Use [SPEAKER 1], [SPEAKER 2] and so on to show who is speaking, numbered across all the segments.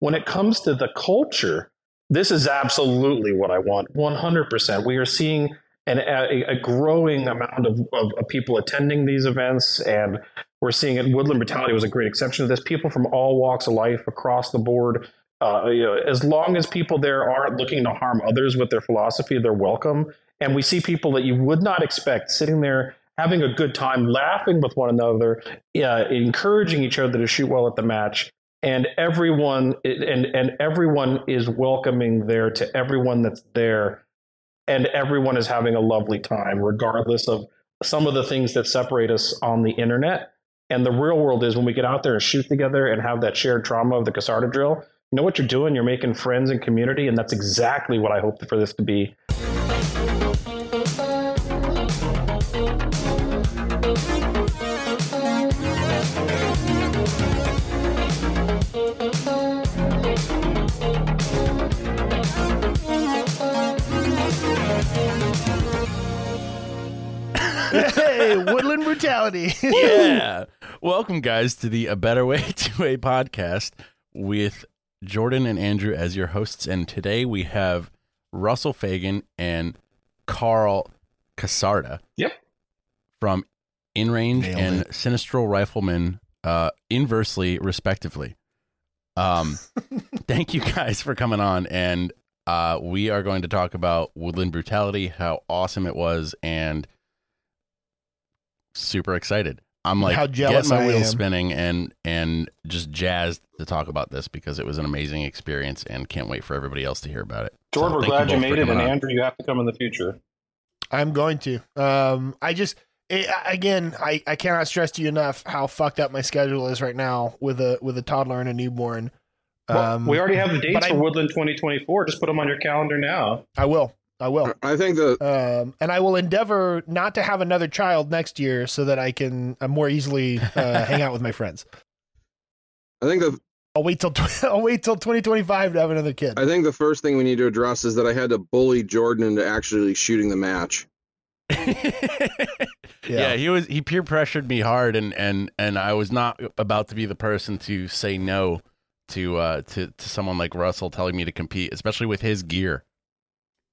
[SPEAKER 1] when it comes to the culture, this is absolutely what I want. 100%. We are seeing an, a, a growing amount of, of, of people attending these events, and we're seeing it. Woodland Brutality was a great exception to this. People from all walks of life across the board. Uh, you know, as long as people there aren't looking to harm others with their philosophy, they're welcome. And we see people that you would not expect sitting there having a good time, laughing with one another, uh, encouraging each other to shoot well at the match. And everyone and and everyone is welcoming there to everyone that's there, and everyone is having a lovely time, regardless of some of the things that separate us on the internet. And the real world is when we get out there and shoot together and have that shared trauma of the Kasarda drill. You know what you're doing? You're making friends and community, and that's exactly what I hope for this to be.
[SPEAKER 2] Hey, Woodland Brutality.
[SPEAKER 3] yeah. Welcome, guys, to the A Better Way to a podcast with Jordan and Andrew as your hosts. And today we have Russell Phagan and Karl Kasarda.
[SPEAKER 1] Yep.
[SPEAKER 3] From In Range
[SPEAKER 2] Nailed
[SPEAKER 3] and
[SPEAKER 2] it.
[SPEAKER 3] Sinistral Rifleman, uh, inversely, respectively. Um, thank you guys for coming on. And uh, we are going to talk about Woodland Brutality, how awesome it was, and super excited. I'm like
[SPEAKER 2] How jealous
[SPEAKER 3] getting my wheels spinning and and just jazzed to talk about this because it was an amazing experience and can't wait for everybody else to hear about it.
[SPEAKER 1] Jordan,
[SPEAKER 3] So
[SPEAKER 1] we're glad you,
[SPEAKER 3] both for
[SPEAKER 1] made it, and
[SPEAKER 3] on.
[SPEAKER 1] Andrew, you have to come in the future.
[SPEAKER 2] I'm going to. Um, I just it, again, I, I cannot stress to you enough how fucked up my schedule is right now with a with a toddler and a newborn.
[SPEAKER 1] Well,
[SPEAKER 2] Um,
[SPEAKER 1] we already have the
[SPEAKER 2] but
[SPEAKER 1] dates
[SPEAKER 2] I-
[SPEAKER 1] for Woodland 2024. Just put them on your calendar now.
[SPEAKER 2] I will. I will.
[SPEAKER 4] I think the
[SPEAKER 2] Um, and I will endeavor not to have another child next year so that I can uh, more easily uh, hang out with my friends.
[SPEAKER 4] I think the
[SPEAKER 2] I'll wait till tw- I'll wait till 2025 to have another kid.
[SPEAKER 4] I think the first thing we need to address is that I had to bully Jordan into actually shooting the match.
[SPEAKER 3] yeah. he was he peer pressured me hard and and and I was not about to be the person to say no to uh to to someone like Russell telling me to compete, especially with his gear.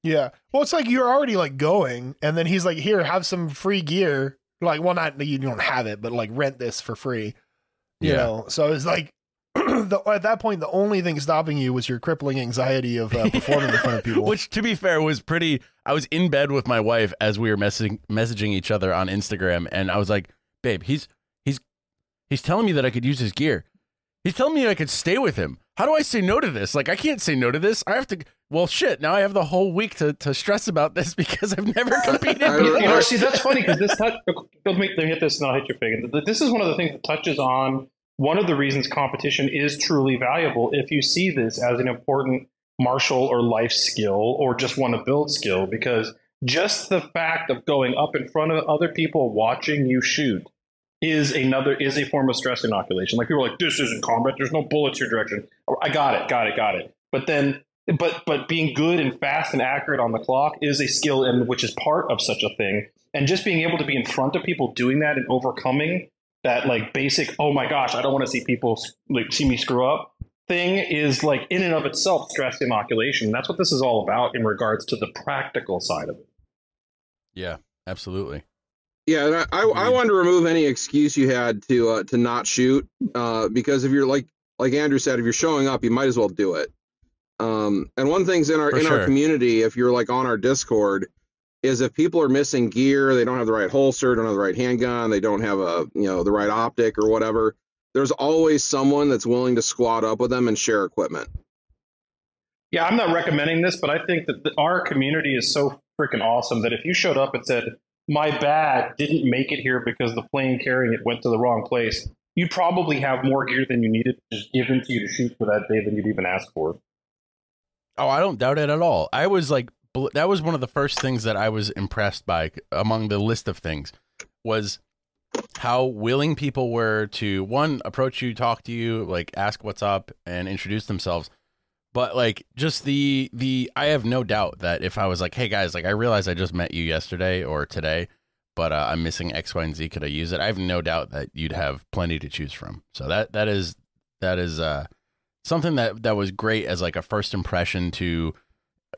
[SPEAKER 2] Yeah. Well, it's like you're already like going, and then he's like, "Here, have some free gear." Like, well, not you don't have it, but like rent this for free. You
[SPEAKER 3] Yeah.
[SPEAKER 2] know. So it's like, the, at that point, the only thing stopping you was your crippling anxiety of uh, performing in front of people.
[SPEAKER 3] Which, to be fair, was pretty. I was in bed with my wife as we were messaging messaging each other on Instagram, and I was like, "Babe, he's he's he's telling me that I could use his gear. He's telling me I could stay with him. How do I say no to this? Like, I can't say no to this. I have to. Well, shit. Now I have the whole week to to stress about this because I've never competed. Before.
[SPEAKER 1] You know, see, that's funny because this touch. Let me, let me hit this, and I'll hit your fig. This is one of the things that touches on one of the reasons competition is truly valuable. If you see this as an important martial or life skill, or just want to build skill, because just the fact of going up in front of other people watching you shoot is another is a form of stress inoculation. Like people are like, this isn't combat. There's no bullets your direction. I got it, got it, got it. But then but but being good and fast and accurate on the clock is a skill and which is part of such a thing and just being able to be in front of people doing that and overcoming that like basic oh my gosh i don't want to see people like see me screw up thing is like in and of itself stress inoculation that's what this is all about in regards to the practical side of it
[SPEAKER 3] Yeah, absolutely.
[SPEAKER 4] Yeah, and I, I, I wanted to remove any excuse you had to uh, to not shoot uh, because if you're like like Andrew said, if you're showing up, you might as well do it. Um, and one thing's in our
[SPEAKER 3] For
[SPEAKER 4] in
[SPEAKER 3] sure.
[SPEAKER 4] our community, if you're like on our Discord, is if people are missing gear, they don't have the right holster, don't have the right handgun, they don't have a you know the right optic or whatever. There's always someone that's willing to squat up with them and share equipment.
[SPEAKER 1] yeah i'm not recommending this but i think that the, our community is so freaking awesome that if you showed up and said my bad didn't make it here because the plane carrying it went to the wrong place you'd probably have more gear than you needed just given to you to shoot for that day than you'd even ask for
[SPEAKER 3] Oh, I don't doubt it at all. I was like, that was one of the first things that I was impressed by among the list of things was how willing people were to one approach you, talk to you, like ask what's up, and introduce themselves. But like, just the the I have no doubt that if I was like, hey guys, like I realize I just met you yesterday or today, but uh, I'm missing X, Y, and Z. Could I use it? I have no doubt that you'd have plenty to choose from. So that that is that is uh something that that was great as like a first impression to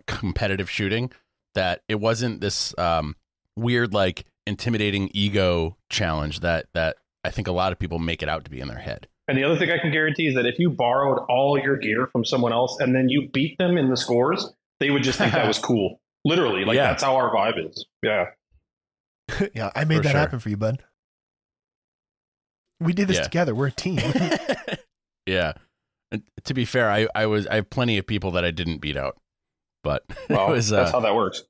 [SPEAKER 3] competitive shooting. That it wasn't this um, weird like intimidating ego challenge that that I think a lot of people make it out to be in their head.
[SPEAKER 1] And the other thing I can guarantee is that if you borrowed all your gear from someone else and then you beat them in the scores, they would just think that was cool. Literally, like
[SPEAKER 3] Yeah.
[SPEAKER 1] that's how our vibe is. Yeah.
[SPEAKER 2] yeah, I made
[SPEAKER 3] For
[SPEAKER 2] that
[SPEAKER 3] sure.
[SPEAKER 2] happen for you, bud. We did this
[SPEAKER 3] Yeah.
[SPEAKER 2] together. We're a team.
[SPEAKER 3] yeah. And to be fair, I, I was I have plenty of people that I didn't beat out, but
[SPEAKER 1] Well,
[SPEAKER 3] it was
[SPEAKER 1] that's
[SPEAKER 3] uh,
[SPEAKER 1] how that works.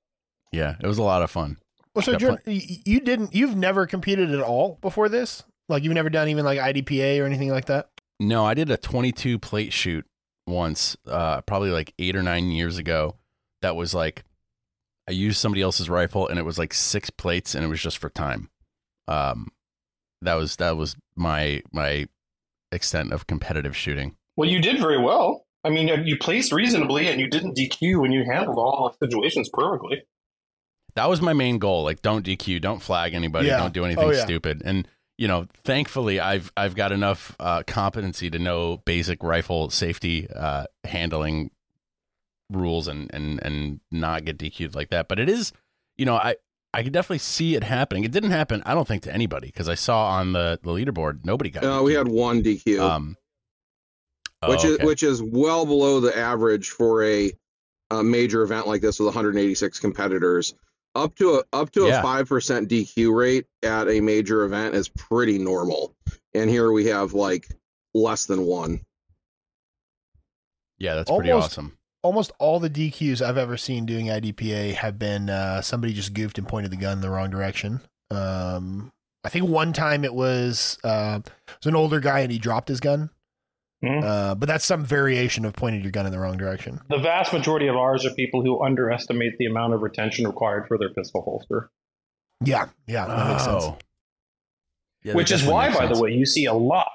[SPEAKER 3] yeah, it was a lot of fun.
[SPEAKER 2] well, so
[SPEAKER 3] Yeah,
[SPEAKER 2] Jordan, y- you didn't. You've never competed at all before this. Like you've never done even like IDPA or anything like that.
[SPEAKER 3] No, I did a 22 plate shoot once, uh, probably like eight or nine years ago. That was like, I used somebody else's rifle and it was like six plates and it was just for time. Um, that was, that was my, my extent of competitive shooting.
[SPEAKER 1] Well, you did very well. I mean, you placed reasonably and you didn't DQ and you handled all the situations perfectly.
[SPEAKER 3] That was my main goal. Like, don't DQ, don't flag anybody,
[SPEAKER 2] Yeah.
[SPEAKER 3] don't do anything
[SPEAKER 2] Oh, yeah.
[SPEAKER 3] stupid. And, you know, thankfully I've, I've got enough, uh, competency to know basic rifle safety, uh, handling rules and, and, and not get DQ'd like that. But it is, you know, I, I could definitely see it happening. It didn't happen, I don't think, to anybody because I saw on the, the leaderboard, nobody got
[SPEAKER 4] Uh, we
[SPEAKER 3] DQ'd.
[SPEAKER 4] had one DQ,
[SPEAKER 3] um, oh,
[SPEAKER 4] which is which is well below the average for a, a major event like this with 186 competitors. Up to a up to
[SPEAKER 3] Yeah.
[SPEAKER 4] a five percent DQ rate at a major event is pretty normal, and here we have like less than one.
[SPEAKER 3] yeah, that's pretty
[SPEAKER 2] almost-
[SPEAKER 3] awesome.
[SPEAKER 2] Almost all the DQs I've ever seen doing IDPA have been uh, somebody just goofed and pointed the gun in the wrong direction. Um, I think one time it was uh, it was an older guy and he dropped his gun.
[SPEAKER 1] Mhm.
[SPEAKER 2] Uh, but that's some variation of pointing your gun in the wrong direction.
[SPEAKER 1] The vast majority of ours are people who underestimate the amount of retention required for their pistol holster.
[SPEAKER 2] Yeah, yeah, that makes sense.
[SPEAKER 3] Oh. Yeah, that
[SPEAKER 1] Which is why, by
[SPEAKER 3] sense.
[SPEAKER 1] the way, you see a lot.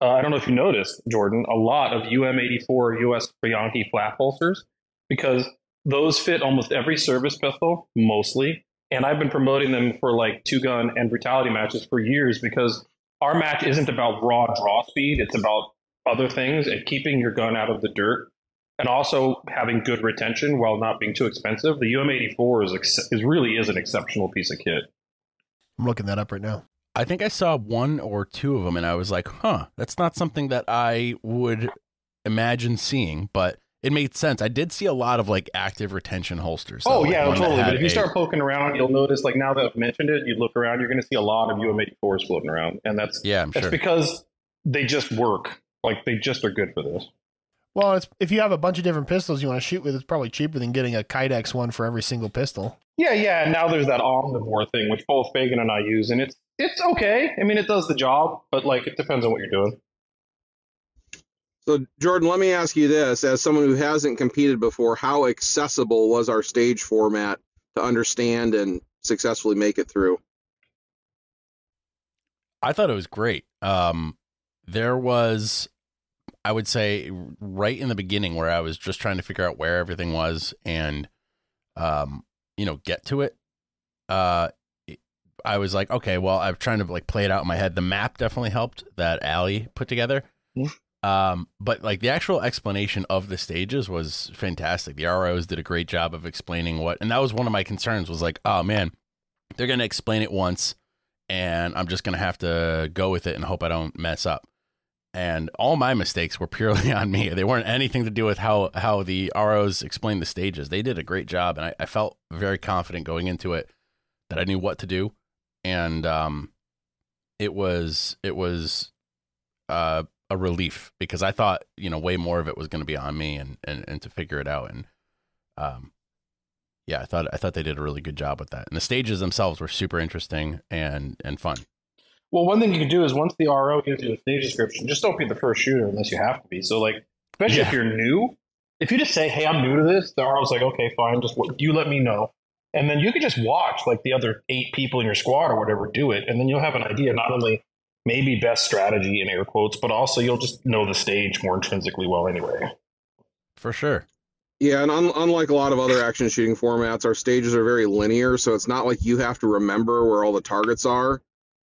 [SPEAKER 1] Uh, I don't know if you noticed, Jordan, a lot of UM84 US Bianchi flat holsters because those fit almost every service pistol, mostly. And I've been promoting them for like two gun and brutality matches for years because our match isn't about raw draw speed, it's about other things and keeping your gun out of the dirt and also having good retention while not being too expensive. The UM84 is, ex- is really is an exceptional piece of kit.
[SPEAKER 2] I'm looking that up right now.
[SPEAKER 3] I think I saw one or two of them, and I was like, "Huh, that's not something that I would imagine seeing." But it made sense. I did see a lot of like active retention holsters. though,
[SPEAKER 1] Oh
[SPEAKER 3] like
[SPEAKER 1] yeah, totally. But if you
[SPEAKER 3] a-
[SPEAKER 1] start poking around, you'll notice like now that I've mentioned it, you look around, you're going to see a lot of UM84s floating around, and that's
[SPEAKER 3] yeah, I'm
[SPEAKER 1] that's
[SPEAKER 3] sure.
[SPEAKER 1] because they just work. Like they just are good for this.
[SPEAKER 2] Well, it's, if you have a bunch of different pistols you want to shoot with, it's probably cheaper than getting a Kydex one for every single pistol.
[SPEAKER 1] Yeah, yeah. And now there's that omnivore thing, which both Phagan and I use, and it's it's okay. I mean, it does the job, but like it depends on what you're doing.
[SPEAKER 4] So, Jordan, let me ask you this: as someone who hasn't competed before, how accessible was our stage format to understand and successfully make it through?
[SPEAKER 3] I thought it was great. Um, there was, I would say, right in the beginning where I was just trying to figure out where everything was and, um, you know, get to it. Uh, I was like, okay, well, I'm trying to like play it out in my head. The map definitely helped that Allie put together.
[SPEAKER 1] Yeah.
[SPEAKER 3] Um, but like the actual explanation of the stages was fantastic. The ROs did a great job of explaining what, and that was one of my concerns was like, oh man, they're going to explain it once and I'm just going to have to go with it and hope I don't mess up. And all my mistakes were purely on me. They weren't anything to do with how, how the ROs explained the stages. They did a great job. And I, I felt very confident going into it that I knew what to do. And, um, it was, it was, uh, a relief because I thought, you know, way more of it was going to be on me and, and, and to figure it out. And, um, yeah, I thought I thought they did a really good job with that. And the stages themselves were super interesting and and fun.
[SPEAKER 1] Well, one thing you can do is once the RO gives you a stage description, just don't be the first shooter unless you have to be. So, like, especially
[SPEAKER 3] Yeah.
[SPEAKER 1] if you're new, if you just say, "Hey, I'm new to this," the RO's like, "Okay, fine, just what, you let me know," and then you can just watch like the other eight people in your squad or whatever do it, and then you'll have an idea not only maybe best strategy in air quotes, but also you'll just know the stage more intrinsically well anyway.
[SPEAKER 3] For sure.
[SPEAKER 4] Yeah, and un- unlike a lot of other action shooting formats, our stages are very linear, so it's not like you have to remember where all the targets are.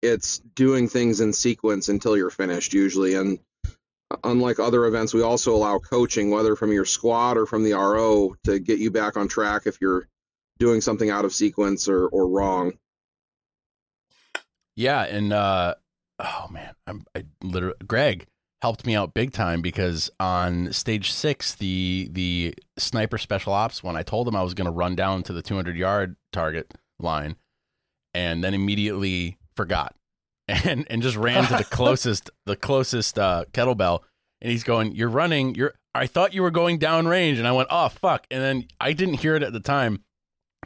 [SPEAKER 4] It's doing things in sequence until you're finished, usually. And unlike other events, we also allow coaching, whether from your squad or from the RO, to get you back on track if you're doing something out of sequence or, or wrong.
[SPEAKER 3] Yeah, and uh, oh man, I'm I literally Greg helped me out big time because on stage six, the the sniper special ops one, I told him I was going to run down to the 200 yard target line, and then immediately forgot, and and just ran to the closest the closest uh, kettlebell, and he's going, "You're running, you're." I thought you were going down range, and I went, "Oh fuck!" And then I didn't hear it at the time,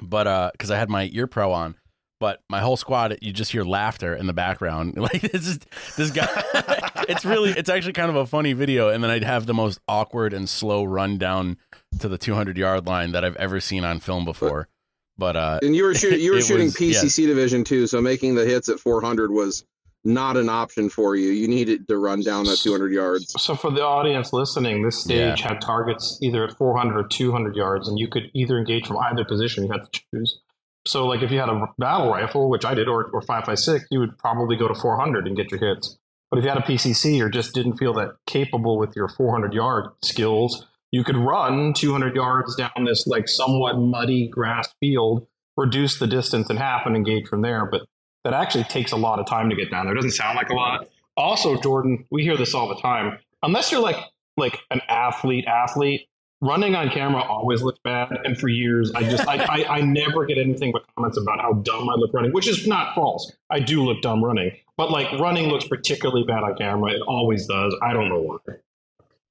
[SPEAKER 3] but uh, because I had my ear pro on. But my whole squad you just hear laughter in the background. Like this is this guy it's really it's actually kind of a funny video and then i'd have the most awkward and slow run down to the 200 yard line that i've ever seen on film before but uh
[SPEAKER 4] And you were shooting you were shooting
[SPEAKER 3] was- yeah.
[SPEAKER 4] PCC division too, so making the hits at 400 was not an option for you. You needed to run down that 200 yards.
[SPEAKER 1] So for the audience listening, this stage had targets either at 400 or 200 yards, and you could either engage from either position. You had to choose. So, like if you had a battle rifle, which I did, or or five five six, you would probably go to 400 and get your hits. But if you had a PCC or just didn't feel that capable with your 400 yard skills, you could run 200 yards down this like somewhat muddy grass field, reduce the distance in half, and engage from there. But that actually takes a lot of time to get down there. It doesn't sound like a lot. Also, Jordan, we hear this all the time. Unless you're like like an athlete, athlete, running on camera always looks bad. And for years, I just I, I, I never get anything but comments about how dumb I look running, which is not false. I do look dumb running, but like running looks particularly bad on camera. It always does. I don't know why.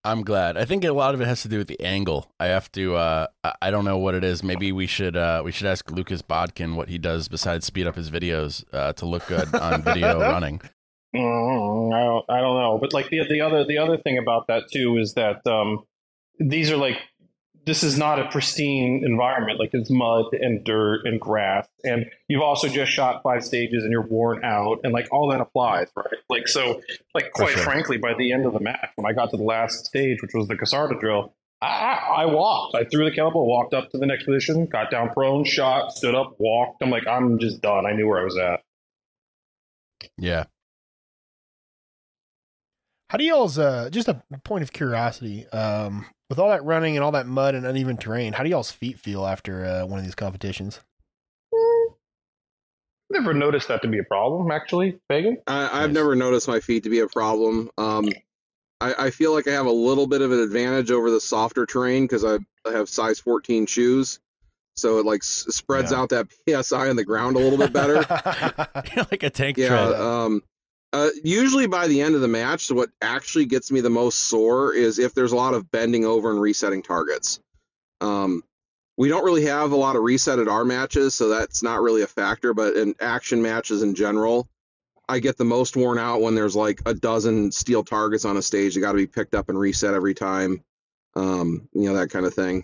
[SPEAKER 3] I'm glad. I think a lot of it has to do with the angle. I have to uh i don't know what it is. Maybe we should uh we should ask Lucas Botkin what he does besides speed up his videos uh to look good on video running.
[SPEAKER 1] Mm, I don't, I don't know, but like the the other the other thing about that too is that um, these are like this is not a pristine environment. Like it's mud and dirt and grass, and you've also just shot five stages and you're worn out, and like all that applies, right? Like so, like quite
[SPEAKER 3] sure.
[SPEAKER 1] frankly, by the end of the match, when I got to the last stage, which was the Kasarda drill. I, I walked. I threw the kettlebell, walked up to the next position, got down prone, shot, stood up, walked. I'm like, I'm just done. I knew where I was at.
[SPEAKER 3] yeah
[SPEAKER 2] How do y'all's uh just a point of curiosity, um, with all that running and all that mud and uneven terrain, how do y'all's feet feel after uh, one of these competitions?
[SPEAKER 1] Never noticed that to be a problem, actually, Phagan.
[SPEAKER 4] I, I've
[SPEAKER 3] Nice.
[SPEAKER 4] never noticed my feet to be a problem. Um, I, I feel like I have a little bit of an advantage over the softer terrain because I, I have size 14 shoes, so it like s- spreads
[SPEAKER 2] Yeah.
[SPEAKER 4] out that psi on the ground a little bit better.
[SPEAKER 3] like a tank
[SPEAKER 4] yeah.
[SPEAKER 3] tread
[SPEAKER 4] Um, uh, usually by the end of the match, what actually gets me the most sore is if there's a lot of bending over and resetting targets. Um, we don't really have a lot of reset at our matches, so that's not really a factor. But in action matches in general, I get the most worn out when there's like a dozen steel targets on a stage that got to be picked up and reset every time. Um, you know that kind of thing.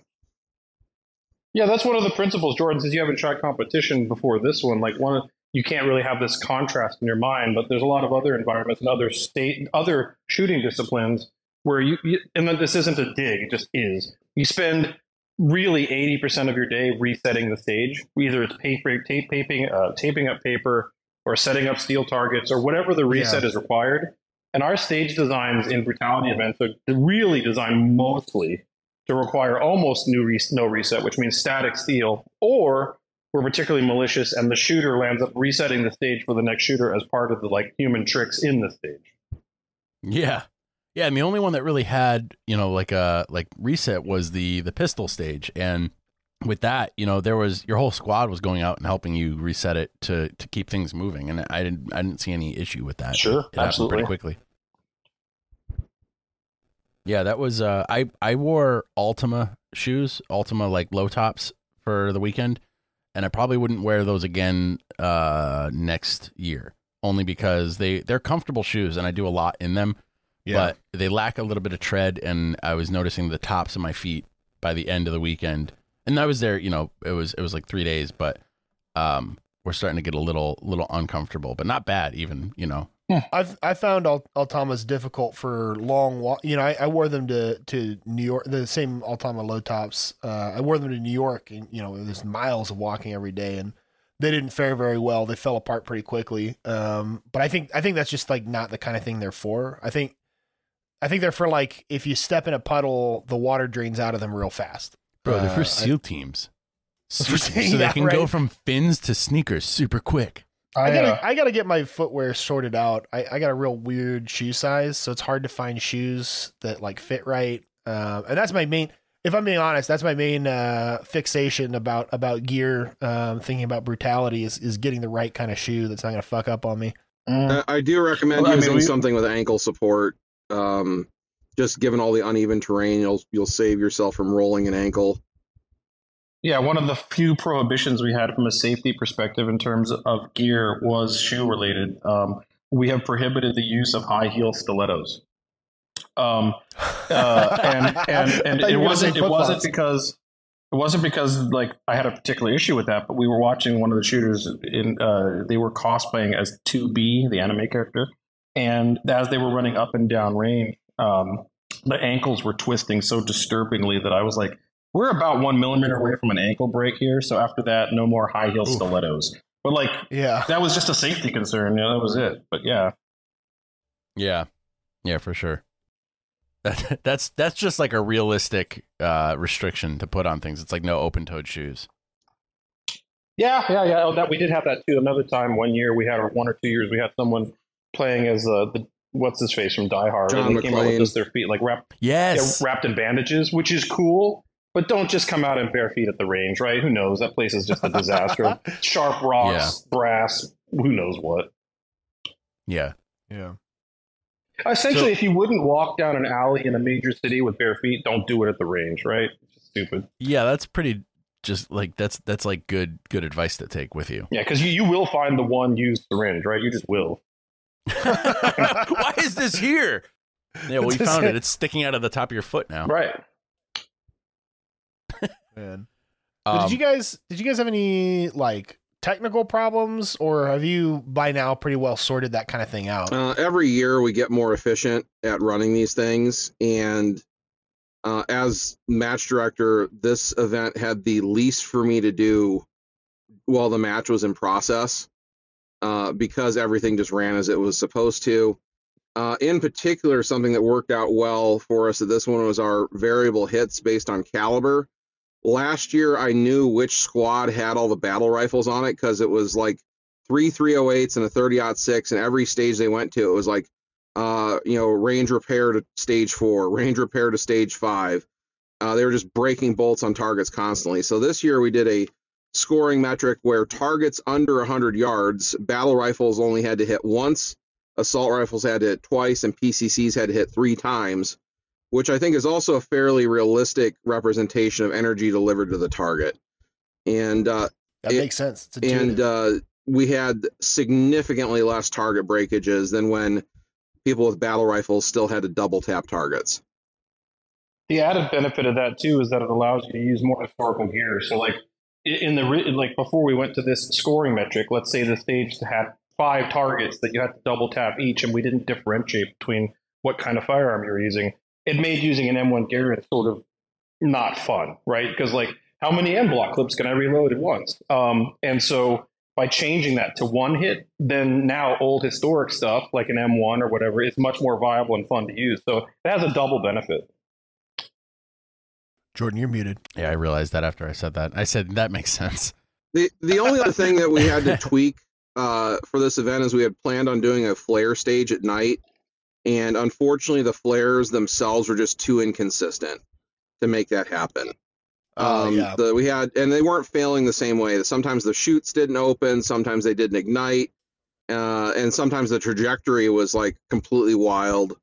[SPEAKER 1] Yeah, that's one of the principles, Jordan. Since you haven't shot competition before this one, like one, of, you can't really have this contrast in your mind. But there's a lot of other environments and other state, other shooting disciplines where you, you and then this isn't a dig; it just is. You spend really 80% of your day resetting the stage. Either it's paper, tape, taping, uh, taping up paper, or setting up steel targets, or whatever the reset is required. And our stage designs in brutality events are really designed mostly to require almost new re- no reset, which means static steel, or we're particularly malicious and the shooter lands up resetting the stage for the next shooter as part of the like human tricks in the stage.
[SPEAKER 3] Yeah. Yeah, and the only one that really had, you know, like a like reset was the the pistol stage. And with that, you know, there was your whole squad was going out and helping you reset it to to keep things moving. And I didn't I didn't see any issue with that.
[SPEAKER 1] Sure,
[SPEAKER 3] it
[SPEAKER 1] absolutely.
[SPEAKER 3] pretty quickly. Yeah, that was uh I I wore Altama shoes, Altama like low tops for the weekend, and I probably wouldn't wear those again uh next year. Only because they they're comfortable shoes and I do a lot in them Yeah. but they lack a little bit of tread and i was noticing the tops of my feet by the end of the weekend and i was there you know it was it was like three days but um we're starting to get a little little uncomfortable but not bad even you know
[SPEAKER 2] I've I found Al- Altamas difficult for long walk. You know, I, I wore them to to New York, the same Altama low tops. Uh, I wore them to New York, and you know, there's miles of walking every day, and they didn't fare very well. They fell apart pretty quickly. Um, but I think I think that's just like not the kind of thing they're for. I think I think they're for like if you step in a puddle, the water drains out of them real fast.
[SPEAKER 3] Bro, they're
[SPEAKER 2] Uh,
[SPEAKER 3] for
[SPEAKER 2] I-
[SPEAKER 3] SEAL teams.
[SPEAKER 2] For
[SPEAKER 3] SEAL
[SPEAKER 2] SEAL-
[SPEAKER 3] so they
[SPEAKER 2] yeah,
[SPEAKER 3] can go from fins to sneakers super quick.
[SPEAKER 2] I
[SPEAKER 1] I,
[SPEAKER 2] gotta,
[SPEAKER 1] uh,
[SPEAKER 2] I gotta get my footwear sorted out. I, I got a real weird shoe size, so it's hard to find shoes that like fit right. Um, and that's my main. If I'm being honest, that's my main uh, fixation about about gear. Um, thinking about brutality is is getting the right kind of shoe that's not gonna fuck up on me.
[SPEAKER 1] mm,
[SPEAKER 4] I I do recommend
[SPEAKER 1] Well, I mean,
[SPEAKER 4] using something with ankle support. Um, just given all the uneven terrain, you'll you'll save yourself from rolling an ankle.
[SPEAKER 1] Yeah, one of the few prohibitions we had from a safety perspective in terms of gear was shoe related. Um, we have prohibited the use of high heel stilettos. Um, uh, and and and it
[SPEAKER 2] you were gonna
[SPEAKER 1] wasn't it wasn't because it wasn't because like I had a particular issue with that, but we were watching one of the shooters in uh, they were cosplaying as 2B, the anime character, and as they were running up and down range, um, the ankles were twisting so disturbingly that I was like, we're about one millimeter away from an ankle break here. So after that, no more high heel
[SPEAKER 3] Oof.
[SPEAKER 1] stilettos. But like
[SPEAKER 2] Yeah,
[SPEAKER 1] that was just a safety concern. Yeah, that was it. But yeah,
[SPEAKER 3] Yeah, yeah, for sure. That, that's that's just like a realistic uh, restriction to put on things. It's like no open-toed shoes.
[SPEAKER 1] yeah, yeah, yeah. Oh, that we did have that too. Another time, one year we had, or one or two years, we had someone playing as uh, the what's his face from Die Hard,
[SPEAKER 4] John
[SPEAKER 1] and they came out with just their feet like wrapped, yeah,
[SPEAKER 3] Yes,
[SPEAKER 1] wrapped in bandages, which is cool. But don't just come out in bare feet at the range, right? Who knows? That place is just a disaster. Sharp rocks, brass, who knows what.
[SPEAKER 3] yeah,
[SPEAKER 2] yeah.
[SPEAKER 1] Essentially,
[SPEAKER 3] So-
[SPEAKER 1] if you wouldn't walk down an alley in a major city with bare feet, don't do it at the range, right? It's just stupid.
[SPEAKER 3] yeah. That's pretty. Just like that's that's like good good advice to take with you.
[SPEAKER 1] Yeah, because you, you will find the one used syringe, right? You just will.
[SPEAKER 3] Why is this here? Yeah, well, you found it. It's sticking out of the top of your foot now.
[SPEAKER 1] Right.
[SPEAKER 2] Man.
[SPEAKER 3] Um,
[SPEAKER 2] did you guys did you guys have any like technical problems or have you by now pretty well sorted that kind of thing out?
[SPEAKER 4] Uh, every year we get more efficient at running these things, and uh, as match director, this event had the least for me to do while the match was in process, uh, because everything just ran as it was supposed to. Uh, in particular, something that worked out well for us at this one was our variable hits based on caliber. Last year, I knew which squad had all the battle rifles on it because it was like three 308s and a 30 six, and every stage they went to, it was like, uh, you know, range repair to stage four, range repair to stage five. Uh, they were just breaking bolts on targets constantly. So this year we did a scoring metric where targets under 100 yards, battle rifles only had to hit once, assault rifles had to hit twice, and PCCs had to hit three times, which I think is also a fairly realistic representation of energy delivered to the target. And uh,
[SPEAKER 2] that
[SPEAKER 4] it-
[SPEAKER 2] makes sense. It's
[SPEAKER 4] and uh, we had significantly less target breakages than when people with battle rifles still had to double tap targets.
[SPEAKER 1] The added benefit of that too is that it allows you to use more historical gear. So, like in the like before we went to this scoring metric, let's say the stage had five targets that you had to double tap each, and we didn't differentiate between what kind of firearm you're using. It made using an M1 Garand sort of not fun, right? Because like, how many en bloc clips can I reload at once? Um, and so by changing that to one hit, then now old historic stuff like an M1 or whatever is much more viable and fun to use. So it has a double benefit.
[SPEAKER 2] Jordan, you're muted.
[SPEAKER 3] Yeah, I realized that after I said that. I said that makes sense.
[SPEAKER 4] The the only other thing that we had to tweak uh, for this event is we had planned on doing a flare stage at night, and unfortunately the flares themselves were just too inconsistent to make that happen.
[SPEAKER 2] Oh
[SPEAKER 4] Um,
[SPEAKER 2] yeah.
[SPEAKER 4] the, we had, and they weren't failing the same way. Sometimes the shoots didn't open, sometimes they didn't ignite, uh, and sometimes the trajectory was like completely wild.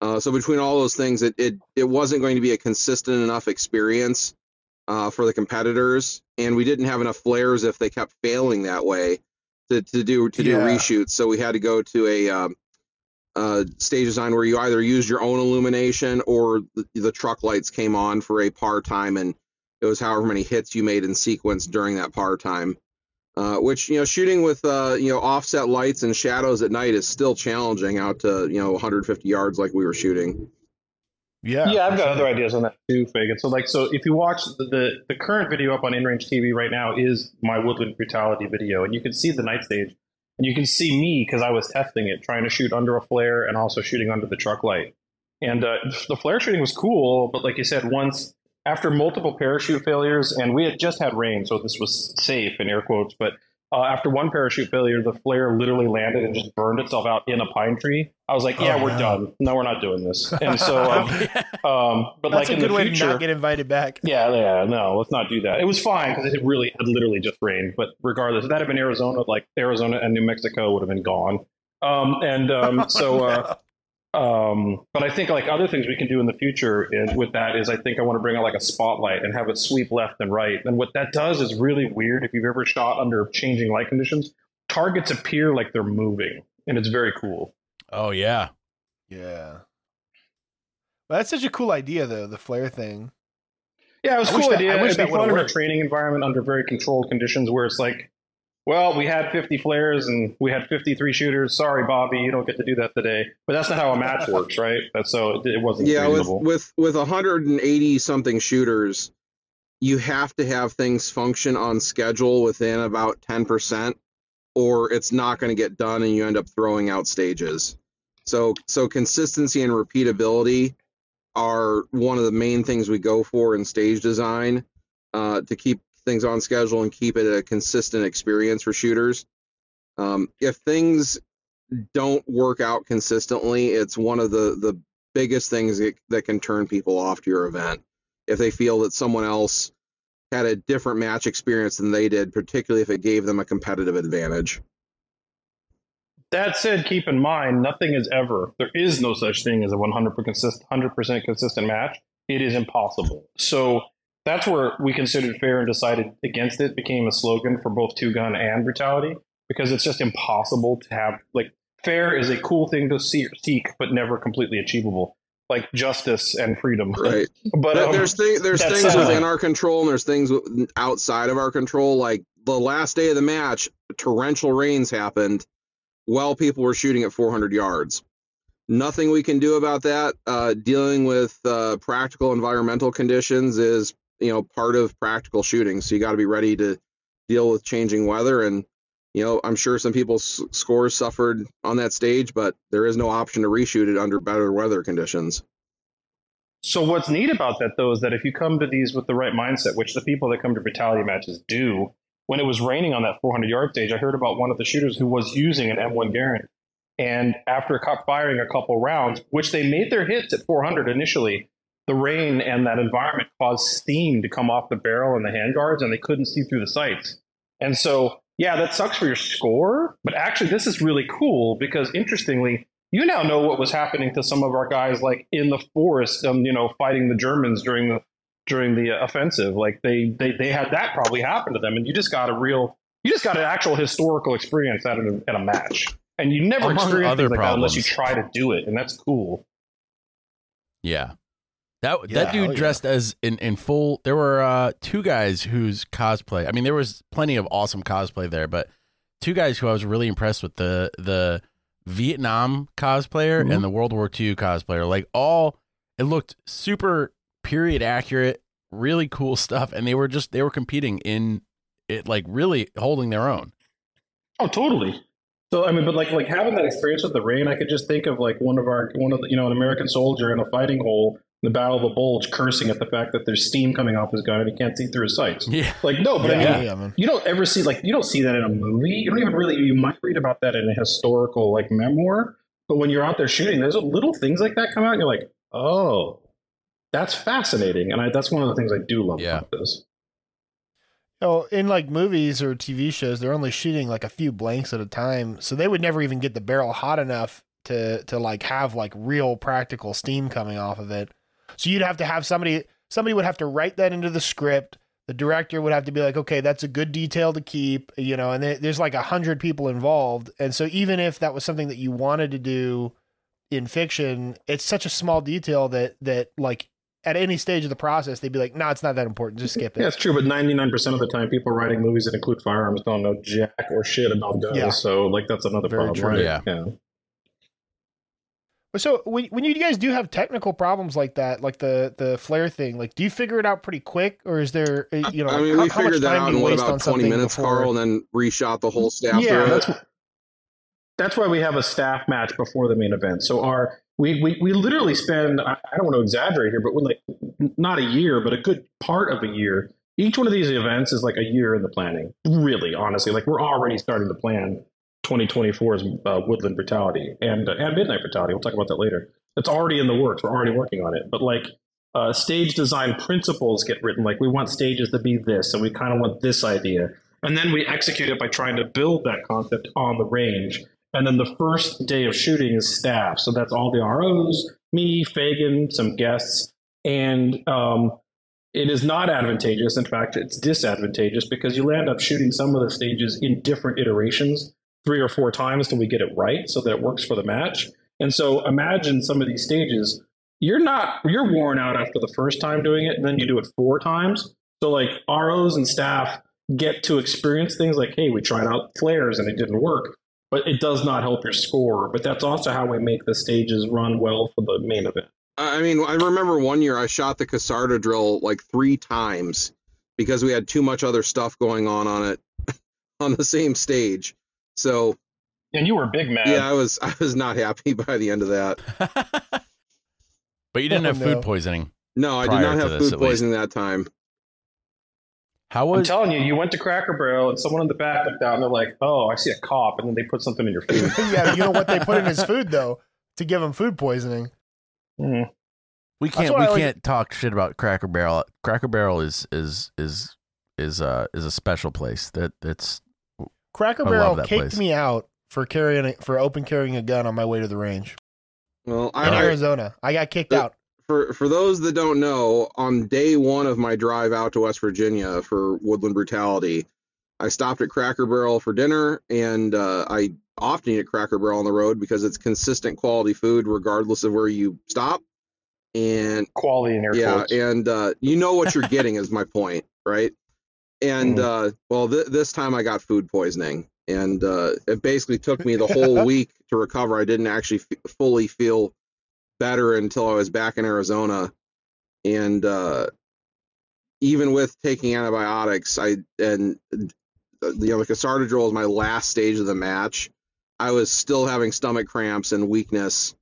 [SPEAKER 4] Uh, so between all those things, it, it it wasn't going to be a consistent enough experience uh, for the competitors, and we didn't have enough flares if they kept failing that way to, to do to do reshoots. So we had to go to a um, uh, stage design where you either used your own illumination or the, the truck lights came on for a par time, and it was however many hits you made in sequence during that par time. Uh, which you know, shooting with uh, you know offset lights and shadows at night is still challenging out to you know 150 yards like we were shooting.
[SPEAKER 2] yeah.
[SPEAKER 1] yeah, I've got other ideas on that too, Phagan. So, like, so if you watch the, the the current video up on InRange TV right now is my Woodland Brutality video, and you can see the night stage, and you can see me because I was testing it, trying to shoot under a flare and also shooting under the truck light. And uh, the flare shooting was cool, but like you said, once after multiple parachute failures, and we had just had rain, so this was safe in air quotes, but uh, after one parachute failure, the flare literally landed and just burned itself out in a pine tree. I was like, "Yeah,
[SPEAKER 2] Oh,
[SPEAKER 1] we're
[SPEAKER 2] no.
[SPEAKER 1] done. No, we're not doing this." And so, um, um, but
[SPEAKER 2] That's
[SPEAKER 1] like
[SPEAKER 2] a
[SPEAKER 1] in
[SPEAKER 2] good
[SPEAKER 1] the
[SPEAKER 2] way
[SPEAKER 1] future,
[SPEAKER 2] to not get invited back.
[SPEAKER 1] yeah, yeah, no, let's not do that. It was fine because it really had literally just rained. But regardless, if that had been Arizona, like Arizona and New Mexico would have been gone. Um, and um, so, uh, um, but I think like other things we can do in the future is, with that is I think I want to bring out like a spotlight and have it sweep left and right. And what that does is really weird. If you've ever shot under changing light conditions, targets appear like they're moving, and it's very cool.
[SPEAKER 3] Oh yeah.
[SPEAKER 2] Yeah. Well, that's such a cool idea, though, the flare thing.
[SPEAKER 1] Yeah, it was
[SPEAKER 2] I
[SPEAKER 1] a
[SPEAKER 2] wish
[SPEAKER 1] cool
[SPEAKER 2] that-
[SPEAKER 1] idea.
[SPEAKER 2] I wish
[SPEAKER 1] It'd be
[SPEAKER 2] that would've
[SPEAKER 1] fun in a training environment under very controlled conditions where it's like, well, we had 50 flares and we had 53 shooters. Sorry, Bobby, you don't get to do that today. But that's not how a match works, right? That's so it, it wasn't
[SPEAKER 4] yeah with with with 180 something shooters you have to have things function on schedule within about 10% or it's not going to get done and you end up throwing out stages so so consistency and repeatability are one of the main things we go for in stage design uh, to keep things on schedule and keep it a consistent experience for shooters um, if things don't work out consistently it's one of the the biggest things that, that can turn people off to your event if they feel that someone else had a different match experience than they did, particularly if it gave them a competitive advantage.
[SPEAKER 1] That said, keep in mind, nothing is ever, there is no such thing as a 100% consist, 100% consistent match. It is impossible. So that's where we considered fair and decided against it became a slogan for both two gun and brutality because it's just impossible to have, like, fair is a cool thing to see, seek, but never completely achievable, like justice and freedom.
[SPEAKER 4] Right.
[SPEAKER 1] But
[SPEAKER 4] But
[SPEAKER 1] um,
[SPEAKER 4] there's there's things
[SPEAKER 1] uh,
[SPEAKER 4] within our control and there's things outside of our control. Like the last day of the match, torrential rains happened while people were shooting at 400 yards. Nothing we can do about that. Uh, dealing with uh, practical environmental conditions is you know part of practical shooting. So you got to be ready to deal with changing weather and. You know, I'm sure some people's scores suffered on that stage, but there is no option to reshoot it under better weather conditions.
[SPEAKER 1] So what's neat about that though is that if you come to these with the right mindset, which the people that come to brutality matches do, when it was raining on that 400 yard stage, I heard about one of the shooters who was using an M1 Garand, and after firing a couple rounds, which they made their hits at 400 initially, the rain and that environment caused steam to come off the barrel and the handguards, and they couldn't see through the sights. And so, yeah, that sucks for your score, but actually, this is really cool because interestingly, you now know what was happening to some of our guys like in the forest um, you know fighting the germans during the during the offensive like they, they they had that probably happen to them and you just got a real you just got an actual historical experience at a, at a match and you never
[SPEAKER 3] Among
[SPEAKER 1] experience
[SPEAKER 3] other
[SPEAKER 1] like that unless you try to do it and that's cool
[SPEAKER 3] Yeah. That
[SPEAKER 2] Yeah,
[SPEAKER 3] that
[SPEAKER 2] hell
[SPEAKER 3] dude
[SPEAKER 2] yeah.
[SPEAKER 3] dressed as in, in full there were uh two guys whose cosplay I mean there was plenty of awesome cosplay there, but two guys who I was really impressed with the the Vietnam cosplayer
[SPEAKER 1] Mhm.
[SPEAKER 3] and the World War II cosplayer. Like all it looked super period accurate, really cool stuff. And they were just they were competing in it like really holding their own.
[SPEAKER 1] Oh, totally. So I mean, but like like having that experience with the rain, I could just think of like one of our one of the, you know an American soldier in a fighting hole in the Battle of the Bulge, cursing at the fact that there's steam coming off his gun and he can't see through his sights.
[SPEAKER 3] Yeah.
[SPEAKER 1] Like no, but I mean,
[SPEAKER 2] yeah, yeah, man.
[SPEAKER 1] you don't ever see like you don't see that in a movie. You don't even really you might read about that in a historical like memoir. But when you're out there shooting, there's little things like that come out, and you're like, oh, that's fascinating, and I, that's one of the things I do love
[SPEAKER 3] Yeah.
[SPEAKER 1] about this.
[SPEAKER 2] Oh, in like movies or TV shows, they're only shooting like a few blanks at a time, so they would never even get the barrel hot enough to to like have like real practical steam coming off of it. So you'd have to have somebody somebody would have to write that into the script. The director would have to be like, okay, that's a good detail to keep, you know. And there's like a hundred people involved, and so even if that was something that you wanted to do in fiction, it's such a small detail that that like at any stage of the process, they'd be like, no, it's not that important. Just skip it.
[SPEAKER 1] Yeah, it's true, but 99% of the time, people writing movies that include firearms don't know jack or shit about guns.
[SPEAKER 2] Yeah.
[SPEAKER 1] So, like, that's another
[SPEAKER 2] Very
[SPEAKER 1] problem,
[SPEAKER 2] true.
[SPEAKER 1] right?
[SPEAKER 3] Yeah.
[SPEAKER 1] yeah.
[SPEAKER 2] So when when you guys do have technical problems like that, like the the flare thing, like do you figure it out pretty quick, or is there uh, you know?
[SPEAKER 4] I mean,
[SPEAKER 2] how,
[SPEAKER 4] we
[SPEAKER 2] how much
[SPEAKER 4] figured that
[SPEAKER 2] time
[SPEAKER 4] out
[SPEAKER 2] do you
[SPEAKER 4] in what
[SPEAKER 2] waste on
[SPEAKER 4] about 20 minutes,
[SPEAKER 2] before-
[SPEAKER 4] Karl, and then reshot the whole staff
[SPEAKER 1] yeah,
[SPEAKER 4] through it.
[SPEAKER 1] that's that's why we have a staff match before the main event. So our we, we, we literally spend, I I don't want to exaggerate here, but we're like not a year, but a good part of a year. Each one of these events is like a year in the planning, really, honestly. Like we're already starting to plan 2024's uh, Woodland Brutality and, uh, and Midnight Brutality. We'll talk about that later. It's already in the works. We're already working on it. But like uh, stage design principles get written, like we want stages to be this, and we kind of want this idea. And then we execute it by trying to build that concept on the range. And then the first day of shooting is staff. So that's all the ROs, me, Phagan, some guests. And um, it is not advantageous. In fact, it's disadvantageous because you land up shooting some of the stages in different iterations three or four times till we get it right so that it works for the match. And so imagine some of these stages. You're not, you're worn out after the first time doing it, and then you do it four times. So, like, ROs and staff get to experience things like, hey, we tried out flares and it didn't work but it does not help your score. But that's also how we make the stages run well for the main event.
[SPEAKER 4] I mean, I remember one year I shot the Kasarda drill like three times because we had too much other stuff going on on it on the same stage. So
[SPEAKER 1] And you were big mad.
[SPEAKER 4] yeah, I was I was not happy by the end of that.
[SPEAKER 3] but you didn't
[SPEAKER 2] Oh,
[SPEAKER 3] have
[SPEAKER 2] no.
[SPEAKER 3] food poisoning.
[SPEAKER 4] No, I did not have
[SPEAKER 3] this,
[SPEAKER 4] food
[SPEAKER 3] at
[SPEAKER 4] poisoning that time.
[SPEAKER 3] How was?
[SPEAKER 1] I'm telling you, you went to Cracker Barrel and someone in the back looked out and they're like, "Oh, I see a cop," and then they put something in your food.
[SPEAKER 2] yeah, you know what they put in his food though to give him food poisoning.
[SPEAKER 1] Mhm.
[SPEAKER 3] we can't we
[SPEAKER 2] like-
[SPEAKER 3] can't talk shit about Cracker Barrel. Cracker Barrel is is is is uh is a special place. That that's
[SPEAKER 2] Cracker Barrel kicked
[SPEAKER 3] place.
[SPEAKER 2] me out for carrying a, for open carrying a gun on my way to the range
[SPEAKER 4] Well,
[SPEAKER 2] in
[SPEAKER 4] I, I
[SPEAKER 2] Arizona. I got kicked
[SPEAKER 4] Uh,
[SPEAKER 2] out.
[SPEAKER 4] for for those that don't know, on day one of my drive out to West Virginia for Woodland Brutality, I stopped at Cracker Barrel for dinner, and uh, I often eat at Cracker Barrel on the road because it's consistent quality food regardless of where you stop. And
[SPEAKER 1] Quality in air
[SPEAKER 4] yeah,
[SPEAKER 1] quotes.
[SPEAKER 4] and uh, you know what you're getting is my point, right? And uh, well, th- this time I got food poisoning, and uh, it basically took me the whole week to recover. I didn't actually f- fully feel better until I was back in Arizona, and uh, even with taking antibiotics, I and uh, you know the Kasarda drill is my last stage of the match. I was still having stomach cramps and weakness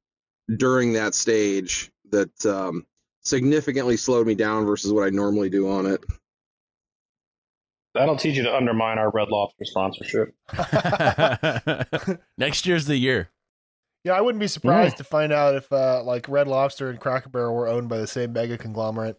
[SPEAKER 4] during that stage that um, significantly slowed me down versus what I normally do on it.
[SPEAKER 1] That'll teach you to undermine our Red Lobster sponsorship.
[SPEAKER 3] next year's the year.
[SPEAKER 2] Yeah, I wouldn't be surprised to find out if uh, like Red Lobster and Cracker Barrel were owned by the same mega conglomerate.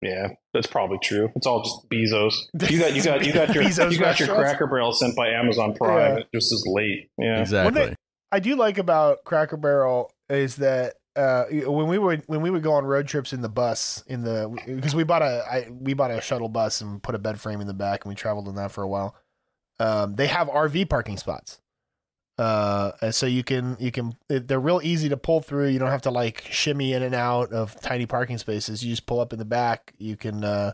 [SPEAKER 1] Yeah, that's probably true. It's all just Bezos. You got you got you got your
[SPEAKER 2] Bezos
[SPEAKER 1] you got your
[SPEAKER 2] restaurants?
[SPEAKER 1] Cracker Barrel sent by Amazon Prime.
[SPEAKER 2] Yeah.
[SPEAKER 1] Just as late. Yeah.
[SPEAKER 3] Exactly.
[SPEAKER 2] I do like about Cracker Barrel is that uh, when we would when we would go on road trips in the bus in the because we bought a I, we bought a shuttle bus and put a bed frame in the back and we traveled in that for a while. Um, they have RV parking spots, uh, and so you can you can they're real easy to pull through. You don't have to like shimmy in and out of tiny parking spaces. You just pull up in the back. You can uh,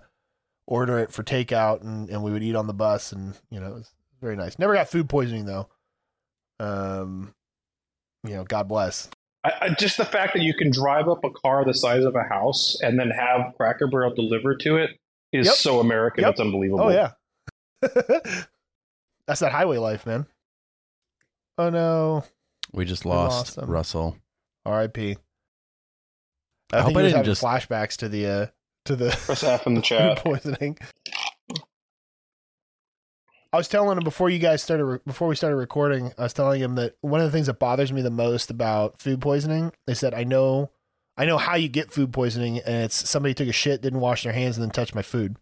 [SPEAKER 2] order it for takeout and and we would eat on the bus and you know it was very nice. Never got food poisoning though. Um, you know, God bless.
[SPEAKER 1] I, I, just the fact that you can drive up a car the size of a house and then have Cracker Barrel delivered to it is
[SPEAKER 2] Yep.
[SPEAKER 1] so American.
[SPEAKER 2] Yep.
[SPEAKER 1] It's unbelievable.
[SPEAKER 2] Oh yeah. That's that highway life, man. Oh no.
[SPEAKER 3] We just
[SPEAKER 2] We
[SPEAKER 3] lost,
[SPEAKER 2] lost.
[SPEAKER 3] Russell.
[SPEAKER 2] R.I.P.
[SPEAKER 3] I
[SPEAKER 2] I,
[SPEAKER 3] hope
[SPEAKER 2] think
[SPEAKER 3] I
[SPEAKER 2] he
[SPEAKER 3] didn't just-
[SPEAKER 2] flashbacks to the uh to the
[SPEAKER 1] Press F in the
[SPEAKER 2] food
[SPEAKER 1] chat.
[SPEAKER 2] poisoning. I was telling him before you guys started re- before we started recording. I was telling him that one of the things that bothers me the most about food poisoning is that I know I know how you get food poisoning, and it's somebody took a shit, didn't wash their hands, and then touched my food.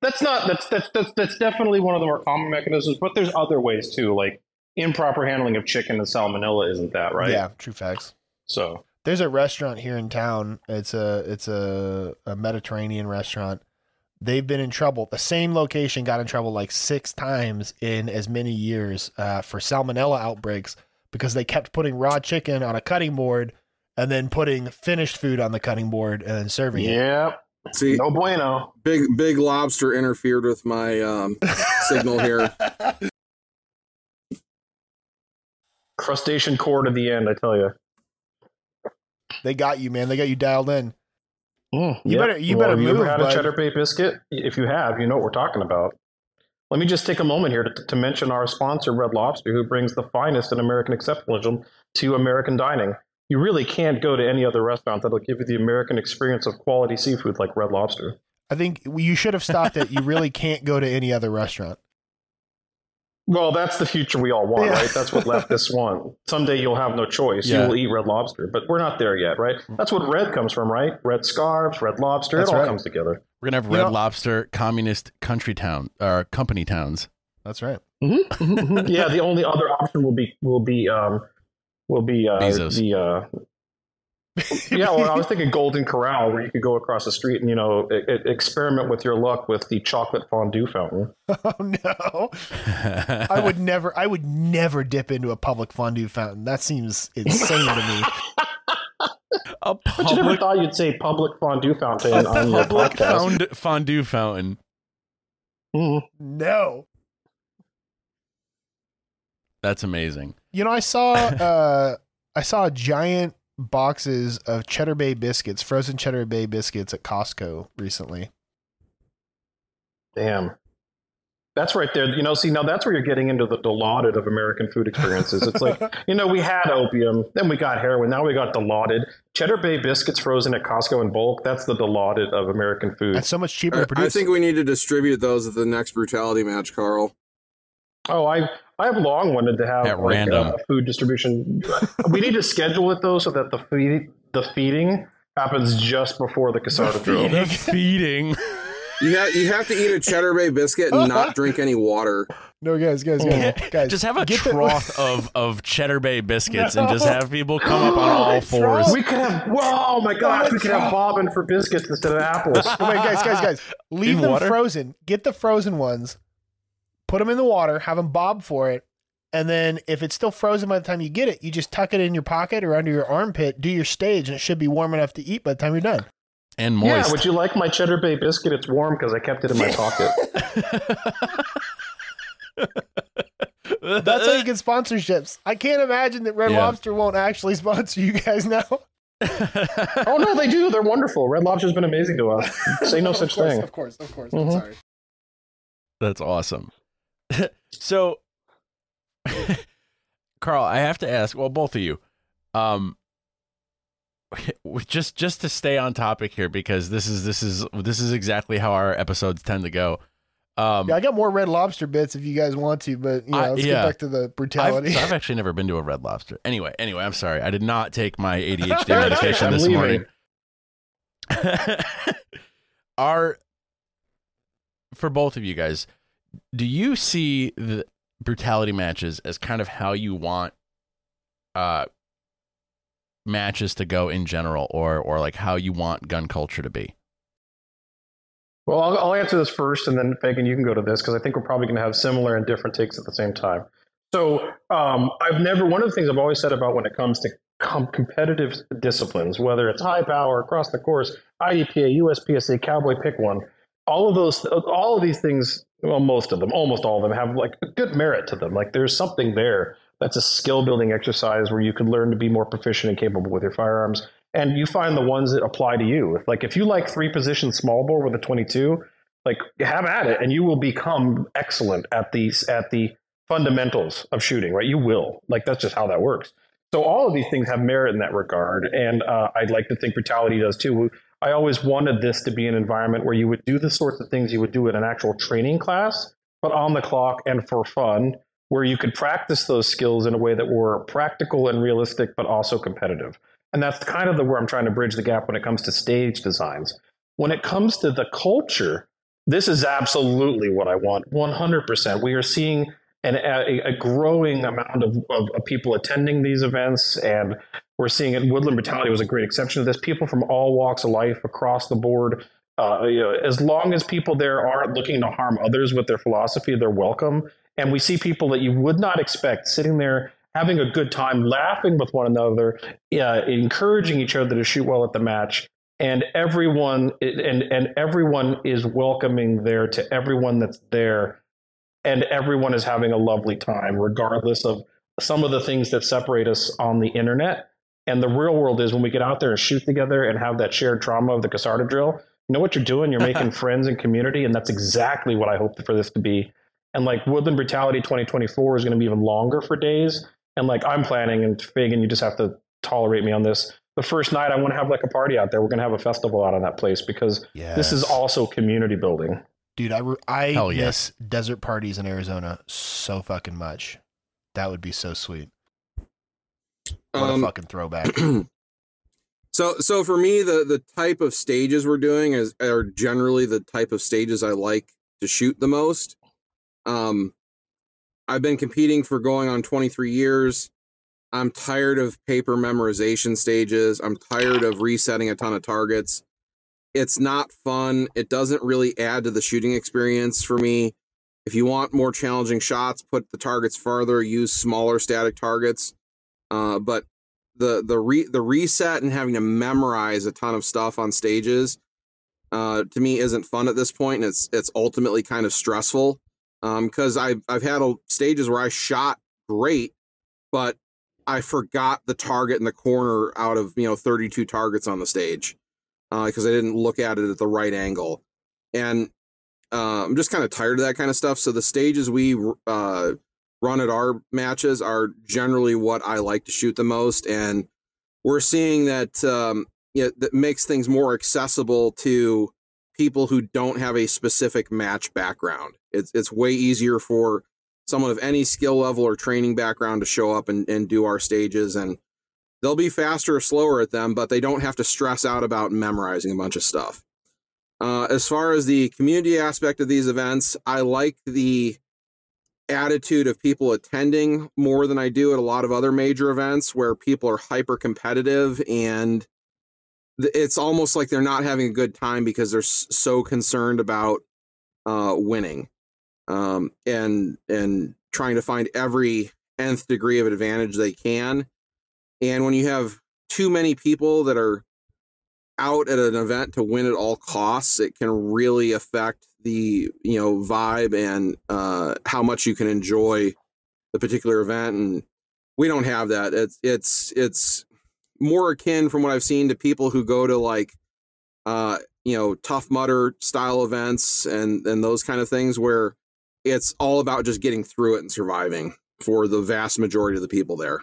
[SPEAKER 1] That's not that's that's that's that's definitely one of the more common mechanisms, but there's other ways too, like improper handling of chicken and salmonella isn't that right?
[SPEAKER 2] Yeah, true facts.
[SPEAKER 1] So
[SPEAKER 2] There's a restaurant here in town. It's a it's a, a Mediterranean restaurant. They've been in trouble. The same location got in trouble like six times in as many years uh, for salmonella outbreaks because they kept putting raw chicken on a cutting board and then putting finished food on the cutting board and then serving it.
[SPEAKER 1] yeah,
[SPEAKER 4] See,
[SPEAKER 1] no bueno.
[SPEAKER 4] big big lobster interfered with my um, signal here.
[SPEAKER 1] Crustacean core to the end, I tell you.
[SPEAKER 2] They got you, man. They got you dialed in.
[SPEAKER 1] Mm,
[SPEAKER 2] You
[SPEAKER 1] yep.
[SPEAKER 2] better- you
[SPEAKER 1] Well,
[SPEAKER 2] better
[SPEAKER 1] have you ever had
[SPEAKER 2] bud.
[SPEAKER 1] a cheddar bay biscuit? If you have, you know what we're talking about. let me just take a moment here to, to mention our sponsor, Red Lobster, who brings the finest in American exceptionalism to American dining. You really can't go to any other restaurant that'll give you the American experience of quality seafood like Red Lobster.
[SPEAKER 2] I think you should have stopped it. You really can't go to any other restaurant.
[SPEAKER 1] Well, that's the future we all want,
[SPEAKER 2] Yeah.
[SPEAKER 1] right? That's what leftists want. Someday you'll have no choice.
[SPEAKER 3] Yeah.
[SPEAKER 1] You will eat red lobster, but we're not there yet, right? That's what red comes from, right? Red scarves, red lobster,
[SPEAKER 2] That's
[SPEAKER 1] it all
[SPEAKER 2] right.
[SPEAKER 1] comes together.
[SPEAKER 3] We're gonna have
[SPEAKER 2] You
[SPEAKER 3] Red
[SPEAKER 2] know-
[SPEAKER 3] Lobster communist country town or company towns.
[SPEAKER 2] That's right.
[SPEAKER 1] Mhm. yeah, the only other option will be will be um will be uh
[SPEAKER 3] Bezos.
[SPEAKER 1] the uh yeah, well, I was thinking Golden Corral, where you could go across the street and you know e- e- experiment with your luck with the chocolate fondue fountain.
[SPEAKER 2] oh no. I would never I would never dip into a public fondue fountain. That seems insane to me.
[SPEAKER 3] a
[SPEAKER 1] But you never
[SPEAKER 3] public,
[SPEAKER 1] thought you'd say public fondue fountain
[SPEAKER 3] a
[SPEAKER 1] on your
[SPEAKER 3] public
[SPEAKER 1] podcast.
[SPEAKER 3] found, fondue fountain.
[SPEAKER 1] Mhm.
[SPEAKER 2] No.
[SPEAKER 3] That's amazing.
[SPEAKER 2] You know, I saw uh I saw a giant boxes of Cheddar Bay biscuits, frozen Cheddar Bay biscuits at Costco recently.
[SPEAKER 1] Damn. That's right there. You know, see, now that's where you're getting into the dilaudid of American food experiences. It's like, you know, we had opium, then we got heroin, now we got dilaudid. Cheddar Bay biscuits frozen at Costco in bulk, that's the dilaudid of American food.
[SPEAKER 2] That's so much cheaper
[SPEAKER 4] I,
[SPEAKER 2] to produce.
[SPEAKER 4] I think we need to distribute those at the next brutality match, Karl.
[SPEAKER 1] Oh, I I've long wanted to have
[SPEAKER 3] At
[SPEAKER 1] like,
[SPEAKER 3] random.
[SPEAKER 1] uh, food distribution. we need to schedule it though, so that the feed, the feeding happens just before the Kasarda drill.
[SPEAKER 3] The feeding.
[SPEAKER 4] You have you have to eat a Cheddar Bay biscuit and not drink any water.
[SPEAKER 2] no, guys, guys, guys, guys.
[SPEAKER 3] just have a
[SPEAKER 2] get the-
[SPEAKER 3] trough of, of Cheddar Bay biscuits and just have people come up on all fours.
[SPEAKER 1] We could have. Whoa, my gosh, we could have bobbin for biscuits instead of apples.
[SPEAKER 2] Oh, wait, guys, guys, guys. Leave
[SPEAKER 3] In
[SPEAKER 2] them
[SPEAKER 3] water?
[SPEAKER 2] frozen. Get the frozen ones. Put them in the water. Have them bob for it. And then if it's still frozen by the time you get it, you just tuck it in your pocket or under your armpit, do your stage, and it should be warm enough to eat by the time you're done.
[SPEAKER 3] and moist.
[SPEAKER 1] Yeah, would you like my Cheddar Bay biscuit? It's warm because I kept it in my pocket.
[SPEAKER 2] That's how you get sponsorships. I can't imagine that Red
[SPEAKER 3] Yeah.
[SPEAKER 2] Lobster won't actually sponsor you guys now.
[SPEAKER 1] oh no, they do. They're wonderful. Red Lobster's been amazing to us. Say no
[SPEAKER 2] Of
[SPEAKER 1] such
[SPEAKER 2] course,
[SPEAKER 1] thing.
[SPEAKER 2] Of course, of course.
[SPEAKER 1] Mhm.
[SPEAKER 2] I'm sorry.
[SPEAKER 3] That's awesome. so, Karl, I have to ask. Well, both of you, um, just just to stay on topic here because this is this is this is exactly how our episodes tend to go. Um,
[SPEAKER 2] Yeah, I got more Red Lobster bits if you guys want to, but you know,
[SPEAKER 3] I-
[SPEAKER 2] let's
[SPEAKER 3] yeah.
[SPEAKER 2] get back to the
[SPEAKER 3] I've,
[SPEAKER 2] brutality.
[SPEAKER 3] so I've actually never been to a Red Lobster. Anyway, anyway, I'm sorry. I did not take my ADHD medication this
[SPEAKER 1] leaving.
[SPEAKER 3] morning. Are for both of you guys, do you see the brutality matches as kind of how you want uh matches to go in general or or like how you want gun culture to be?
[SPEAKER 1] Well, I'll, I'll answer this first, and then Phagan, you can go to this because I think we're probably going to have similar and different takes at the same time. So, um, I've never one of the things I've always said about when it comes to com- competitive disciplines, whether it's high power, across the course, IDPA, USPSA, Cowboy, pick one. All of those, all of these things, well, most of them, almost all of them, have like good merit to them. Like there's something there that's a skill building exercise where you can learn to be more proficient and capable with your firearms and you find the ones that apply to you. Like if you like three position small bore with a 22, like have at it, and you will become excellent at these at the fundamentals of shooting. Right, you will. Like that's just how that works. So all of these things have merit in that regard, and uh, I'd like to think brutality does too. I always wanted this to be an environment where you would do the sorts of things you would do in an actual training class, but on the clock and for fun, where you could practice those skills in a way that were practical and realistic, but also competitive. And that's kind of the where I'm trying to bridge the gap when it comes to stage designs. When it comes to the culture, this is absolutely what I want. 100%. We are seeing an, a, a growing amount of, of, of people attending these events, and we're seeing it. Woodland Brutality was a great exception to this. People from all walks of life across the board. Uh, you know, as long as people there aren't looking to harm others with their philosophy, they're welcome. And we see people that you would not expect sitting there having a good time, laughing with one another, uh, encouraging each other to shoot well at the match, and everyone and and everyone is welcoming there to everyone that's there, and everyone is having a lovely time, regardless of some of the things that separate us on the internet. And the real world is when we get out there and shoot together and have that shared trauma of the Kasarda drill. You know what you're doing? You're making friends and community, and that's exactly what I hope for this to be And like Woodland Brutality 2024 is going to be even longer for days. And like I'm planning, and Fig, and you just have to tolerate me on this. The first night, I want to have like a party out there. We're going to have a festival out on that place because this is also community building.
[SPEAKER 2] Dude, I re- I
[SPEAKER 3] Hell yeah.
[SPEAKER 2] miss desert parties in Arizona so fucking much. That would be so sweet. What
[SPEAKER 4] Um,
[SPEAKER 2] a fucking throwback.
[SPEAKER 4] so so for me the the type of stages we're doing is are generally the type of stages I like to shoot the most. Um I've been competing for going on 23 years. I'm tired of paper memorization stages. I'm tired of resetting a ton of targets. It's not fun. It doesn't really add to the shooting experience for me. If you want more challenging shots, put the targets farther, use smaller static targets. Uh, but the the re, the reset and having to memorize a ton of stuff on stages uh, to me isn't fun at this point, and it's it's ultimately kind of stressful because I've I've had a, stages where I shot great, but I forgot the target in the corner out of you know 32 targets on the stage because I didn't look at it at the right angle, and uh, I'm just kind of tired of that kind of stuff. So the stages we uh, run at our matches are generally what I like to shoot the most, and we're seeing that um, yeah, that makes things more accessible to people who don't have a specific match background. It's it's way easier for someone of any skill level or training background to show up and, and do our stages and they'll be faster or slower at them, but they don't have to stress out about memorizing a bunch of stuff. Uh, as far as the community aspect of these events, I like the attitude of people attending more than I do at a lot of other major events where people are hyper competitive and it's almost like they're not having a good time because they're so concerned about uh, winning um, and and trying to find every nth degree of advantage they can. And when you have too many people that are out at an event to win at all costs, it can really affect the you know vibe and uh, how much you can enjoy the particular event. And we don't have that. It's it's it's more akin from what I've seen to people who go to like uh, you know Tough Mudder style events and and those kind of things where it's all about just getting through it and surviving for the vast majority of the people there.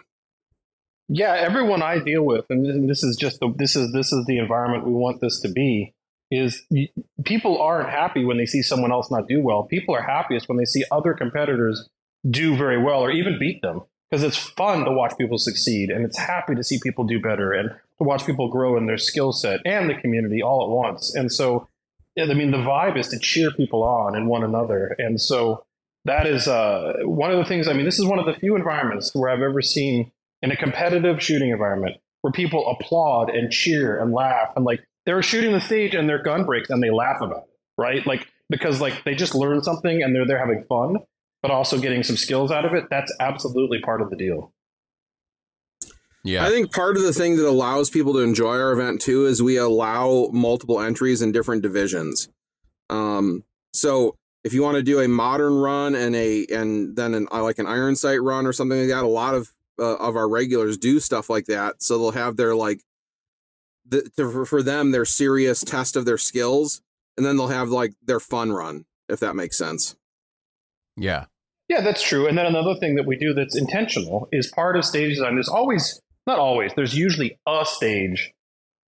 [SPEAKER 1] Yeah, everyone I deal with, and this is just the this is this is the environment we want this to be. Is people aren't happy when they see someone else not do well. People are happiest when they see other competitors do very well or even beat them because it's fun to watch people succeed and it's happy to see people do better and to watch people grow in their skill set and the community all at once. And so, I mean, the vibe is to cheer people on and one another. And so that is uh, one of the things. I mean, this is one of the few environments where I've ever seen in a competitive shooting environment where people applaud and cheer and laugh and like they were shooting the stage and their gun breaks and they laugh about it, right? Like because like they just learned something and they're there having fun, but also getting some skills out of it. That's absolutely part of the deal.
[SPEAKER 3] Yeah.
[SPEAKER 4] I think part of the thing that allows people to enjoy our event too is we allow multiple entries in different divisions. Um, so if you want to do a modern run and a and then an uh, like an iron sight run or something like that, a lot of uh, of our regulars do stuff like that. So they'll have their like the, to, for- for them their serious test of their skills, and then they'll have like their fun run if that makes sense.
[SPEAKER 3] yeah.
[SPEAKER 1] Yeah, that's true. And then another thing that we do that's intentional is part of stage design. There's always, not always, there's usually a stage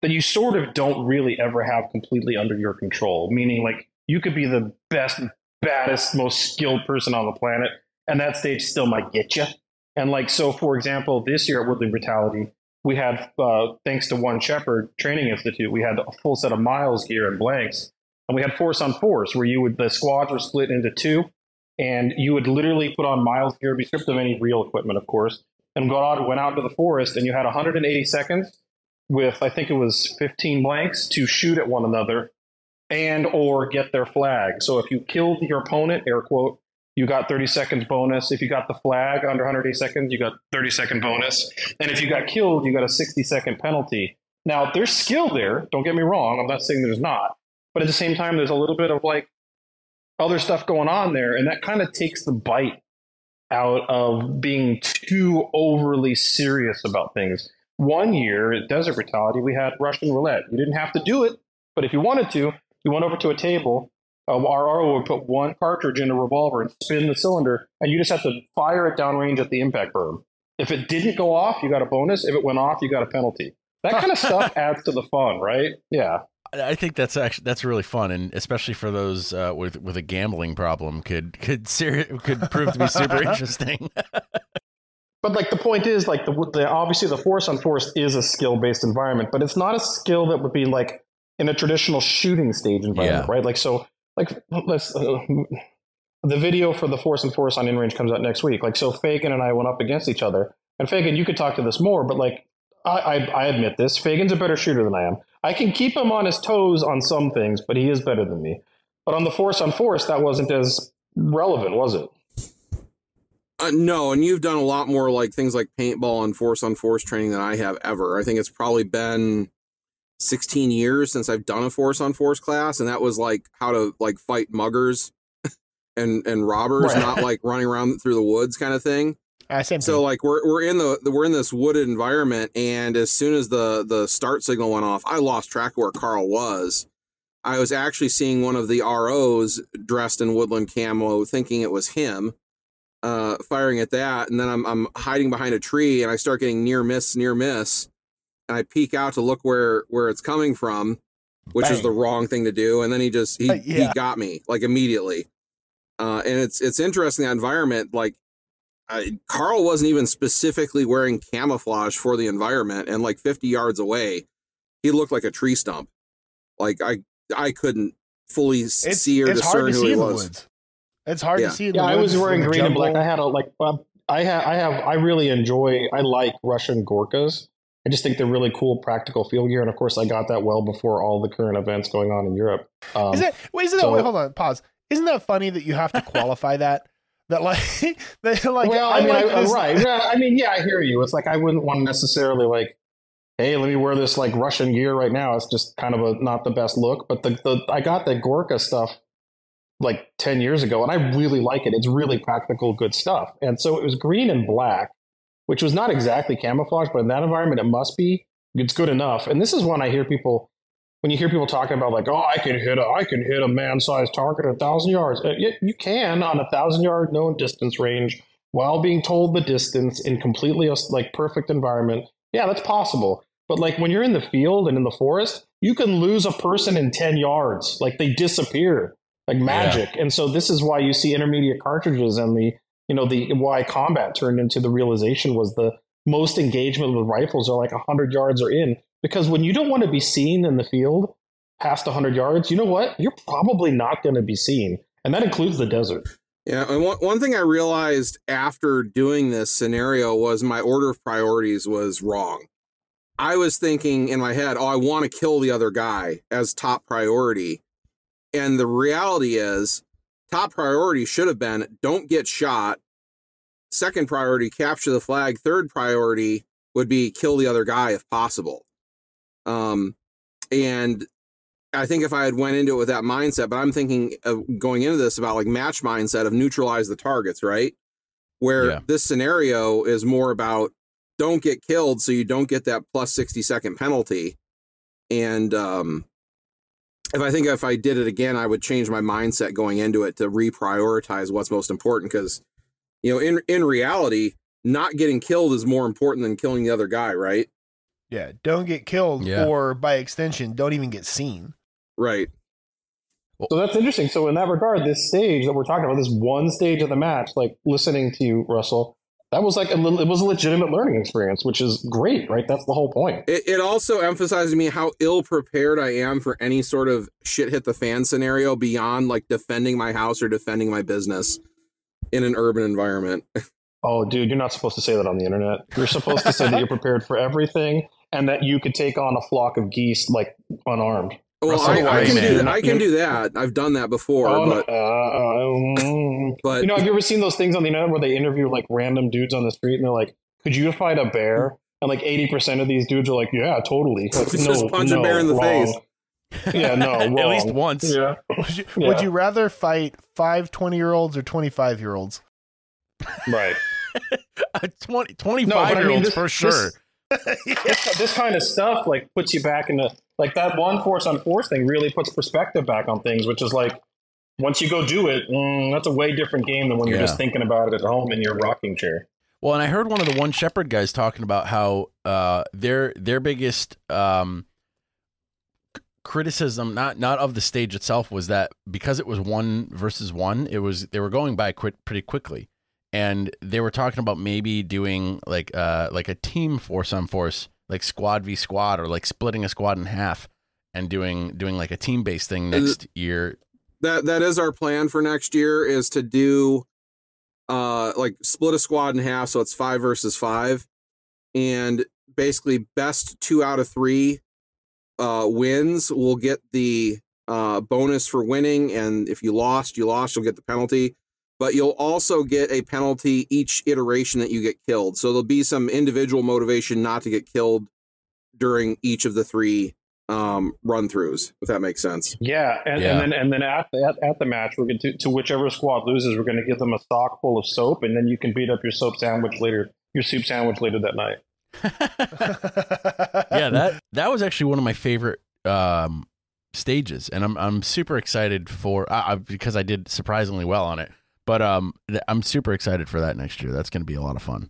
[SPEAKER 1] that you sort of don't really ever have completely under your control. Meaning, like, you could be the best, baddest, most skilled person on the planet, and that stage still might get you. And, like, so for example, this year at Woodland Brutality, we had, uh, thanks to One Shepherd Training Institute, we had a full set of MILES gear and blanks. And we had force on force, where you would, the squads were split into two and you would literally put on MILES gear, be stripped of any real equipment, of course, and go out, went out to the forest, and you had 180 seconds with I think it was 15 blanks to shoot at one another and or get their flag. So if you killed your opponent, air quote, you got 30 seconds bonus. If you got the flag under 180 seconds, you got 30 second bonus. And if you got killed, you got a 60 second penalty. Now there's skill there. Don't get me wrong. I'm not saying there's not, but at the same time, there's a little bit of like other stuff going on there, and that kind of takes the bite out of being too overly serious about things. One year at Desert Brutality, we had Russian roulette. You didn't have to do it, but if you wanted to, you went over to a table uh, our RO would put one cartridge in a revolver and spin the cylinder, and you just have to fire it downrange at the impact berm. If it didn't go off, you got a bonus. If it went off, you got a penalty. That kind of stuff adds to the fun, right? Yeah.
[SPEAKER 3] I think that's actually that's really fun, and especially for those uh, with with a gambling problem, could could seri- could prove to be super interesting.
[SPEAKER 1] But like the point is, like the, the obviously the force on force is a skill based environment, but it's not a skill that would be like in a traditional shooting stage environment,
[SPEAKER 3] Yeah.
[SPEAKER 1] right? Like so, like let's. Uh, the video for the force and force on InRange comes out next week. Like so, Phagan and I went up against each other, and Phagan, you could talk to this more, but like I, I, I admit this, Phagan's a better shooter than I am. I can keep him on his toes on some things, but he is better than me. But on the force on force, that wasn't as relevant, was it?
[SPEAKER 4] Uh, no, and you've done a lot more like things like paintball and force on force training than I have ever. I think it's probably been 16 years since I've done a force on force class, and that was like how to like fight muggers and and robbers, not like running around through the woods kind of thing.
[SPEAKER 2] Uh, same
[SPEAKER 4] So
[SPEAKER 2] thing.
[SPEAKER 4] like we're we're in the we're in this wooded environment, and as soon as the the start signal went off, I lost track of where Karl was. I was actually seeing one of the ROs dressed in woodland camo, thinking it was him, uh, firing at that, and then I'm I'm hiding behind a tree, and I start getting near miss, near miss, and I peek out to look where where it's coming from, which is the wrong thing to do, and then he just he
[SPEAKER 2] Uh, yeah.
[SPEAKER 4] he got me like immediately, uh, and it's it's interesting that environment like I, Karl wasn't even specifically wearing camouflage for the environment, and like 50 yards away, he looked like a tree stump. Like I, I couldn't fully
[SPEAKER 2] It's,
[SPEAKER 4] see or
[SPEAKER 2] it's
[SPEAKER 4] discern
[SPEAKER 2] hard to
[SPEAKER 4] who
[SPEAKER 2] see
[SPEAKER 4] he
[SPEAKER 2] in the
[SPEAKER 4] was.
[SPEAKER 2] woods. It's hard
[SPEAKER 4] Yeah.
[SPEAKER 2] to see in
[SPEAKER 1] Yeah,
[SPEAKER 2] the
[SPEAKER 1] I was wearing green and black. I had a like. Uh, I have. I have. I really enjoy. I like Russian Gorkas. I just think they're really cool, practical field gear, and of course, I got that well before all the current events going on in Europe. Um,
[SPEAKER 2] Is that wait? Isn't that
[SPEAKER 1] so-
[SPEAKER 2] wait? Hold on, pause. Isn't that funny that you have to qualify that? That like that like
[SPEAKER 1] well, I, mean,
[SPEAKER 2] like
[SPEAKER 1] I, right? Yeah, I mean, yeah, I hear you. It's like I wouldn't want to necessarily like, hey, let me wear this like Russian gear right now. It's just kind of a not the best look. But the, the I got the Gorka stuff like ten years ago, and I really like it. It's really practical, good stuff. And so it was green and black, which was not exactly camouflage, but in that environment, it must be. It's good enough. And this is when I hear people. When you hear people talking about like, oh, I can hit a, I can hit a man-sized target a thousand yards. Uh, you can on a thousand-yard known distance range while being told the distance in completely like perfect environment. Yeah, that's possible. But like when you're in the field and in the forest, you can lose a person in 10 yards. Like they disappear like magic. And so this is why you see intermediate cartridges and the, you know, the why combat turned into the realization was the most engagement with rifles are like 100 yards or in. Because when you don't want to be seen in the field past 100 yards, you know what? You're probably not going to be seen. And that includes the desert.
[SPEAKER 4] Yeah, and one, one thing I realized after doing this scenario was my order of priorities was wrong. I was thinking in my head, oh, I want to kill the other guy as top priority. And the reality is, top priority should have been don't get shot. Second priority, capture the flag. Third priority would be kill the other guy if possible. Um, and I think if I had went into it with that mindset, but I'm thinking of going into this about like match mindset of neutralize the targets, right? Where
[SPEAKER 3] Yeah.
[SPEAKER 4] this scenario is more about don't get killed so you don't get that plus 60 second penalty. And um if I think if I did it again, I would change my mindset going into it to reprioritize what's most important because you know, in in reality, not getting killed is more important than killing the other guy, right?
[SPEAKER 2] yeah, don't get killed,
[SPEAKER 3] Yeah.
[SPEAKER 2] or by extension, don't even get seen.
[SPEAKER 4] Right.
[SPEAKER 1] So that's interesting. So in that regard, this stage that we're talking about, this one stage of the match, like listening to you, Russell, that was like a little, it was a legitimate learning experience, which is great, right? That's the whole point.
[SPEAKER 4] It, it also emphasized to me how ill prepared I am for any sort of shit hit the fan scenario beyond like defending my house or defending my business in an urban environment.
[SPEAKER 1] Oh, dude, you're not supposed to say that on the internet. You're supposed to say that you're prepared for everything and that you could take on a flock of geese like unarmed.
[SPEAKER 4] Well, I, I can
[SPEAKER 3] Wayman.
[SPEAKER 4] do I can do that. I've done that before,
[SPEAKER 1] no,
[SPEAKER 4] but
[SPEAKER 1] uh, mm.
[SPEAKER 4] but
[SPEAKER 1] you know, have you ever seen those things on the internet where they interview like random dudes on the street and they're like, "Could you fight a bear?" And like eighty percent of these dudes are like, "Yeah, totally." Like,
[SPEAKER 4] Just punch a bear in the
[SPEAKER 1] wrong.
[SPEAKER 4] face.
[SPEAKER 1] Yeah, no,
[SPEAKER 3] At least once.
[SPEAKER 1] Yeah,
[SPEAKER 2] Would you,
[SPEAKER 1] Yeah.
[SPEAKER 2] would you rather fight five 20 year olds or 25 year olds?
[SPEAKER 1] right.
[SPEAKER 3] 20, 25
[SPEAKER 1] No, but I
[SPEAKER 3] year
[SPEAKER 1] mean,
[SPEAKER 3] olds
[SPEAKER 1] this-
[SPEAKER 3] for sure.
[SPEAKER 1] this, this kind of stuff like puts you back into like that one force on force thing really puts perspective back on things, which is like once you go do it, mm, that's a way different game than when you're just thinking about it at home in your rocking chair.
[SPEAKER 3] Well, and I heard one of the One Shepherd guys talking about how uh, their their biggest um, c- criticism, not not of the stage itself, was that because it was one versus one, it was they were going by quit pretty quickly, and they were talking about maybe doing like uh, like a team force on force, like squad v squad, or like splitting a squad in half and doing doing like a team based thing next year.
[SPEAKER 4] that that is our plan for next year is to do uh like split a squad in half so it's five versus five and basically best two out of three uh wins will get the uh bonus for winning and if you lost you lost you'll get the penalty but you'll also get a penalty each iteration that you get killed so there'll be some individual motivation not to get killed during each of the three um run throughs if that makes sense
[SPEAKER 1] Yeah, and,
[SPEAKER 3] Yeah.
[SPEAKER 1] and then and then at, at, at the match, we're going to to whichever squad loses, we're going to give them a sock full of soap, and then you can beat up your soap sandwich later, your soup sandwich later that night.
[SPEAKER 3] yeah, that that was actually one of my favorite um, stages, and I'm I'm super excited for uh, uh, because I did surprisingly well on it. But um, I'm super excited for that next year. That's going to be a lot of fun.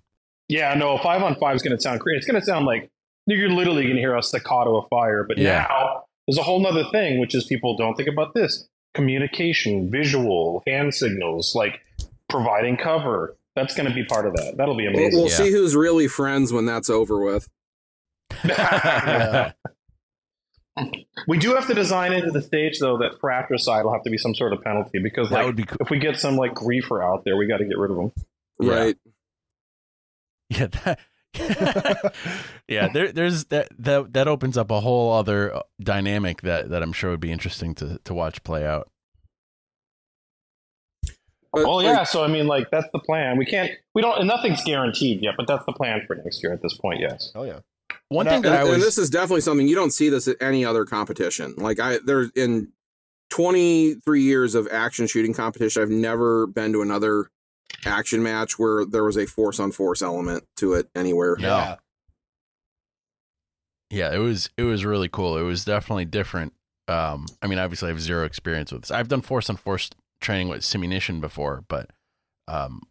[SPEAKER 1] Yeah, no, five on five is going to sound crazy. It's going to sound like you're literally going to hear a staccato of fire. But
[SPEAKER 3] Yeah.
[SPEAKER 1] now there's a whole other thing, which is people don't think about this: communication, visual, hand signals, like providing cover. That's going to be part of that. That'll be
[SPEAKER 4] We'll,
[SPEAKER 1] amazing.
[SPEAKER 4] we'll
[SPEAKER 3] Yeah.
[SPEAKER 4] see who's really friends when that's over with.
[SPEAKER 2] Yeah.
[SPEAKER 1] We do have to design into the stage though that fratricide will have to be some sort of penalty because
[SPEAKER 3] that
[SPEAKER 1] like
[SPEAKER 3] would be cool.
[SPEAKER 1] if we get some like griefer out there, we got to get rid of them.
[SPEAKER 4] Right.
[SPEAKER 3] Yeah, that, yeah. There, there's that that that opens up a whole other uh, dynamic that that I'm sure would be interesting to to watch play out.
[SPEAKER 4] But,
[SPEAKER 1] Well,
[SPEAKER 4] like,
[SPEAKER 1] yeah. So I mean, like that's the plan. We can't. We don't. and Nothing's guaranteed yet, but that's the plan for next year at this point. Yes.
[SPEAKER 2] oh yeah.
[SPEAKER 3] One thing that
[SPEAKER 4] and,
[SPEAKER 3] I was
[SPEAKER 4] and this is definitely something you don't see this at any other competition. Like I there's in 23 years of action shooting competition, I've never been to another action match where there was a force on force element to it anywhere.
[SPEAKER 3] Yeah. yeah it was it was really cool it was definitely different um i mean obviously i have zero experience with this i've done force on force training with simunition before but um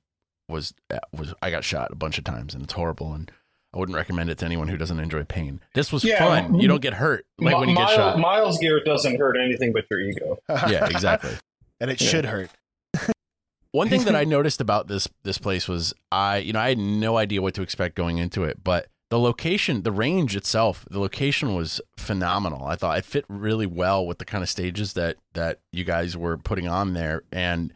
[SPEAKER 3] was uh, was i got shot a bunch of times and it's horrible and i wouldn't recommend it to anyone who doesn't enjoy pain this was
[SPEAKER 1] Yeah,
[SPEAKER 3] fun you don't get hurt like when you get
[SPEAKER 1] Miles,
[SPEAKER 3] shot
[SPEAKER 1] Miles gear doesn't hurt anything but your ego.
[SPEAKER 3] yeah exactly
[SPEAKER 2] and it
[SPEAKER 1] Yeah.
[SPEAKER 2] should hurt.
[SPEAKER 3] One thing that I noticed about this this place was I you know I had no idea what to expect going into it, but the location, the range itself, the location was phenomenal. I thought it fit really well with the kind of stages that that you guys were putting on there, and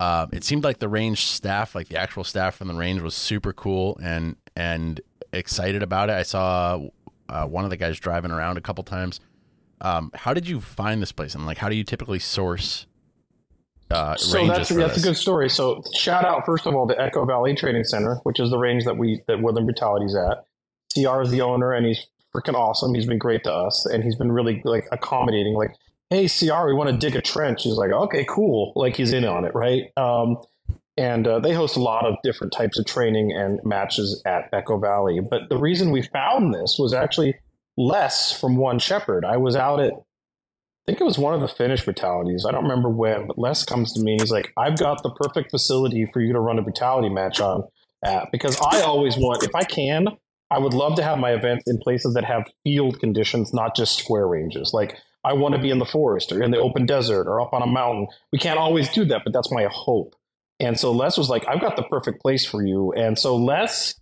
[SPEAKER 3] uh, it seemed like the range staff, like the actual staff from the range, was super cool and and excited about it. I saw uh, one of the guys driving around a couple times. Um, how did you find this place, and like how do you typically source? Uh,
[SPEAKER 1] So that's that's
[SPEAKER 3] this?
[SPEAKER 1] a good story. So shout out first of all to Echo Valley Training Center, which is the range that we that Woodland Brutality's at. CR is the owner, and he's freaking awesome. He's been great to us, and he's been really like accommodating. Like, hey CR, we want to dig a trench. He's like, okay, cool. Like he's in on it, right? Um, and uh, they host a lot of different types of training and matches at Echo Valley. But the reason we found this was actually Les from One Shepherd. I was out at I think it was one of the Finnish brutalities. I don't remember when, but Les comes to me and he's like, I've got the perfect facility for you to run a brutality match on at because I always want, if I can, I would love to have my events in places that have field conditions, not just square ranges. Like I want to be in the forest or in the open desert or up on a mountain. We can't always do that, but that's my hope. And so Les was like, I've got the perfect place for you. And so Les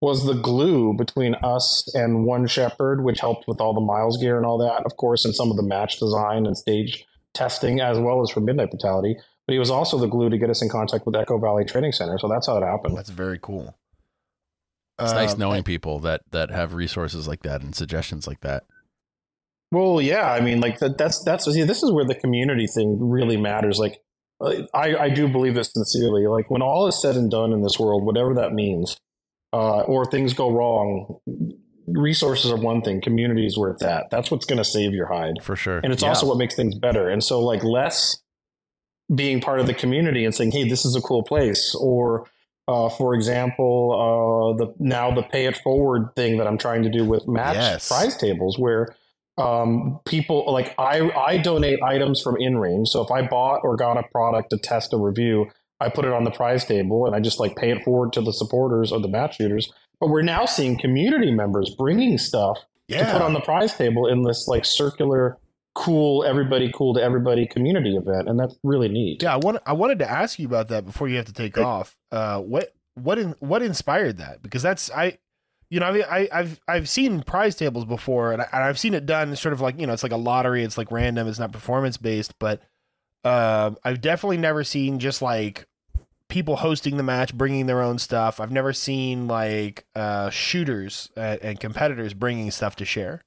[SPEAKER 1] was the glue between us and One Shepherd, which helped with all the MILES gear and all that, of course, and some of the match design and stage testing, as well as for Midnight Brutality. But he was also the glue to get us in contact with Echo Valley Training Center. So that's how it happened.
[SPEAKER 2] That's very cool.
[SPEAKER 3] It's nice
[SPEAKER 2] Um,
[SPEAKER 3] knowing people that that have resources like that and suggestions like that.
[SPEAKER 1] Well, yeah, I mean, like that, that's that's see, this is where the community thing really matters. Like, I I do believe this sincerely. Like, when all is said and done in this world, whatever that means, uh, or things go wrong, resources are one thing. Community is where it's at. That's what's going to save your hide.
[SPEAKER 3] For sure.
[SPEAKER 1] and it's
[SPEAKER 3] Yeah.
[SPEAKER 1] also what makes things better. And so, like Les being part of the community and saying, "Hey, this is a cool place," or, uh, for example, uh, the now the pay it forward thing that I'm trying to do with match
[SPEAKER 2] Yes.
[SPEAKER 1] prize tables, where um, people like I I donate items from InRange. So if I bought or got a product to test a review, I put it on the prize table and I just like pay it forward to the supporters or the match shooters. But we're now seeing community members bringing stuff
[SPEAKER 2] Yeah.
[SPEAKER 1] to put on the prize table in this like circular, cool, everybody cool to everybody community event, and that's really neat.
[SPEAKER 2] Yeah, I want I wanted to ask you about that before you have to take off. Uh, what what in, what inspired that? Because that's I, you know, I I I've I've seen prize tables before, and, I, I've seen it done sort of like you know, it's like a lottery. It's like random. It's not performance based, but uh, I've definitely never seen just like people hosting the match, bringing their own stuff. I've never seen like uh, shooters and, and competitors bringing stuff to share.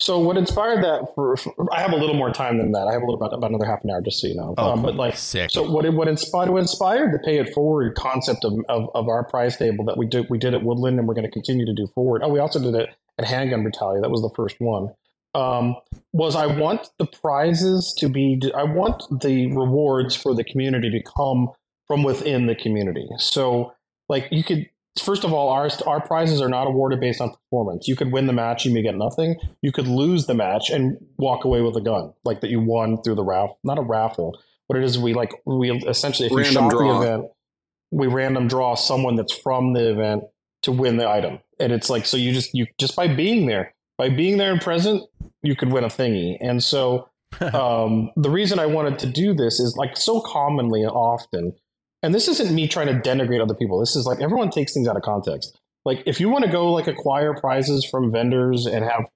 [SPEAKER 1] So what inspired that? For, for I have a little more time than that. I have a little about, about another half an hour, just so you know.
[SPEAKER 2] Oh,
[SPEAKER 1] um, but like,
[SPEAKER 3] Sick.
[SPEAKER 1] so what? What inspired? What inspired the pay it forward concept of, of, of our prize table that we did we did at Woodland, and we're going to continue to do forward. Oh, we also did it at Handgun Brutality. That was the first one. Um, was I want the prizes to be? I want the rewards for the community to come from within the community. So, like, you could first of all, our our prizes are not awarded based on performance. You could win the match, you may get nothing. You could lose the match and walk away with a gun, like that you won through the raffle. Not a raffle. What it is, we like we essentially if you
[SPEAKER 4] Random
[SPEAKER 1] shot
[SPEAKER 4] draw.
[SPEAKER 1] the event, we random draw someone that's from the event to win the item, and it's like so you just you just by being there, by being there and present, you could win a thingy. And so um, the reason I wanted to do this is like so commonly and often, and this isn't me trying to denigrate other people. This is like everyone takes things out of context. Like if you want to go like acquire prizes from vendors and have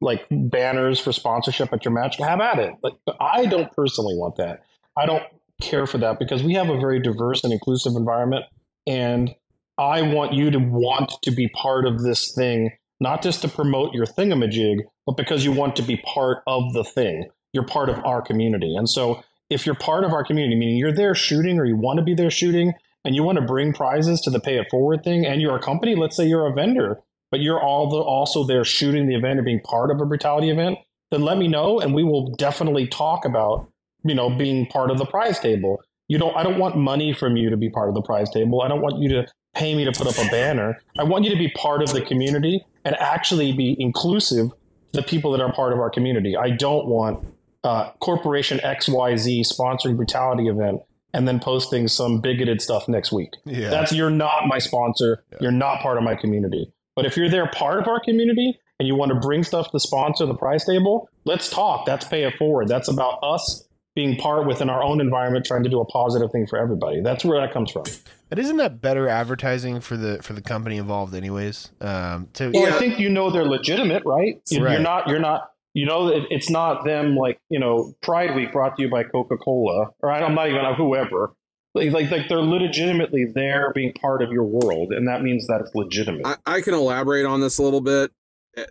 [SPEAKER 1] like banners for sponsorship at your match, have at it. Like I don't personally want that. I don't care for that because we have a very diverse and inclusive environment and I want you to want to be part of this thing, not just to promote your thingamajig, but because you want to be part of the thing. You're part of our community. And so if you're part of our community, meaning you're there shooting or you want to be there shooting and you want to bring prizes to the pay it forward thing and you're a company, let's say you're a vendor, but you're all the, also there shooting the event or being part of a brutality event, then let me know and we will definitely talk about, you know, being part of the prize table. You don't I don't want money from you to be part of the prize table. I don't want you to pay me to put up a banner. I want you to be part of the community and actually be inclusive to the people that are part of our community. I don't want uh, corporation XYZ sponsoring brutality event and then posting some bigoted stuff next week.
[SPEAKER 2] Yeah.
[SPEAKER 1] That's you're not my sponsor. You're not part of my community. But if you're there part of our community and you want to bring stuff to sponsor the prize table, let's talk. That's pay it forward. That's about us being part within our own environment, trying to do a positive thing for everybody. That's where that comes from.
[SPEAKER 2] But isn't that better advertising for the for the company involved, anyways? Um, to
[SPEAKER 1] Well,
[SPEAKER 4] Yeah.
[SPEAKER 1] I think you know they're legitimate, right? You,
[SPEAKER 2] Right.
[SPEAKER 1] You're not. You're not. You know, that it's not them. Like you know, Pride Week brought to you by Coca Cola, or I'm not even whoever. Like, like, like they're legitimately there, being part of your world, and that means that it's legitimate.
[SPEAKER 4] I, I can elaborate on this a little bit.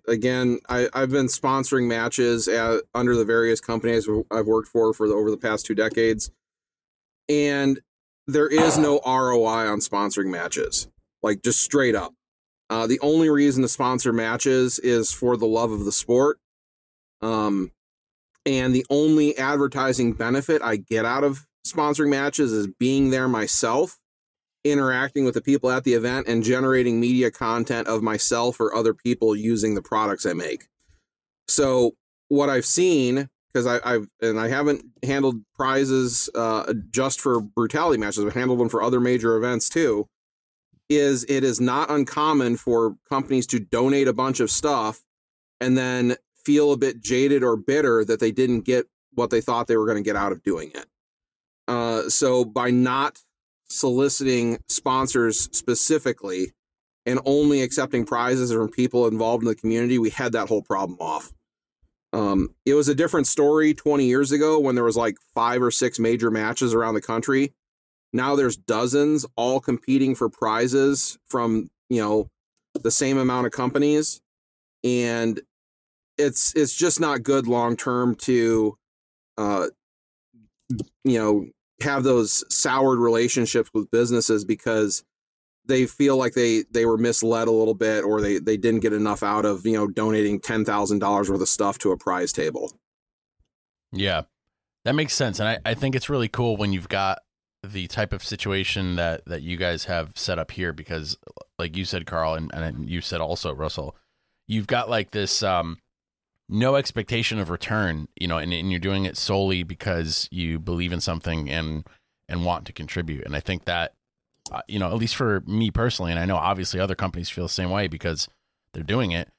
[SPEAKER 4] Again, I, I've been sponsoring matches at, under the various companies I've worked for for the, over the past two decades, and there is no ROI on sponsoring matches, like just straight up. Uh, the only reason to sponsor matches is for the love of the sport, um, and the only advertising benefit I get out of sponsoring matches is being there myself interacting with the people at the event and generating media content of myself or other people using the products I make. So what I've seen, because I've and I haven't handled prizes uh, just for brutality matches, I've handled them for other major events too. Is it is not uncommon for companies to donate a bunch of stuff and then feel a bit jaded or bitter that they didn't get what they thought they were going to get out of doing it. Uh, so by not soliciting sponsors specifically and only accepting prizes from people involved in the community, we had that whole problem off. Um, it was a different story 20 years ago when there was like five or six major matches around the country. Now there's dozens all competing for prizes from, you know, the same amount of companies and it's it's just not good long term to uh you know have those soured relationships with businesses because they feel like they they were misled a little bit or they they didn't get enough out of you know donating ten thousand dollars worth of stuff to a prize table.
[SPEAKER 3] Yeah, that makes sense, and I, I think it's really cool when you've got the type of situation that that you guys have set up here because, like you said, Karl, and, and you said also, Russell, you've got like this um no expectation of return, you know, and, and you're doing it solely because you believe in something and and want to contribute. And I think that, uh, you know, at least for me personally, and I know obviously other companies feel the same way because they're doing it.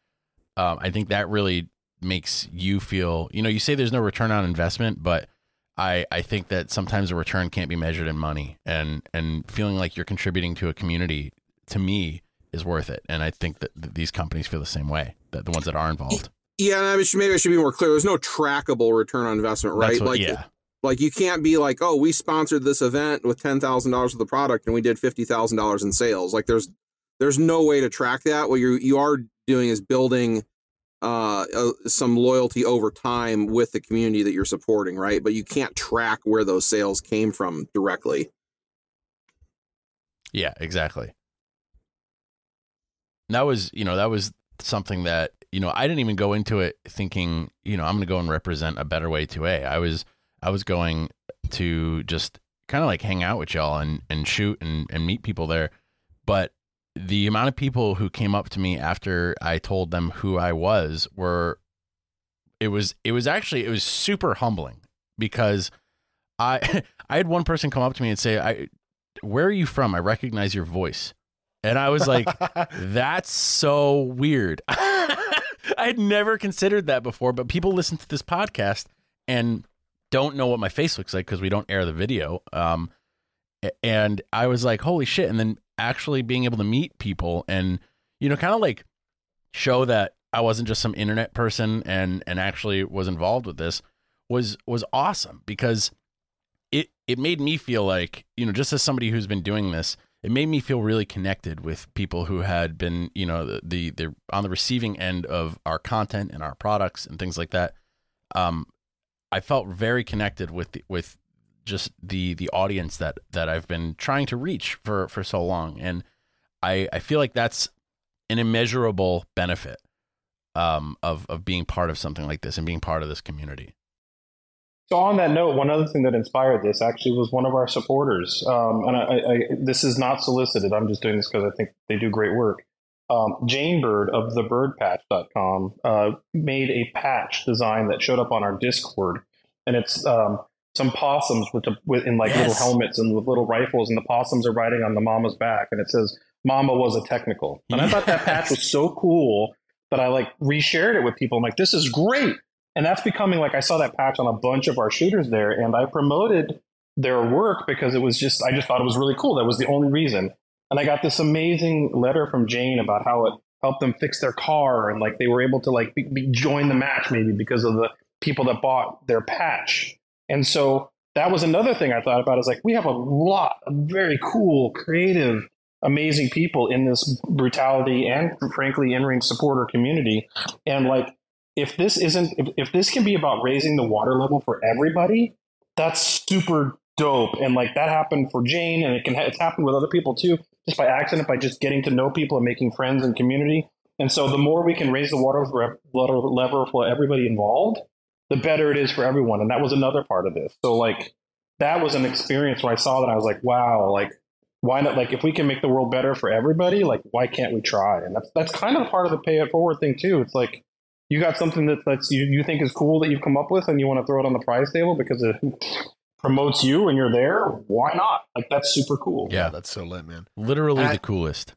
[SPEAKER 3] Um, I think that really makes you feel, you know, you say there's no return on investment, but I, I think that sometimes a return can't be measured in money and, and feeling like you're contributing to a community to me is worth it. And I think that th- these companies feel the same way, that the ones that are involved.
[SPEAKER 4] Yeah, and I mean, maybe I should be more clear. There's no trackable return on investment, right?
[SPEAKER 3] What-
[SPEAKER 4] like,
[SPEAKER 3] yeah,
[SPEAKER 4] like you can't be like, oh, we sponsored this event with ten thousand dollars of the product and we did fifty thousand dollars in sales. Like, there's there's no way to track that. What you you are doing is building uh, uh some loyalty over time with the community that you're supporting, right? But you can't track where those sales came from directly.
[SPEAKER 3] yeah, exactly. That was, you know, that was something that, you know, I didn't even go into it thinking, you know, I'm going to go and represent a better way to A. I was, I was going to just kind of like hang out with y'all and, and shoot and, and meet people there. But the amount of people who came up to me after I told them who I was were, it was, it was actually, it was super humbling because I, I had one person come up to me and say, I, where are you from? I recognize your voice. And I was like, that's so weird. I had never considered that before, but people listen to this podcast and don't know what my face looks like because we don't air the video. Um, and I was like, holy shit. And then actually being able to meet people and, you know, kind of like show that I wasn't just some internet person and, and actually was involved with this was, was awesome because it, it made me feel like, you know, just as somebody who's been doing this, it made me feel really connected with people who had been, you know, the the they're on the receiving end of our content and our products and things like that. Um, I felt very connected with the, with just the the audience that that I've been trying to reach for for so long, and I I feel like that's an immeasurable benefit um, of of being part of something like this and being part of this community.
[SPEAKER 1] So on that note, one other thing that inspired this actually was one of our supporters, um, and I, I, this is not solicited. I'm just doing this because I think they do great work. Um, Jane Bird of thebirdpatch.com uh, made a patch design that showed up on our Discord, and it's um, some possums with, the, with in like little helmets and with little rifles, and the possums are riding on the mama's back, and it says "Mama was a technical." And I thought that patch was so cool that I like reshared it with people. I'm like, "This is great." And that's becoming like I saw that patch on a bunch of our shooters there, and I promoted their work because it was just I just thought it was really cool. That was the only reason. And I got this amazing letter from Jane about how it helped them fix their car and like they were able to like be, be, join the match maybe because of the people that bought their patch. And so that was another thing I thought about is like we have a lot of very cool, creative, amazing people in this brutality and frankly InRange supporter community. And like if this isn't if, if this can be about raising the water level for everybody that's super dope. And like that happened for jane and it can ha- it's happened with other people too just by accident by just getting to know people and making friends and community. And so the more we can raise the water, level for everybody involved the better it is for everyone. And that was another part of this. So like that was an experience where i saw that i was like wow like why not like if we can make the world better for everybody like why can't we try? And that's that's kind of part of the pay it forward thing too. It's like you got something that that's you, you think is cool that you've come up with and you want to throw it on the prize table because it promotes you and you're there why not like that's super cool
[SPEAKER 3] Yeah,
[SPEAKER 2] that's so lit, man.
[SPEAKER 3] literally
[SPEAKER 2] I-
[SPEAKER 3] the coolest.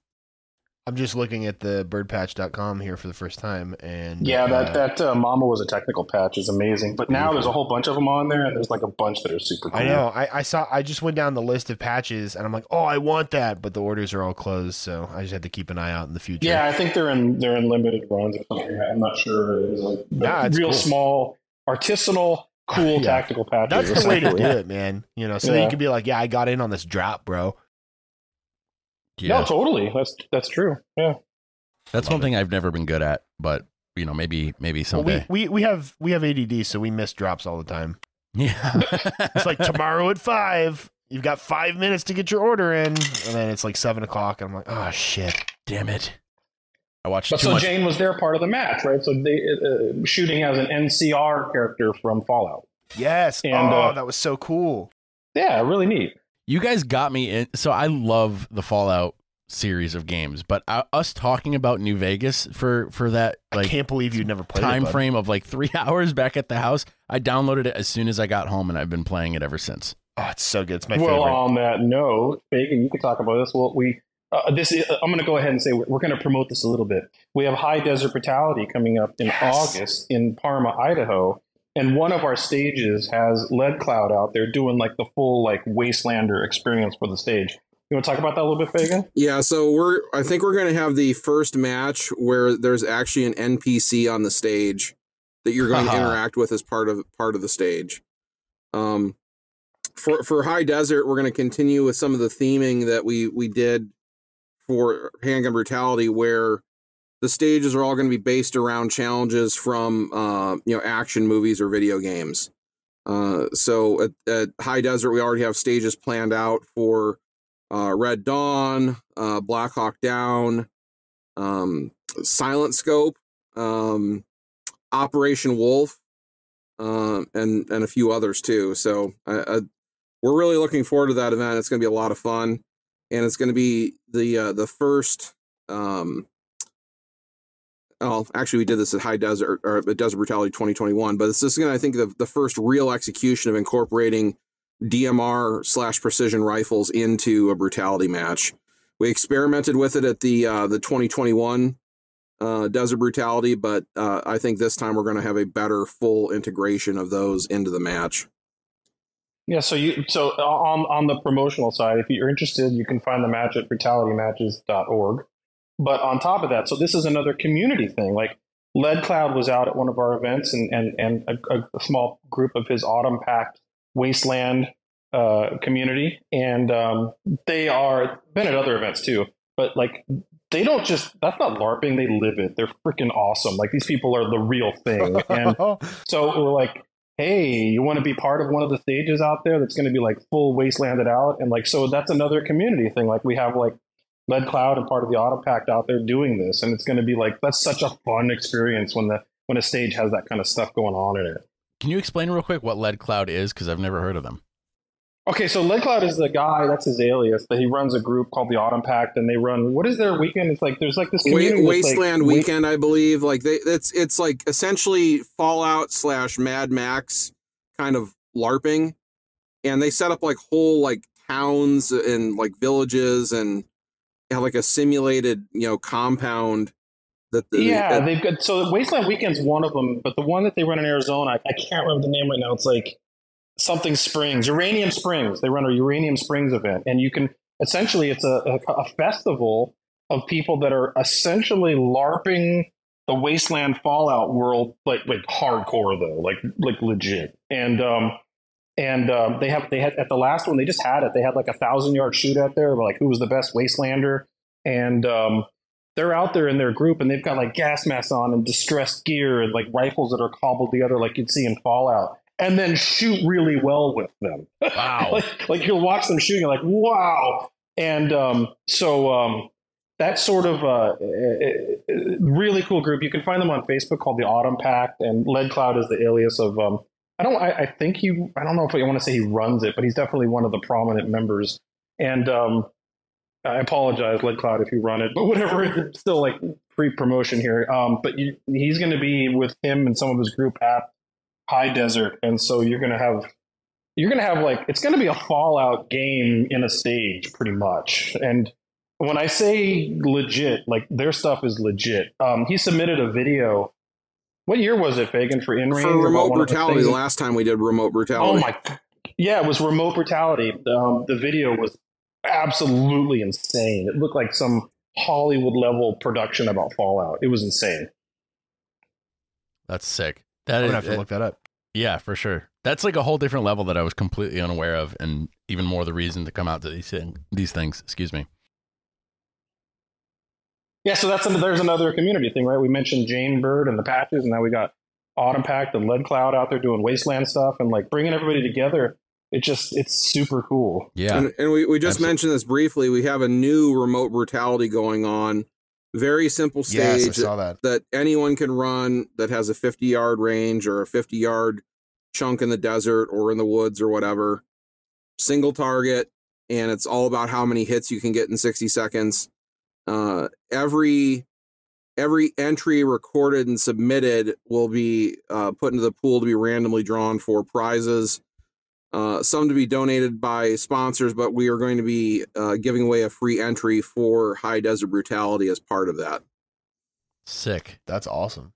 [SPEAKER 2] I'm just looking at the birdpatch.com here for the first time, and
[SPEAKER 1] yeah that
[SPEAKER 2] uh,
[SPEAKER 1] that uh, mama was a technical patch is amazing but now there's a whole bunch of them on there and there's like a bunch that are super cool
[SPEAKER 2] I know. I, I saw. I just went down the list of patches, and I'm like, oh, I want that, but the orders are all closed, so I just had to keep an eye out in the future.
[SPEAKER 1] yeah i think they're in they're in limited runs or something i'm not sure it is like but
[SPEAKER 2] Nah, it's
[SPEAKER 1] real
[SPEAKER 2] cool.
[SPEAKER 1] small artisanal cool
[SPEAKER 2] Yeah.
[SPEAKER 1] tactical patches
[SPEAKER 2] that's the way to do it, man. You know, so
[SPEAKER 1] Yeah.
[SPEAKER 2] you can be like, yeah, I got in on this drop, bro.
[SPEAKER 3] Yeah.
[SPEAKER 1] no totally that's that's true yeah
[SPEAKER 3] That's one thing I've never been good at, but you know, maybe maybe
[SPEAKER 2] Well,
[SPEAKER 3] someday.
[SPEAKER 2] we, we we have we have ADD, so we miss drops all the time.
[SPEAKER 3] yeah.
[SPEAKER 2] It's like tomorrow at five. You've got five minutes to get your order in, and then it's like seven o'clock, and I'm like, oh shit.
[SPEAKER 3] damn it. I watched
[SPEAKER 1] But
[SPEAKER 3] too
[SPEAKER 1] so
[SPEAKER 3] much.
[SPEAKER 1] Jane was there part of the match, right? So they uh, shooting as an NCR character from Fallout.
[SPEAKER 2] Yes.
[SPEAKER 1] And,
[SPEAKER 2] oh,
[SPEAKER 1] uh,
[SPEAKER 2] that was so cool.
[SPEAKER 1] Yeah, really neat.
[SPEAKER 3] You guys got me in. So I love the Fallout series of games. But uh, us talking about New Vegas for for that like I
[SPEAKER 2] can't believe you never played
[SPEAKER 3] time
[SPEAKER 2] it,
[SPEAKER 3] frame of like three hours back at the house, I downloaded it as soon as I got home, and I've been playing it ever since.
[SPEAKER 2] Oh, it's so good. It's my
[SPEAKER 1] well,
[SPEAKER 2] favorite.
[SPEAKER 1] on that note, Phagan, you can talk about this. Well, we uh, this is, I'm going to go ahead and say we're, we're going to promote this a little bit. We have High Desert Brutality coming up in
[SPEAKER 2] Yes.
[SPEAKER 1] August in Parma, Idaho, and one of our stages has Lead Cloud out there doing like the full like Wastelander experience for the stage. You want to talk about that a little bit, Phagan?
[SPEAKER 4] Yeah, so we're I think we're going to have the first match where there's actually an NPC on the stage that you're going to interact with as part of part of the stage. Um for for High Desert, we're going to continue with some of the theming that we we did for Handgun Brutality where the stages are all going to be based around challenges from uh, you know action movies or video games. Uh, so at, at High Desert, we already have stages planned out for uh, Red Dawn, uh, Black Hawk Down, um, Silent Scope, um, Operation Wolf, um, and and a few others too. So I, I, we're really looking forward to that event. It's going to be a lot of fun, and it's going to be the uh, the first. Um, oh, actually, we did this at High Desert or at Desert Brutality 2021, but this is going to, I think, the the first real execution of incorporating DMR slash precision rifles into a brutality match. We experimented with it at the uh, the 2021 uh, Desert Brutality, but uh, I think this time we're going to have a better full integration of those into the match.
[SPEAKER 1] Yeah, so you so on on the promotional side, if you're interested, you can find the match at brutalitymatches.org. But on top of that, so this is another community thing. Like Lead Cloud was out at one of our events, and and and a, a small group of his Autumn Pact Wasteland uh, community, and um, they are been at other events too. But like they don't just that's not LARPing; they live it. They're freaking awesome. Like these people are the real thing, and so we're like, hey, you want to be part of one of the stages out there that's going to be like full wastelanded out, and like so that's another community thing. Like we have like Lead Cloud and part of the Auto Pact out there doing this, and it's going to be like that's such a fun experience when the when a stage has that kind of stuff going on in it.
[SPEAKER 3] Can you explain real quick what Lead Cloud is? Because I've never heard of them.
[SPEAKER 1] Okay, so Lead Cloud is the guy that's his alias. That he runs a group called the Autumn Pact, and they run what is their weekend? It's like there's like this
[SPEAKER 4] Wa-
[SPEAKER 1] community that's, like,
[SPEAKER 4] Wasteland Weekend, I believe. Like they, it's it's like essentially Fallout slash Mad Max kind of LARPing, and they set up like whole like towns and like villages and have like a simulated you know compound that the
[SPEAKER 1] Yeah,
[SPEAKER 4] that-
[SPEAKER 1] they've got so Wasteland Weekend's one of them, but the one that they run in Arizona, I, I can't remember the name right now. It's like something Springs, Uranium Springs. They run a Uranium Springs event, and you can essentially it's a, a, a festival of people that are essentially LARPing the Wasteland Fallout world, like like hardcore though, like like legit. And um and um, they have they had at the last one they just had it. They had like a thousand yard shootout there, like who was the best Wastelander, and um, they're out there in their group and they've got like gas masks on and distressed gear and like rifles that are cobbled together like you'd see in Fallout, and then shoot really well with them.
[SPEAKER 3] Wow.
[SPEAKER 1] like, like you'll watch them shooting, like, wow. And um, so um, that's sort of a, a- a really cool group. You can find them on Facebook called the Autumn Pact, and Lead Cloud is the alias of. Um, I don't. I, I think he. I don't know if I want to say he runs it, but he's definitely one of the prominent members. And um, I apologize, Lead Cloud, if you run it, but whatever. It's still like free promotion here. Um, but you, he's going to be with him and some of his group at High Desert, and so you're going to have you're going to have like it's going to be a Fallout game in a stage, pretty much. And when I say legit, like their stuff is legit. Um, he submitted a video. What year was it, Phagan, for InRange?
[SPEAKER 4] for remote brutality. The last time we did remote brutality.
[SPEAKER 1] Oh my! Yeah, it was remote brutality. Um, the video was absolutely insane. It looked like some Hollywood level production about Fallout. It was insane.
[SPEAKER 3] That's sick. That
[SPEAKER 2] I'm
[SPEAKER 3] is,
[SPEAKER 2] gonna have to look that up.
[SPEAKER 3] yeah, for sure. That's like a whole different level that I was completely unaware of, and even more the reason to come out to these thing, these things. Excuse me.
[SPEAKER 1] Yeah, so that's there's another community thing, right? We mentioned Jane Bird and the patches, and now we got Autumn Pact and Lead Cloud out there doing wasteland stuff and like bringing everybody together. It just it's super cool.
[SPEAKER 3] Yeah,
[SPEAKER 4] And, and we, we just
[SPEAKER 3] Absolutely.
[SPEAKER 4] mentioned this briefly. We have a new remote brutality going on. Very simple
[SPEAKER 2] Yes, I
[SPEAKER 4] stage
[SPEAKER 2] saw that.
[SPEAKER 4] that anyone can run that has a 50 yard range or a 50 yard chunk in the desert or in the woods or whatever. Single target, and it's all about how many hits you can get in 60 seconds. uh, every every entry recorded and submitted will be uh, put into the pool to be randomly drawn for prizes. Uh, some to be donated by sponsors, but we are going to be uh, giving away a free entry for High Desert Brutality as part of that.
[SPEAKER 3] Sick.
[SPEAKER 2] That's awesome.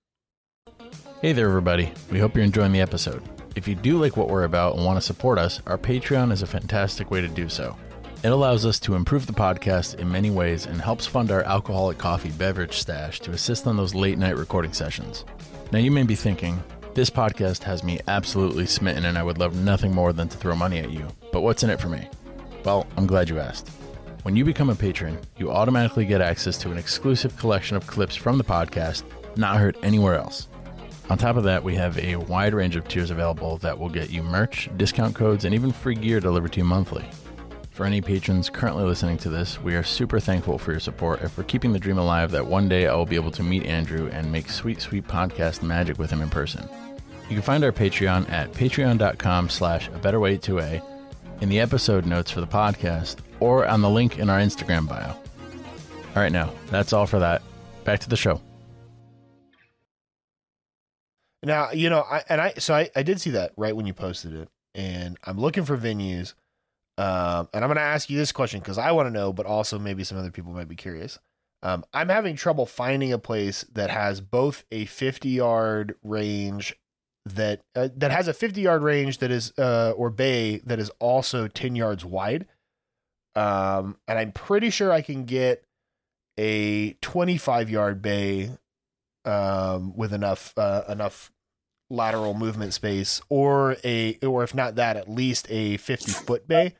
[SPEAKER 3] Hey there, everybody. We hope you're enjoying the episode. If you do like what we're about and want to support us, our Patreon is a fantastic way to do so. It allows us to improve the podcast in many ways and helps fund our alcoholic coffee beverage stash to assist on those late night recording sessions. Now, you may be thinking, this podcast has me absolutely smitten and I would love nothing more than to throw money at you. But what's in it for me? Well, I'm glad you asked. When you become a patron, you automatically get access to an exclusive collection of clips from the podcast not heard anywhere else. On top of that, we have a wide range of tiers available that will get you merch, discount codes, and even free gear delivered to you monthly. For any patrons currently listening to this, we are super thankful for your support and for keeping the dream alive that one day I will be able to meet Andrew and make sweet, sweet podcast magic with him in person. You can find our Patreon at patreon.com slash a better way to a in the episode notes for the podcast or on the link in our Instagram bio. All right, now that's all for that. Back to the show.
[SPEAKER 2] Now, you know, I and I so I, I did see that right when you posted it, and I'm looking for venues. Um, and I'm gonna ask you this question because I want to know, but also maybe some other people might be curious. Um, I'm having trouble finding a place that has both a 50 yard range that uh, that has a 50 yard range that is uh, or bay that is also 10 yards wide. Um, and I'm pretty sure I can get a 25 yard bay um, with enough uh, enough lateral movement space, or a or if not that, at least a 50 foot bay.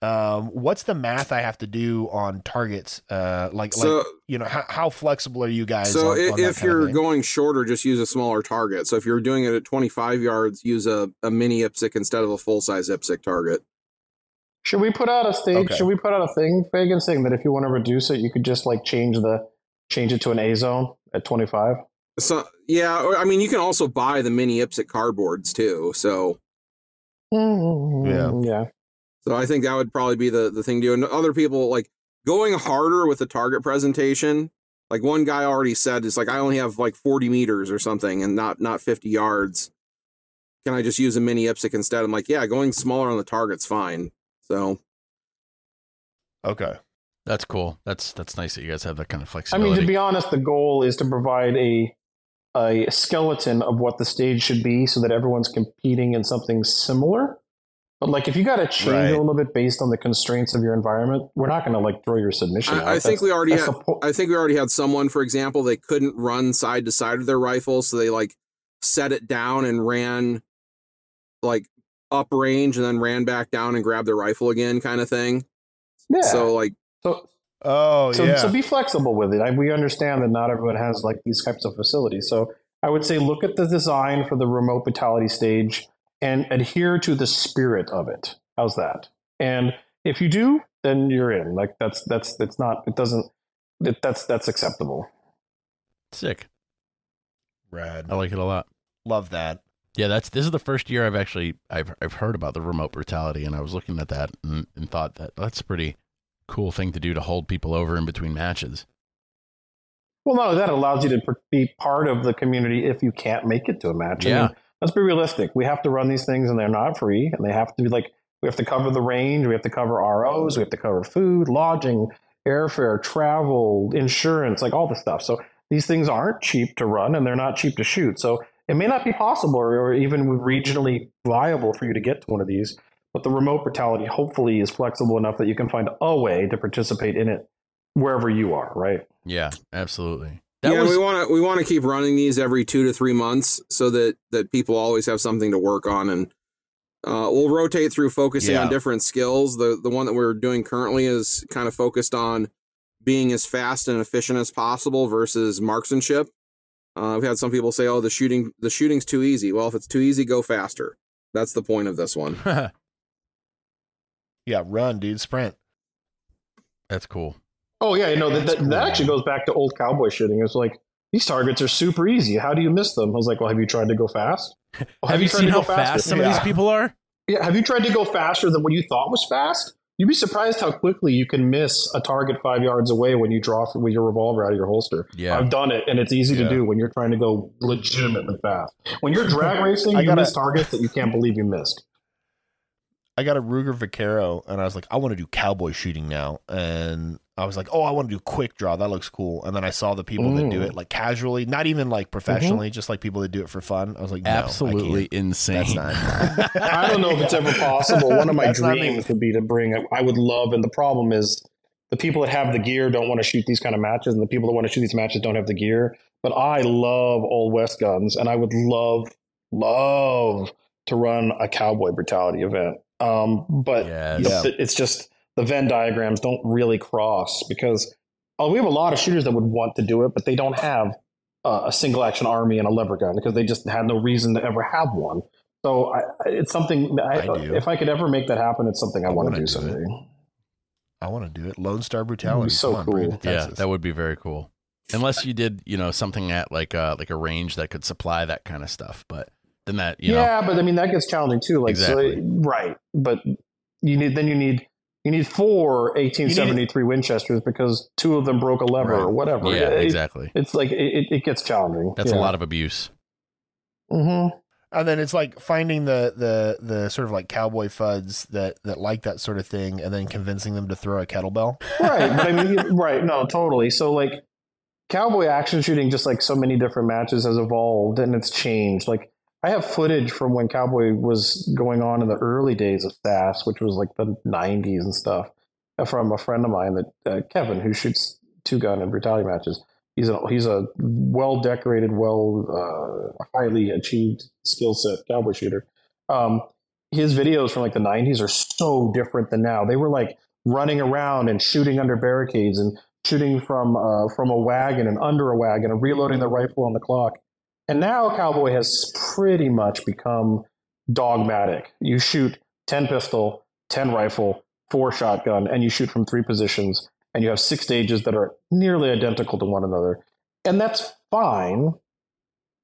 [SPEAKER 2] Um, what's the math I have to do on targets? Uh, like,
[SPEAKER 4] So-
[SPEAKER 2] like you know, how, how flexible are you guys?
[SPEAKER 4] So
[SPEAKER 2] on,
[SPEAKER 4] i-
[SPEAKER 2] on
[SPEAKER 4] if you're going shorter, just use a smaller target. So if you're doing it at 25 yards, use a, a mini IPSC instead of a full size IPSC target.
[SPEAKER 1] Should we put out a stage?
[SPEAKER 2] Okay.
[SPEAKER 1] Should we put out a thing, Phagan, saying that if you want to reduce it, you could just like change the change it to an A zone at twenty five?
[SPEAKER 4] So yeah, or, I mean you can also buy the mini IPSC cardboards too. So
[SPEAKER 2] Yeah.
[SPEAKER 1] yeah.
[SPEAKER 4] So I think that would probably be the the thing to do. And other people like going harder with the target presentation. Like one guy already said, it's like I only have like 40 meters or something, and not not 50 yards. Can I just use a mini IPSC instead? I'm like, yeah, going smaller on the target's fine. So
[SPEAKER 2] okay,
[SPEAKER 3] That's cool. That's that's nice that you guys have that kind of flexibility.
[SPEAKER 1] I mean, to be honest, the goal is to provide a a skeleton of what the stage should be, so that everyone's competing in something similar. But like, if you got to change
[SPEAKER 2] Right.
[SPEAKER 1] a little bit based on the constraints of your environment, we're not going to like throw your submission. out.
[SPEAKER 4] I, I think we already had,
[SPEAKER 1] po-
[SPEAKER 4] I think we already had someone, for example, they couldn't run side to side of their rifle, so they like set it down and ran like up range and then ran back down and grabbed their rifle again, kind of thing.
[SPEAKER 1] yeah.
[SPEAKER 4] So like,
[SPEAKER 1] so
[SPEAKER 2] oh
[SPEAKER 1] so,
[SPEAKER 2] yeah,
[SPEAKER 1] so be flexible with it. I, we understand that not everyone has like these types of facilities. So I would say look at the design for the remote brutality stage and adhere to the spirit of it. How's that? And if you do, then you're in. Like that's that's that's not. It doesn't. It, that's that's acceptable.
[SPEAKER 3] Sick.
[SPEAKER 2] rad.
[SPEAKER 3] I like it a lot.
[SPEAKER 2] Love that.
[SPEAKER 3] Yeah, that's this is the first year I've actually I've I've heard about the remote brutality, and I was looking at that and, and thought that that's a pretty cool thing to do to hold people over in between matches.
[SPEAKER 1] Well, no, that allows you to be part of the community if you can't make it to a match. I
[SPEAKER 3] Yeah.
[SPEAKER 1] mean, let's be realistic. We have to run these things, and they're not free, and they have to be like we have to cover the range, we have to cover ROs, we have to cover food, lodging, airfare, travel, insurance, like all the stuff. So these things aren't cheap to run, and they're not cheap to shoot. So it may not be possible or, or even regionally viable for you to get to one of these. But the remote brutality hopefully is flexible enough that you can find a way to participate in it wherever you are, right?
[SPEAKER 3] Yeah, absolutely. That
[SPEAKER 4] yeah,
[SPEAKER 3] was
[SPEAKER 4] we want to we want to keep running these every two to three months so that that people always have something to work on, and uh, we'll rotate through focusing on different skills. The the one that we're doing currently is kind of focused on being as fast and efficient as possible versus marksmanship. Uh, I've had some people say, "Oh, the shooting the shooting's too easy." Well, if it's too easy, go faster. That's the point of this one.
[SPEAKER 2] Yeah, run, dude, sprint.
[SPEAKER 3] that's cool.
[SPEAKER 1] Oh yeah, you know that, that,
[SPEAKER 2] cool,
[SPEAKER 1] that actually goes back to old cowboy shooting. It's like these targets are super easy. How do you miss them? I was like, well, have you tried to go fast? Well,
[SPEAKER 3] have, you
[SPEAKER 1] tried
[SPEAKER 3] seen
[SPEAKER 1] to
[SPEAKER 3] how
[SPEAKER 1] go faster?
[SPEAKER 3] fast some of these people are?
[SPEAKER 1] Yeah, have you tried to go faster than what you thought was fast? You'd be surprised how quickly you can miss a target five yards away when you draw with your revolver out of your holster.
[SPEAKER 3] Yeah.
[SPEAKER 1] I've done it, and it's easy
[SPEAKER 3] Yeah.
[SPEAKER 1] to do when you're trying to go legitimately fast. When you're drag racing,
[SPEAKER 2] I
[SPEAKER 1] you
[SPEAKER 2] gotta-
[SPEAKER 1] miss targets that you can't believe you missed.
[SPEAKER 2] I got a Ruger Vaquero, and I was like, I want to do cowboy shooting now, and I was like, oh, I want to do quick draw. That looks cool. And then I saw the people that do
[SPEAKER 1] Mm.
[SPEAKER 2] it like casually, not even like professionally, just like people that do it for fun. I was like, no,
[SPEAKER 3] Absolutely
[SPEAKER 2] can't.
[SPEAKER 3] insane.
[SPEAKER 2] That's not.
[SPEAKER 1] I don't know if it's ever possible. One of my
[SPEAKER 2] That's
[SPEAKER 1] dreams would be to bring. I would love, and the problem is, the people that have the gear don't want to shoot these kind of matches, and the people that want to shoot these matches don't have the gear. But I love old west guns, and I would love, love to run a cowboy brutality event. Um, but
[SPEAKER 3] Yes.
[SPEAKER 2] Yeah.
[SPEAKER 1] the- it's just the Venn diagrams don't really cross because oh, we have a lot of shooters that would want to do it, but they don't have uh, a single action army and a lever gun because they just had no reason to ever have one. So I, I- it's something I,
[SPEAKER 2] I
[SPEAKER 1] if I could ever make that happen, it's something I,
[SPEAKER 2] I
[SPEAKER 1] want
[SPEAKER 2] wanna
[SPEAKER 1] to do
[SPEAKER 2] do it.
[SPEAKER 1] someday.
[SPEAKER 2] I want to do it. Lone Star Brutality.
[SPEAKER 1] so
[SPEAKER 2] Come on,
[SPEAKER 1] cool.
[SPEAKER 2] to
[SPEAKER 3] Yeah, that would be very cool. Unless you did, you know, something at like uh like a range that could supply that kind of stuff, but then that you know
[SPEAKER 1] yeah, but I mean that gets challenging too. Like
[SPEAKER 3] Exactly.
[SPEAKER 1] so, right, but you need then you need you need four 1873 Winchesters because two of them broke a lever
[SPEAKER 2] Right.
[SPEAKER 1] or whatever.
[SPEAKER 3] yeah,
[SPEAKER 1] It-
[SPEAKER 3] exactly.
[SPEAKER 1] It's like it, it gets challenging.
[SPEAKER 3] That's a lot of abuse.
[SPEAKER 1] Mm-hmm.
[SPEAKER 2] And then it's like finding the the the sort of like cowboy fuds that that like that sort of thing, and then convincing them to throw a kettlebell.
[SPEAKER 1] right but i mean right no totally so like cowboy action shooting just like so many different matches has evolved and it's changed like i have footage from when cowboy was going on in the early days of SASS, which was like the 90s and stuff uh, from a friend of mine that uh, kevin who shoots two gun and brutality matches. He's a he's a well decorated well uh, highly achieved skill set cowboy shooter. Um, his videos from like the 90s are so different than now. They were like running around and shooting under barricades and shooting from uh, from a wagon and under a wagon and reloading the rifle on the clock. And now Cowboy has pretty much become dogmatic. You shoot 10 pistol, 10 rifle, 4 shotgun, and you shoot from three positions, and you have six stages that are nearly identical to one another. And that's fine.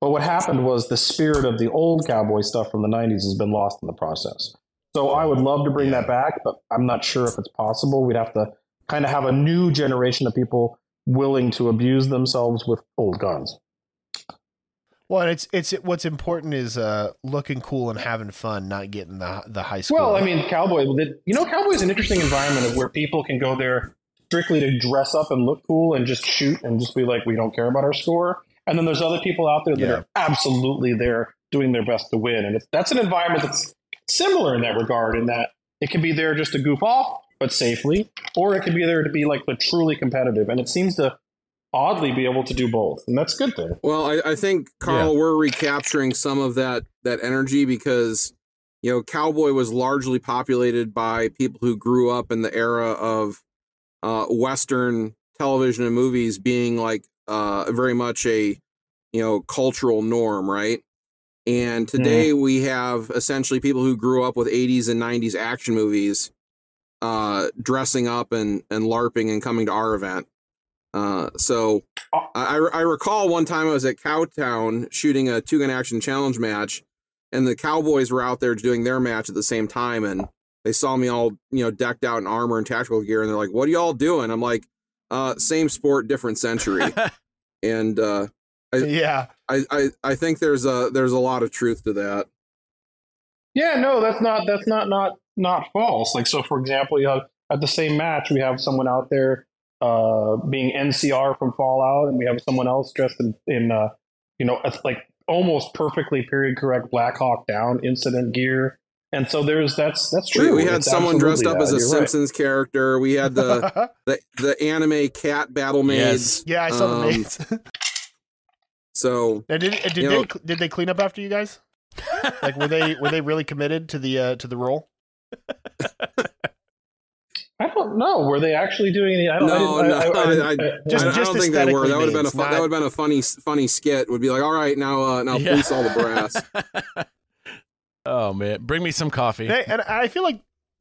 [SPEAKER 1] But what happened was the spirit of the old cowboy stuff from the 90s has been lost in the process. So I would love to bring that back, but I'm not sure if it's possible. We'd have to kind of have a new generation of people willing to abuse themselves with old guns.
[SPEAKER 2] Well, it's it's what's important is uh, looking cool and having fun, not getting the the high score.
[SPEAKER 1] Well, I mean, cowboy. You know, cowboy is an interesting environment of where people can go there strictly to dress up and look cool and just shoot and just be like, we don't care about our score. And then there's other people out there that
[SPEAKER 2] Yeah.
[SPEAKER 1] are absolutely there doing their best to win. And that's an environment that's similar in that regard, in that it can be there just to goof off, but safely, or it can be there to be like the truly competitive. And it seems to oddly be able to do both, and that's a good thing.
[SPEAKER 4] Well, I, I think Karl, we're recapturing some of that that energy because you know Cowboy was largely populated by people who grew up in the era of uh, Western television and movies being like uh, very much a you know cultural norm, right? And today we have essentially people who grew up with 80s and 90s action movies uh, dressing up and and larping and coming to our event. Uh, so I, I recall one time I was at Cowtown shooting a two gun action challenge match, and the Cowboys were out there doing their match at the same time, and they saw me all you know decked out in armor and tactical gear, and they're like, "What are y'all doing?" I'm like, uh, "Same sport, different century," and uh,
[SPEAKER 2] yeah,
[SPEAKER 4] I, I I think there's a there's a lot of truth to that.
[SPEAKER 1] Yeah, no, that's not that's not not not false. Like so, for example, you have at the same match we have someone out there uh, being NCR from Fallout, and we have someone else dressed in, in uh, you know, it's like almost perfectly period correct Black Hawk Down incident gear. And so there's that's that's
[SPEAKER 4] We,
[SPEAKER 1] true.
[SPEAKER 4] we had
[SPEAKER 1] It's
[SPEAKER 4] someone dressed up
[SPEAKER 1] absolutely
[SPEAKER 4] as a.
[SPEAKER 1] You're right.
[SPEAKER 4] Simpsons character. We had the, the the anime cat battle maids.
[SPEAKER 3] Yes.
[SPEAKER 2] yeah, I saw the
[SPEAKER 4] Um,
[SPEAKER 2] mates.
[SPEAKER 4] So
[SPEAKER 2] Now, did did
[SPEAKER 4] you
[SPEAKER 2] they
[SPEAKER 4] know-
[SPEAKER 2] did they clean up after you guys? Like, were they were they really committed to the uh, to the role?
[SPEAKER 1] I don't know. Were they actually doing any? I don't.
[SPEAKER 4] No,
[SPEAKER 1] I didn't,
[SPEAKER 4] no,
[SPEAKER 1] I, I, I,
[SPEAKER 4] I-
[SPEAKER 1] didn't-
[SPEAKER 2] Just-
[SPEAKER 4] I, I
[SPEAKER 2] just
[SPEAKER 4] don't think they were. That would have been a
[SPEAKER 2] made,
[SPEAKER 4] fu-
[SPEAKER 2] not-
[SPEAKER 4] that would have been a funny funny skit. Would be like, all right, now uh, now
[SPEAKER 3] Yeah.
[SPEAKER 4] police all the brass.
[SPEAKER 3] oh man, bring me some coffee.
[SPEAKER 2] They- and I feel like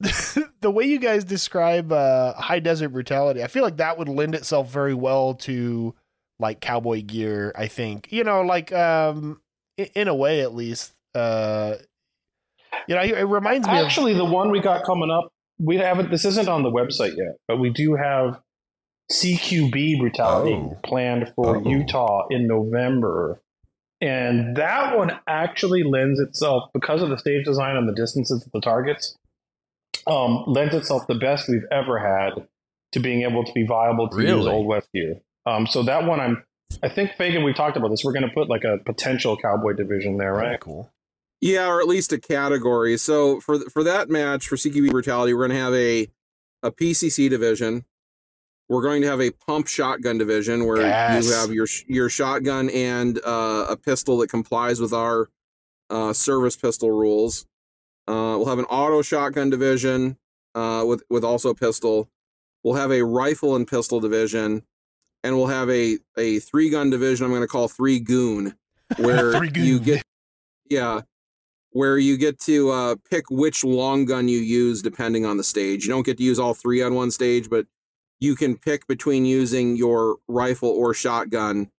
[SPEAKER 2] the way you guys describe uh, high desert brutality, I feel like that would lend itself very well to like cowboy gear. I think you know, like um, i- in a way at least. Uh, you know, it reminds me of
[SPEAKER 1] Actually, the one we got coming up we haven't. This isn't on the website yet, but we do have CQB brutality
[SPEAKER 2] Oh.
[SPEAKER 1] planned for
[SPEAKER 2] Oh.
[SPEAKER 1] Utah in November. And that one actually lends itself, because of the stage design and the distances of the targets, um, lends itself the best we've ever had to being able to be viable to use Old West gear. Um, so that one, I'm, I think Phagan, We've talked about this. We're going to put like a potential cowboy division there, right?
[SPEAKER 2] cool.
[SPEAKER 4] Yeah, or at least a category. So for for that match for CQB brutality, we're going to have a a PCC division. We're going to have a pump shotgun division where
[SPEAKER 2] Yes.
[SPEAKER 4] you have your your shotgun and uh, a pistol that complies with our uh, service pistol rules. Uh, we'll have an auto shotgun division uh, with with also a pistol. We'll have a rifle and pistol division, and we'll have a a three gun division. I'm going to call three goon, where
[SPEAKER 2] Three
[SPEAKER 4] you get yeah, where you get to uh, pick which long gun you use depending on the stage. You don't get to use all three on one stage, but you can pick between using your rifle or shotgun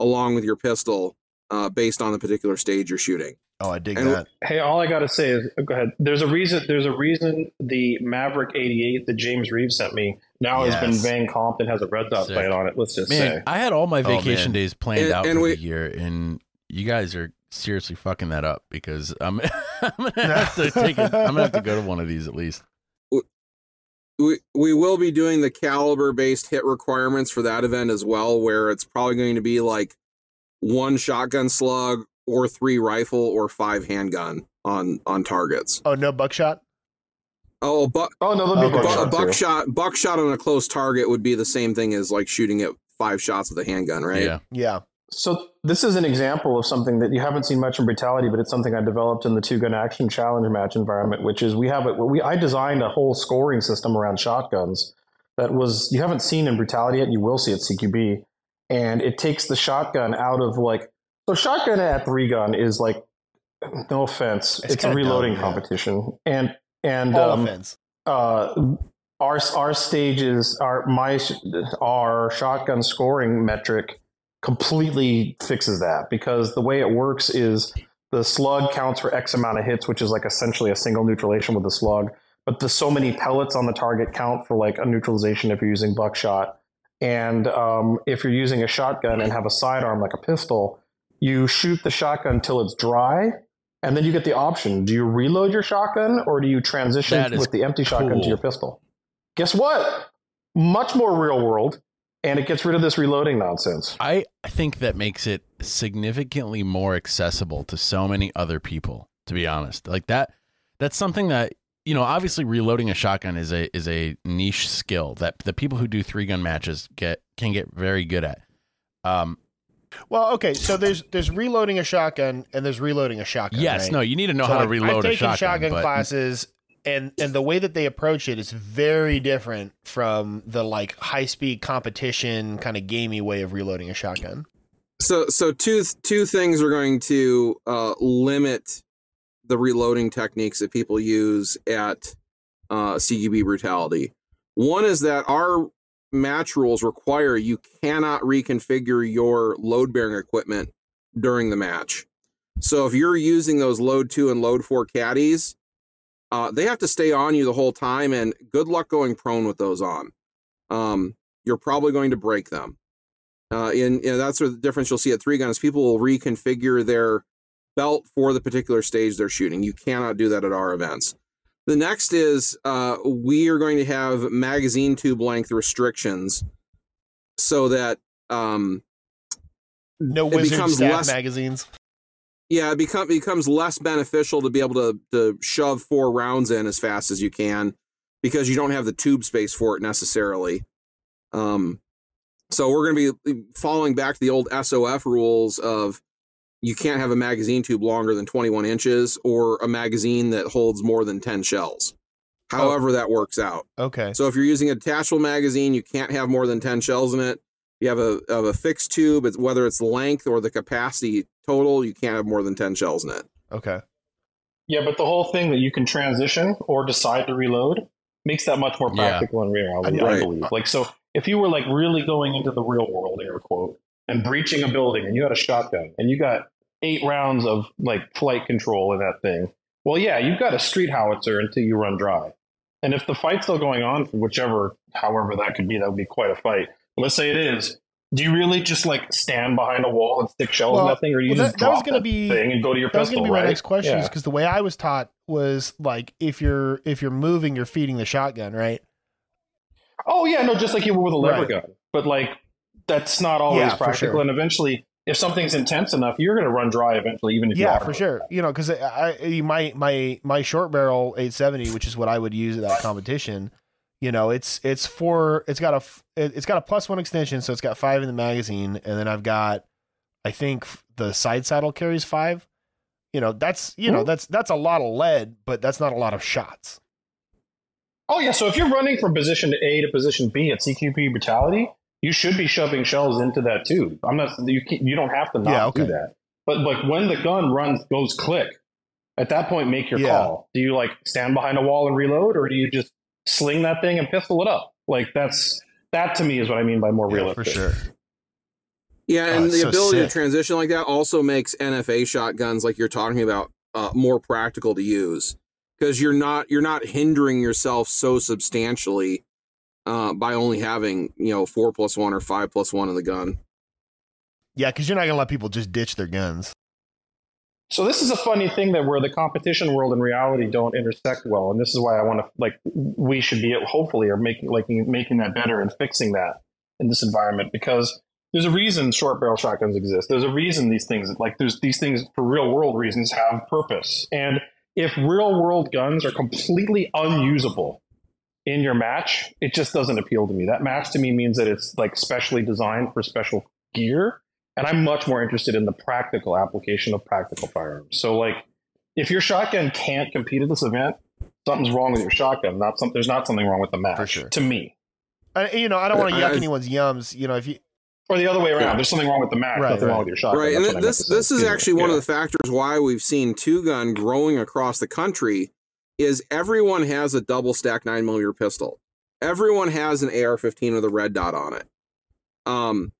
[SPEAKER 4] along with your pistol uh, based on the particular stage you're shooting.
[SPEAKER 2] Oh, I dig
[SPEAKER 4] And-
[SPEAKER 2] that.
[SPEAKER 1] Hey, all I gotta say is, go ahead. There's a reason. There's a reason the Maverick '88 that James Reeves sent me now has been
[SPEAKER 2] Yes.
[SPEAKER 1] Van Compton has a red dot
[SPEAKER 3] Sick.
[SPEAKER 1] plate on it. Let's just
[SPEAKER 3] Man,
[SPEAKER 1] say.
[SPEAKER 3] I had all my
[SPEAKER 2] Oh,
[SPEAKER 3] vacation
[SPEAKER 2] man.
[SPEAKER 3] days planned
[SPEAKER 4] And-
[SPEAKER 3] out
[SPEAKER 4] and
[SPEAKER 3] for
[SPEAKER 4] we-
[SPEAKER 3] the year, and you guys are seriously fucking that up because I'm, I'm gonna have to take it. I'm gonna have to go to one of these at least.
[SPEAKER 4] We, we will be doing the caliber based hit requirements for that event as well, where it's probably going to be like one shotgun slug or three rifle or five handgun on on targets.
[SPEAKER 2] Oh, no buckshot.
[SPEAKER 4] Oh, but
[SPEAKER 1] oh no, there'll be
[SPEAKER 2] Okay.
[SPEAKER 1] Buckshot
[SPEAKER 4] a
[SPEAKER 1] too.
[SPEAKER 4] buckshot buckshot on a close target would be the same thing as like shooting at five shots with a handgun, right?
[SPEAKER 3] Yeah,
[SPEAKER 2] Yeah.
[SPEAKER 1] So this is an example of something that you haven't seen much in brutality, but it's something I developed in the two gun action challenge match environment, which is we have it. We I designed a whole scoring system around shotguns that was you haven't seen in brutality yet. You will see at CQB, and it takes the shotgun out of like so shotgun at three gun is like no offense,
[SPEAKER 2] It's
[SPEAKER 1] it's, a reloading
[SPEAKER 2] dumb, yeah.
[SPEAKER 1] competition, and and
[SPEAKER 2] All
[SPEAKER 1] um,
[SPEAKER 2] offense.
[SPEAKER 1] uh, our our stages, our my our shotgun scoring metric completely fixes that because the way it works is the slug counts for X amount of hits, which is like essentially a single neutralization with the slug. But the so many pellets on the target count for like a neutralization if you're using buckshot. And um, if you're using a shotgun and have a sidearm like a pistol, you shoot the shotgun until it's dry, and then you get the option: do you reload your shotgun or do you transition with the empty shotgun to your pistol? Guess what? Much more real world, and it gets rid of this reloading nonsense.
[SPEAKER 3] I think that makes it significantly more accessible to so many other people. To be honest, like that, that's something that you know. Obviously, reloading a shotgun is a is a niche skill that the people who do three gun matches get can get very good at. Um,
[SPEAKER 2] Well, okay. So there's there's reloading a shotgun and there's reloading a shotgun.
[SPEAKER 3] yes,
[SPEAKER 2] right?
[SPEAKER 3] no, you need to know
[SPEAKER 2] So,
[SPEAKER 3] how to
[SPEAKER 2] like,
[SPEAKER 3] reload
[SPEAKER 2] I've
[SPEAKER 3] a
[SPEAKER 2] taken
[SPEAKER 3] shotgun. but-
[SPEAKER 2] classes, and and the way that they approach it is very different from the like high speed competition kind of gamey way of reloading a shotgun.
[SPEAKER 4] So so two two things are going to uh, limit the reloading techniques that people use at uh, brutality. One is that our match rules require you cannot reconfigure your load bearing equipment during the match. So if you're using those load two and load four caddies, uh, they have to stay on you the whole time, and good luck going prone with those on. Um, you're probably going to break them. Uh, and, and that's where the difference you'll see at three guns. People will reconfigure their belt for the particular stage they're shooting. You cannot do that at our events. The next is uh, we are going to have magazine tube length restrictions so that um,
[SPEAKER 2] No
[SPEAKER 4] It
[SPEAKER 2] wizard
[SPEAKER 4] becomes less-
[SPEAKER 2] magazines.
[SPEAKER 4] Yeah, it become becomes less beneficial to be able to to shove four rounds in as fast as you can because you don't have the tube space for it necessarily. Um, so we're going to be following back to the old SOF rules of you can't have a magazine tube longer than 21 inches or a magazine that holds more than 10 shells. However, that works out.
[SPEAKER 2] Okay.
[SPEAKER 4] So if you're using a detachable magazine, you can't have more than 10 shells in it. You have a, have a fixed tube, it's, whether it's length or the capacity total, you can't have more than 10 shells in it.
[SPEAKER 2] Okay.
[SPEAKER 1] Yeah, but the whole thing that you can transition or decide to reload makes that much more
[SPEAKER 3] Yeah.
[SPEAKER 1] practical in reality,
[SPEAKER 4] Right.
[SPEAKER 1] I believe. Like, so if you were like really going into the real world, air quote, and breaching a building and you had a shotgun and you got eight rounds of like FliteControl in that thing, well, yeah, you've got a street howitzer until you run dry. And if the fight's still going on, for whichever, however that could be, that would be quite a fight. Let's say it is. Do you really just like stand behind a wall and stick shells
[SPEAKER 2] Well,
[SPEAKER 1] in that thing, or you
[SPEAKER 2] well,
[SPEAKER 1] just
[SPEAKER 2] that- that was
[SPEAKER 1] drop
[SPEAKER 2] gonna
[SPEAKER 1] that
[SPEAKER 2] be-
[SPEAKER 1] thing and go to your
[SPEAKER 2] That was going to be my
[SPEAKER 1] right?
[SPEAKER 2] next question
[SPEAKER 1] Yeah.
[SPEAKER 2] because the way I was taught was like if you're if you're moving, you're feeding the shotgun, right?
[SPEAKER 1] Oh yeah, no, just like you would with a lever
[SPEAKER 2] Right.
[SPEAKER 1] gun. But like that's not always
[SPEAKER 2] Yeah,
[SPEAKER 1] practical.
[SPEAKER 2] sure.
[SPEAKER 1] And eventually, if something's intense enough, you're going to run dry eventually, even if you
[SPEAKER 2] Yeah,
[SPEAKER 1] are
[SPEAKER 2] for sure. You know, because I, I my my my short barrel 870, which is what I would use at that competition. You know, it's it's for it's got a it's got a plus one extension, so it's got five in the magazine, and then I've got, I think the side saddle carries five. You know, that's you know
[SPEAKER 1] Mhm.
[SPEAKER 2] that's that's a lot of lead, but that's not a lot of shots.
[SPEAKER 1] Oh yeah, so if you're running from position A to position B at CQB brutality, you should be shoving shells into that too. I'm not you you don't have to not
[SPEAKER 2] Yeah, okay.
[SPEAKER 1] do that. But like when the gun runs goes click, at that point make your
[SPEAKER 2] Yeah.
[SPEAKER 1] call. Do you like stand behind a wall and reload, or do you just sling that thing and pistol it up? Like that's that to me is what I mean by more
[SPEAKER 2] Yeah,
[SPEAKER 1] realistic.
[SPEAKER 2] for sure.
[SPEAKER 4] Yeah,
[SPEAKER 2] Oh,
[SPEAKER 4] and
[SPEAKER 2] it's
[SPEAKER 4] the
[SPEAKER 2] so
[SPEAKER 4] ability
[SPEAKER 2] sick.
[SPEAKER 4] to transition like that also makes NFA shotguns, like you're talking about, uh, more practical to use because you're not you're not hindering yourself so substantially uh, by only having you know four plus one or five plus one in the gun.
[SPEAKER 2] Yeah, because you're not gonna let people just ditch their guns.
[SPEAKER 1] So this is a funny thing that where the competition world and reality don't intersect well, and this is why I want to like we should be hopefully are making like making that better and fixing that in this environment because there's a reason short barrel shotguns exist. There's a reason these things like there's these things for real world reasons have purpose. And if real world guns are completely unusable in your match, it just doesn't appeal to me. That match to me means that it's like specially designed for special gear and I'm much more interested in the practical application of practical firearms. So, like, if your shotgun can't compete at this event, something's wrong with your shotgun. Not some, there's not something wrong with the match.
[SPEAKER 2] For sure.
[SPEAKER 1] To me,
[SPEAKER 2] I, you know, I don't want to yuck
[SPEAKER 4] I-
[SPEAKER 2] anyone's yums. You know, if you
[SPEAKER 1] or the other way around.
[SPEAKER 4] Yeah.
[SPEAKER 1] There's something wrong with the match.
[SPEAKER 2] Right,
[SPEAKER 1] nothing
[SPEAKER 2] right.
[SPEAKER 1] wrong with your shotgun.
[SPEAKER 4] right, and
[SPEAKER 1] That's
[SPEAKER 4] th-
[SPEAKER 1] what I meant
[SPEAKER 4] this this is
[SPEAKER 1] Excuse me.
[SPEAKER 4] actually one of the factors why we've seen two gun growing across the country. Is everyone has a double stack nine millimeter pistol. Everyone has an AR-15 with a red dot on it. Um,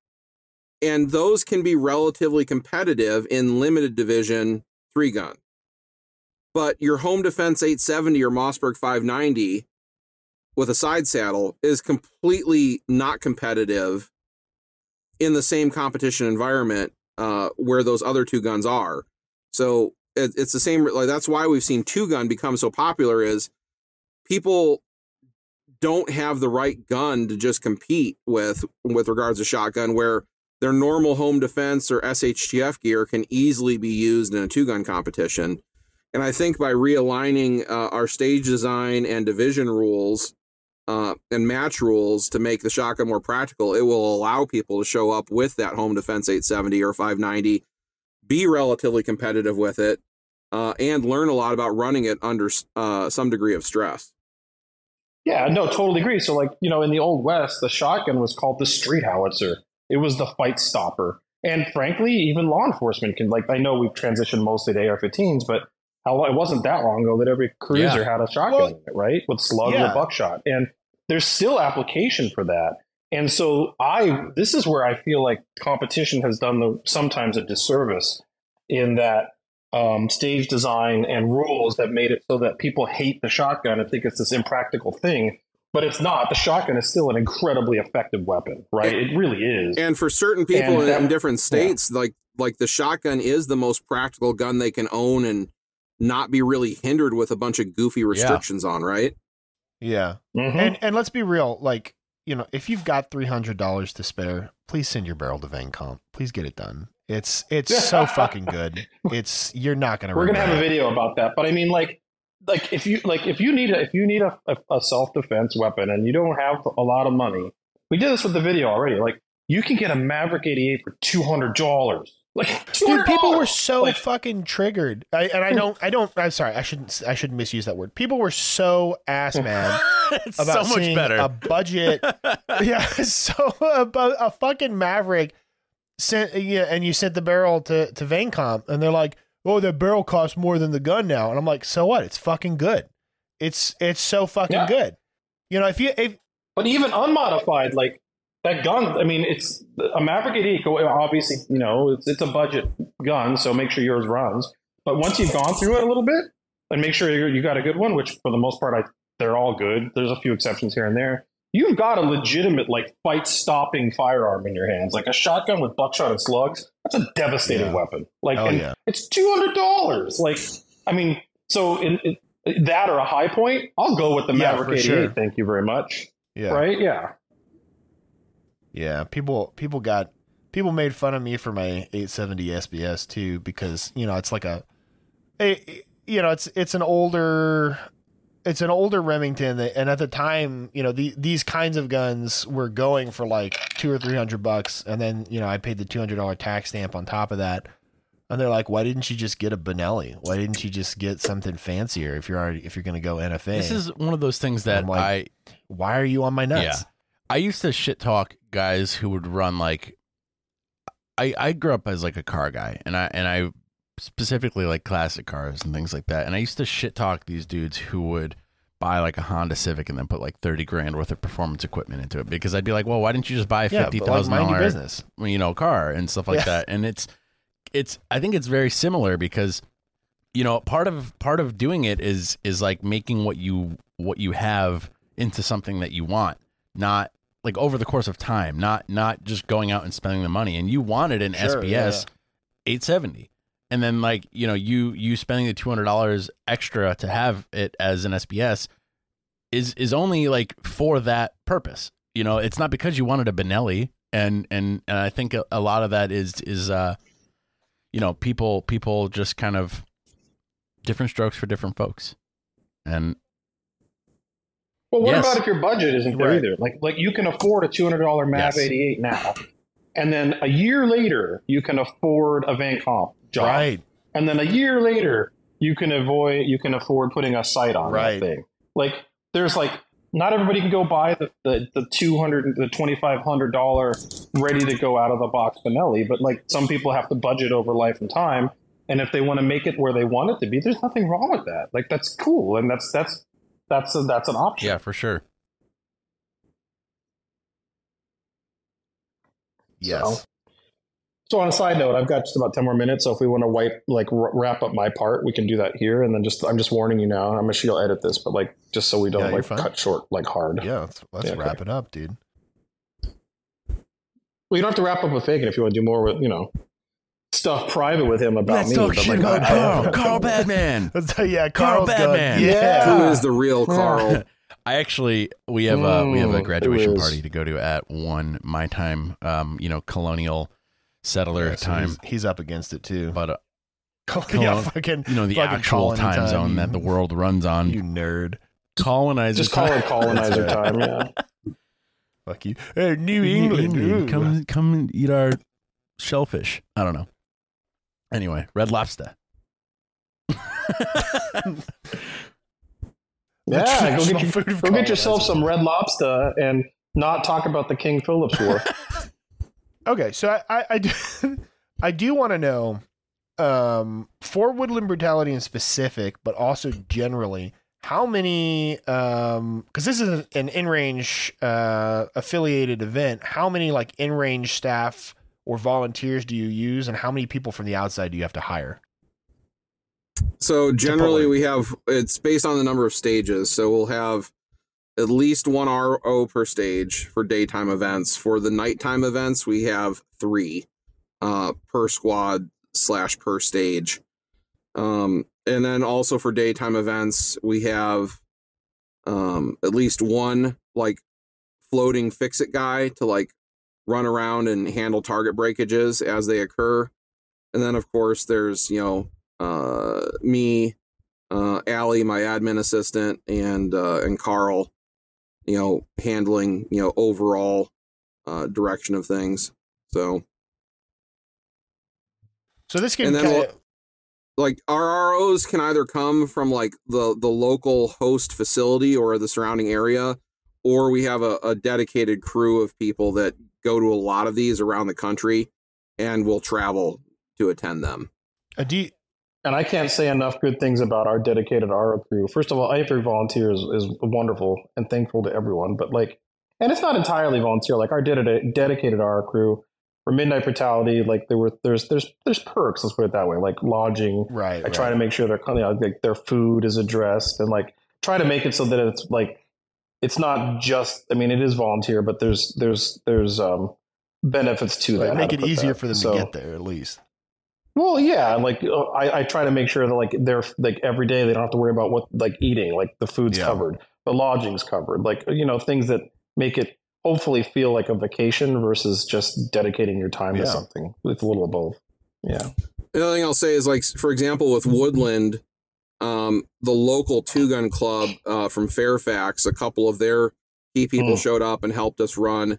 [SPEAKER 4] and those can be relatively competitive in limited division three gun. But your home defense 870 or Mossberg 590 with a side saddle is completely not competitive in the same competition environment uh, where those other two guns are. So it, it's the same. Like that's why we've seen two gun become so popular. Is people don't have the right gun to just compete with with regards to shotgun, where their normal home defense or SHTF gear can easily be used in a two gun competition. And I think by realigning uh, our stage design and division rules uh, and match rules to make the shotgun more practical, it will allow people to show up with that home defense 870 or 590, be relatively competitive with it, uh, and learn a lot about running it under uh, some degree of stress.
[SPEAKER 1] Yeah, no, totally agree. So, like, you know, in the Old West, the shotgun was called the street howitzer. It was the fight stopper. And frankly, even law enforcement can, like, I know we've transitioned mostly to AR 15s, but how, it wasn't that long ago that every cruiser
[SPEAKER 3] Yeah.
[SPEAKER 1] had a shotgun,
[SPEAKER 2] Well,
[SPEAKER 1] in it, right? With slug
[SPEAKER 2] yeah.
[SPEAKER 1] or buckshot. And there's still application for that. And so, I, this is where I feel like competition has done the, sometimes a disservice in that um, stage design and rules that made it so that people hate the shotgun and think it's this impractical thing. But it's not. The shotgun is still an incredibly effective weapon, right? It really is.
[SPEAKER 4] And for certain people
[SPEAKER 1] And
[SPEAKER 4] in,
[SPEAKER 1] that-
[SPEAKER 4] in different states, like like the shotgun is the most practical gun they can own and not be really hindered with a bunch of goofy restrictions on, right?
[SPEAKER 2] yeah.
[SPEAKER 1] Mhm.
[SPEAKER 2] And and let's be real, like you know, if you've got three hundred dollars to spare, please send your barrel to Vang Comp. Please get it done. It's it's so fucking good. It's you're not gonna.
[SPEAKER 1] We're gonna have a video about that. But I mean, like, like if you like if you need a if you need a, a, a self defense weapon and you don't have a lot of money, we did this with the video already. Like, you can get a Maverick 88 for two hundred dollars. Like,
[SPEAKER 2] Dude, people were so
[SPEAKER 1] Like-
[SPEAKER 2] fucking triggered. I, and I hmm. don't, I don't. I'm sorry. I shouldn't. I shouldn't misuse that word. People were so ass mad about
[SPEAKER 3] so much
[SPEAKER 2] seeing
[SPEAKER 3] better.
[SPEAKER 2] a budget. yeah, so a, a fucking Maverick sent. Yeah, and you sent the barrel to to Vang Comp, and they're like, "Oh, the barrel costs more than the gun now." And I'm like, "So what? It's fucking good. It's it's so fucking
[SPEAKER 1] Yeah.
[SPEAKER 2] good." You know, if you if
[SPEAKER 1] But even unmodified, like that gun, I mean, it's a Maverick 88. go- Obviously, you know, it's, it's a budget gun, so make sure yours runs. But once you've gone through it a little bit and make sure you you got a good one, which for the most part, I they're all good. There's a few exceptions here and there. You've got a legitimate like fight stopping firearm in your hands, like a shotgun with buckshot and slugs. That's a devastating
[SPEAKER 2] Yeah.
[SPEAKER 1] weapon. Like,
[SPEAKER 2] Oh, yeah.
[SPEAKER 1] it's two hundred dollars. Like, I mean, so in, in that or a Hi-Point, I'll go with the
[SPEAKER 2] Yeah,
[SPEAKER 1] Maverick
[SPEAKER 2] for
[SPEAKER 1] 88.
[SPEAKER 2] sure.
[SPEAKER 1] Thank you very much.
[SPEAKER 2] Yeah.
[SPEAKER 1] Right? Yeah.
[SPEAKER 2] Yeah, people people got people made fun of me for my 870 SBS too because you know it's like a, a you know it's it's an older it's an older Remington that, and at the time you know the, these kinds of guns were going for like two or three hundred bucks and then you know I paid the two hundred dollar tax stamp on top of that and they're like why didn't you just get a Benelli? Why didn't you just get something fancier if you're already if you're gonna go NFA
[SPEAKER 3] This is one of those things that
[SPEAKER 2] like,
[SPEAKER 3] I
[SPEAKER 2] why are you on my nuts?
[SPEAKER 3] Yeah. I used to shit talk guys who would run like I I grew up as like a car guy and I and I specifically like classic cars and things like that. And I used to shit talk these dudes who would buy like a Honda Civic and then put like 30 grand worth of performance equipment into it because I'd be like, "Well, why didn't you just buy a
[SPEAKER 2] yeah like
[SPEAKER 3] $50,000
[SPEAKER 2] mind business
[SPEAKER 3] you know car and stuff like
[SPEAKER 2] Yeah.
[SPEAKER 3] that and it's it's i think it's very similar because you know part of part of doing it is is like making what you what you have into something that you want not like over the course of time not not just going out and spending the money and you wanted an
[SPEAKER 2] Sure,
[SPEAKER 3] sbs
[SPEAKER 2] yeah.
[SPEAKER 3] 870 and then like you know you you spending the $200 extra to have it as an sbs is is only like for that purpose you know it's not because you wanted a benelli and and, and i think a, a lot of that is is uh you know people people just kind of different strokes for different folks and
[SPEAKER 1] Well, what
[SPEAKER 3] Yes.
[SPEAKER 1] about if your budget isn't there
[SPEAKER 2] Right.
[SPEAKER 1] either? Like, like you can afford a two hundred dollar Mav
[SPEAKER 3] Yes.
[SPEAKER 1] eighty eight now, and then a year later you can afford a Vang Comp job,
[SPEAKER 2] right
[SPEAKER 1] and then a year later you can avoid you can afford putting a site on
[SPEAKER 2] Right.
[SPEAKER 1] that thing. Like, there's like not everybody can go buy the the, the two hundred the twenty five hundred dollar ready to go out of the box Benelli, but like some people have to budget over life and time. And if they want to make it where they want it to be, there's nothing wrong with that. Like that's cool, and that's that's that's a, that's an option.
[SPEAKER 3] yeah for sure
[SPEAKER 2] yes
[SPEAKER 1] So, so on a side note, I've got just about ten more minutes. So if we want to wipe, like r- wrap up my part, we can do that here. And then just, I'm just warning you now. I'm sure you'll edit this, but like just so we don't
[SPEAKER 2] Yeah, you're
[SPEAKER 1] like
[SPEAKER 2] fine.
[SPEAKER 1] cut short like hard.
[SPEAKER 2] Yeah, let's, let's
[SPEAKER 1] Yeah, okay.
[SPEAKER 2] wrap it up, dude.
[SPEAKER 1] Well, you don't have to wrap up with Phagan if you want to do more with you know stuff private with him about
[SPEAKER 3] let's
[SPEAKER 1] me.
[SPEAKER 3] talk
[SPEAKER 1] but,
[SPEAKER 3] shit
[SPEAKER 1] like,
[SPEAKER 3] about
[SPEAKER 1] I-
[SPEAKER 3] Karl Karl badman
[SPEAKER 2] Let's yeah,
[SPEAKER 3] Karl
[SPEAKER 2] Karl's good.
[SPEAKER 3] Badman.
[SPEAKER 2] Yeah.
[SPEAKER 4] Who is the real Karl?
[SPEAKER 3] I actually we have a we have a
[SPEAKER 1] Mm,
[SPEAKER 3] graduation
[SPEAKER 1] who is?
[SPEAKER 3] party to go to at one my time um you know colonial settler
[SPEAKER 2] Yeah, so
[SPEAKER 3] time
[SPEAKER 2] He's, he's up against it too.
[SPEAKER 3] but uh,
[SPEAKER 2] yeah,
[SPEAKER 3] Colon-
[SPEAKER 2] fucking
[SPEAKER 3] you know the
[SPEAKER 2] fucking
[SPEAKER 3] actual
[SPEAKER 2] colony
[SPEAKER 3] time, zone
[SPEAKER 2] you-
[SPEAKER 3] that the world runs on
[SPEAKER 2] You nerd.
[SPEAKER 3] colonizer
[SPEAKER 1] just call
[SPEAKER 3] time.
[SPEAKER 1] it colonizer
[SPEAKER 2] That's
[SPEAKER 1] time. Yeah.
[SPEAKER 2] Fuck you. Hey, New
[SPEAKER 3] New
[SPEAKER 2] England. ooh.
[SPEAKER 3] come come and eat our shellfish i don't know anyway red lobster
[SPEAKER 1] Yeah, go get, your,
[SPEAKER 2] food
[SPEAKER 1] go get yourself some red lobster and not talk about the King Philip's War.
[SPEAKER 2] Okay, so I, I, I do, I do want to know, um, for Woodland Brutality in specific, but also generally, how many, um, because this is an InRange uh, affiliated event. How many like InRange staff or volunteers do you use, and how many people from the outside do you have to hire?
[SPEAKER 4] So generally, we have it's based on the number of stages. So we'll have at least one RO per stage for daytime events. For the nighttime events, we have three uh, per squad slash per stage. Um, and then also for daytime events, we have um, at least one like floating fix it guy to like run around and handle target breakages as they occur. And then of course there's, you know, uh, me, uh, Allie, my admin assistant, and uh, and Karl, you know, handling you know overall uh, direction of things. So
[SPEAKER 2] So this can
[SPEAKER 4] And then
[SPEAKER 2] kind
[SPEAKER 4] we'll- like our ROs can either come from like the the local host facility or the surrounding area, or we have a, a dedicated crew of people that go to a lot of these around the country and will travel to attend them.
[SPEAKER 2] uh, do you,
[SPEAKER 1] and I can't say enough good things about our dedicated RO crew. First of all, every volunteer is, is wonderful and thankful to everyone. But like, and it's not entirely volunteer. Like our dedicated dedicated RO crew for Midnight Brutality, like there were there's there's there's perks. Let's put it that way. Like lodging.
[SPEAKER 2] right?
[SPEAKER 1] I try to make sure their you know, like their food is addressed and like try to make it so that it's like it's not just. I mean, it is volunteer, but there's there's there's um benefits to
[SPEAKER 2] Like,
[SPEAKER 1] that.
[SPEAKER 2] make it easier
[SPEAKER 1] that.
[SPEAKER 2] for them
[SPEAKER 1] So-
[SPEAKER 2] to get there at least.
[SPEAKER 1] Well, yeah, like uh, I, I try to make sure that like they're like every day they don't have to worry about what like eating, like the food's
[SPEAKER 2] Yeah.
[SPEAKER 1] covered, the lodging's covered, like you know things that make it hopefully feel like a vacation versus just dedicating your time
[SPEAKER 2] Yeah.
[SPEAKER 1] to something. It's a little of both. Yeah.
[SPEAKER 4] The other thing I'll say is like, for example, with Woodland, um, the local two gun club uh, from Fairfax, a couple of their key people
[SPEAKER 1] Mm.
[SPEAKER 4] showed up and helped us run,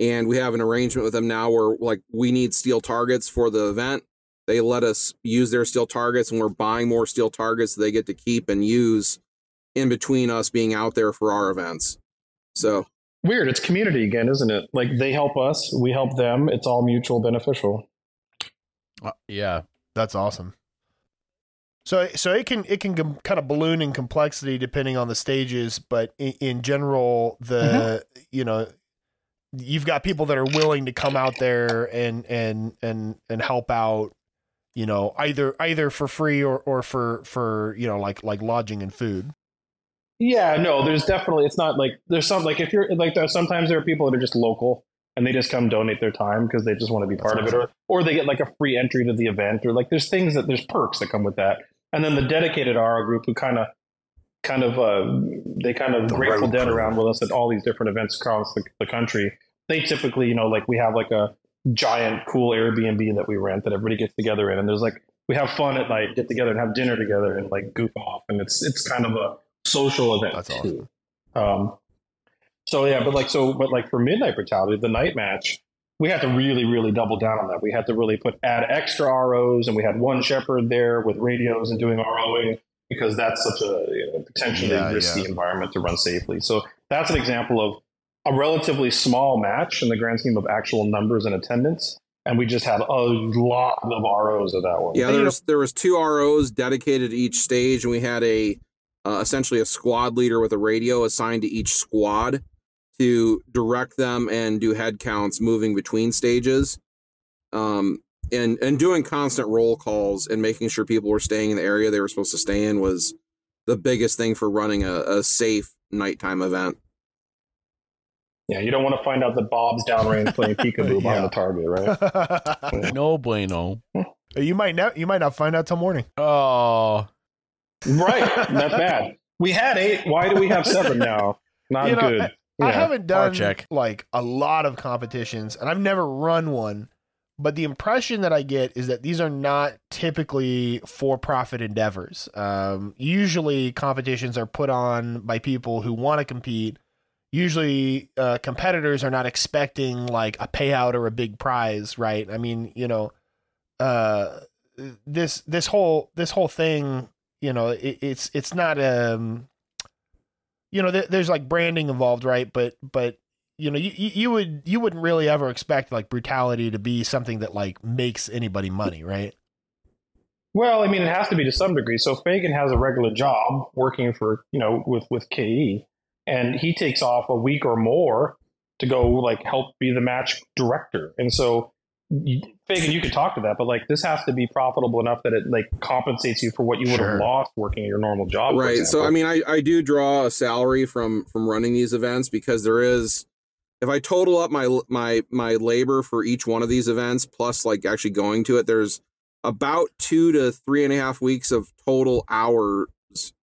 [SPEAKER 4] and we have an arrangement with them now where like we need steel targets for the event. They let us use their steel targets, and we're buying more steel targets that they get to keep and use in between us being out there for our events. So
[SPEAKER 1] Weird. It's community again, isn't it? Like they help us, we help them. It's all mutual beneficial.
[SPEAKER 3] Uh, yeah.
[SPEAKER 2] That's awesome. So so it can it can com- kind of balloon in complexity depending on the stages, but in, in general, the you know you've got people that are willing to come out there and and and and help out, you know, either either for free or or for for you know like like lodging and food.
[SPEAKER 1] Yeah, no, there's definitely it's not like there's some like if you're like there, sometimes there are people that are just local and they just come donate their time because they just want to be
[SPEAKER 2] That's
[SPEAKER 1] part of it or or they get like a free entry to the event or like there's things that there's perks that come with that. And then the dedicated RO group who kind of kind of uh they kind of
[SPEAKER 2] The
[SPEAKER 1] grateful dead around with us at all these different events across the, the country. They typically, you know, like we have like a giant cool Airbnb that we rent that everybody gets together in and there's like we have fun at night, get together and have dinner together and like goof off and it's it's kind of a social event
[SPEAKER 2] That's
[SPEAKER 1] too. Um, so yeah, but like so, but like for Midnight Brutality, the night match, we had to really, really double down on that. We had to really put add extra ROs, and we had One Shepherd there with radios and doing ROing because that's such a you know, potentially
[SPEAKER 2] Yeah,
[SPEAKER 1] risky
[SPEAKER 2] yeah.
[SPEAKER 1] environment to run safely. So that's an example of a relatively small match in the grand scheme of actual numbers and attendance. And we just had a lot of ROs of that one.
[SPEAKER 4] Yeah, there was there was two ROs dedicated to each stage, and we had a uh, essentially a squad leader with a radio assigned to each squad to direct them and do head counts moving between stages, um, and and doing constant roll calls and making sure people were staying in the area they were supposed to stay in was the biggest thing for running a, a safe nighttime event.
[SPEAKER 1] Yeah, you don't want to find out that Bob's downrange playing peekaboo
[SPEAKER 2] Yeah.
[SPEAKER 1] behind the target, right?
[SPEAKER 3] No bueno.
[SPEAKER 2] you might not you might not find out till morning.
[SPEAKER 3] Oh.
[SPEAKER 1] Right. Not bad. We had eight. Why do we have seven now? Not
[SPEAKER 2] You know,
[SPEAKER 1] good.
[SPEAKER 2] I
[SPEAKER 1] Yeah.
[SPEAKER 2] haven't done
[SPEAKER 3] check.
[SPEAKER 2] like a lot of competitions, and I've never run one. But the impression that I get is that these are not typically for-profit endeavors. Um, usually, competitions are put on by people who want to compete. Usually, uh, competitors are not expecting like a payout or a big prize, right? I mean, you know, uh, this this whole this whole thing, you know, it, it's it's not um you know, there, there's like branding involved, right? But but you know, you you would you wouldn't really ever expect like brutality to be something that like makes anybody money, right?
[SPEAKER 1] Well, I mean, it has to be to some degree. So Phagan has a regular job working for you know with with KE, and he takes off a week or more to go like help be the match director. And so you, Phagan, you could talk to that, but like this has to be profitable enough that it like compensates you for what you would
[SPEAKER 2] Sure.
[SPEAKER 1] have lost working your normal job.
[SPEAKER 4] right so i mean I, I do draw a salary from from running these events because there is if i total up my my my labor for each one of these events plus like actually going to it there's about two to three and a half weeks of total hours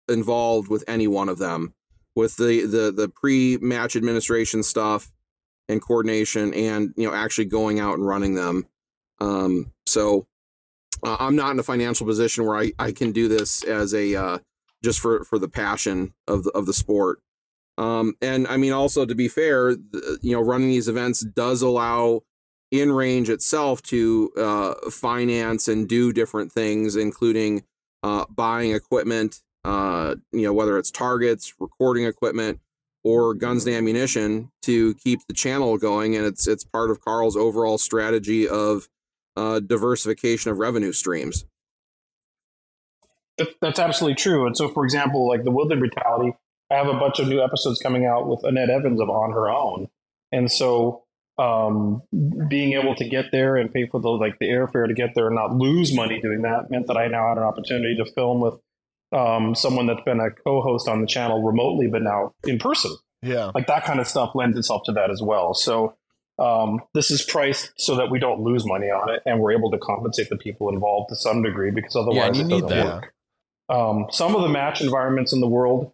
[SPEAKER 4] involved with any one of them with the the the pre-match administration stuff and coordination and you know actually going out and running them um so uh, i'm not in a financial position where i i can do this as a uh just for for the passion of the of the sport. Um, and I mean, also to be fair, the, you know, running these events does allow InRange itself to uh, finance and do different things, including uh, buying equipment. Uh, you know, whether it's targets, recording equipment, or guns and ammunition to keep the channel going, and it's it's part of Karl's overall strategy of uh, diversification of revenue streams.
[SPEAKER 1] That's absolutely true. And so, for example, like the Woodland Brutality, I have a bunch of new episodes coming out with Annette Evans of On Her Own, and so um, being able to get there and pay for the like the airfare to get there and not lose money doing that meant that I now had an opportunity to film with um, someone that's been a co-host on the channel remotely, but now in person.
[SPEAKER 2] Yeah.
[SPEAKER 1] Like that kind of stuff lends itself to that as well. So um, this is priced so that we don't lose money on it, and we're able to compensate the people involved to some degree because otherwise
[SPEAKER 3] you
[SPEAKER 1] it doesn't
[SPEAKER 3] that.
[SPEAKER 1] work. Um, some of the match environments in the world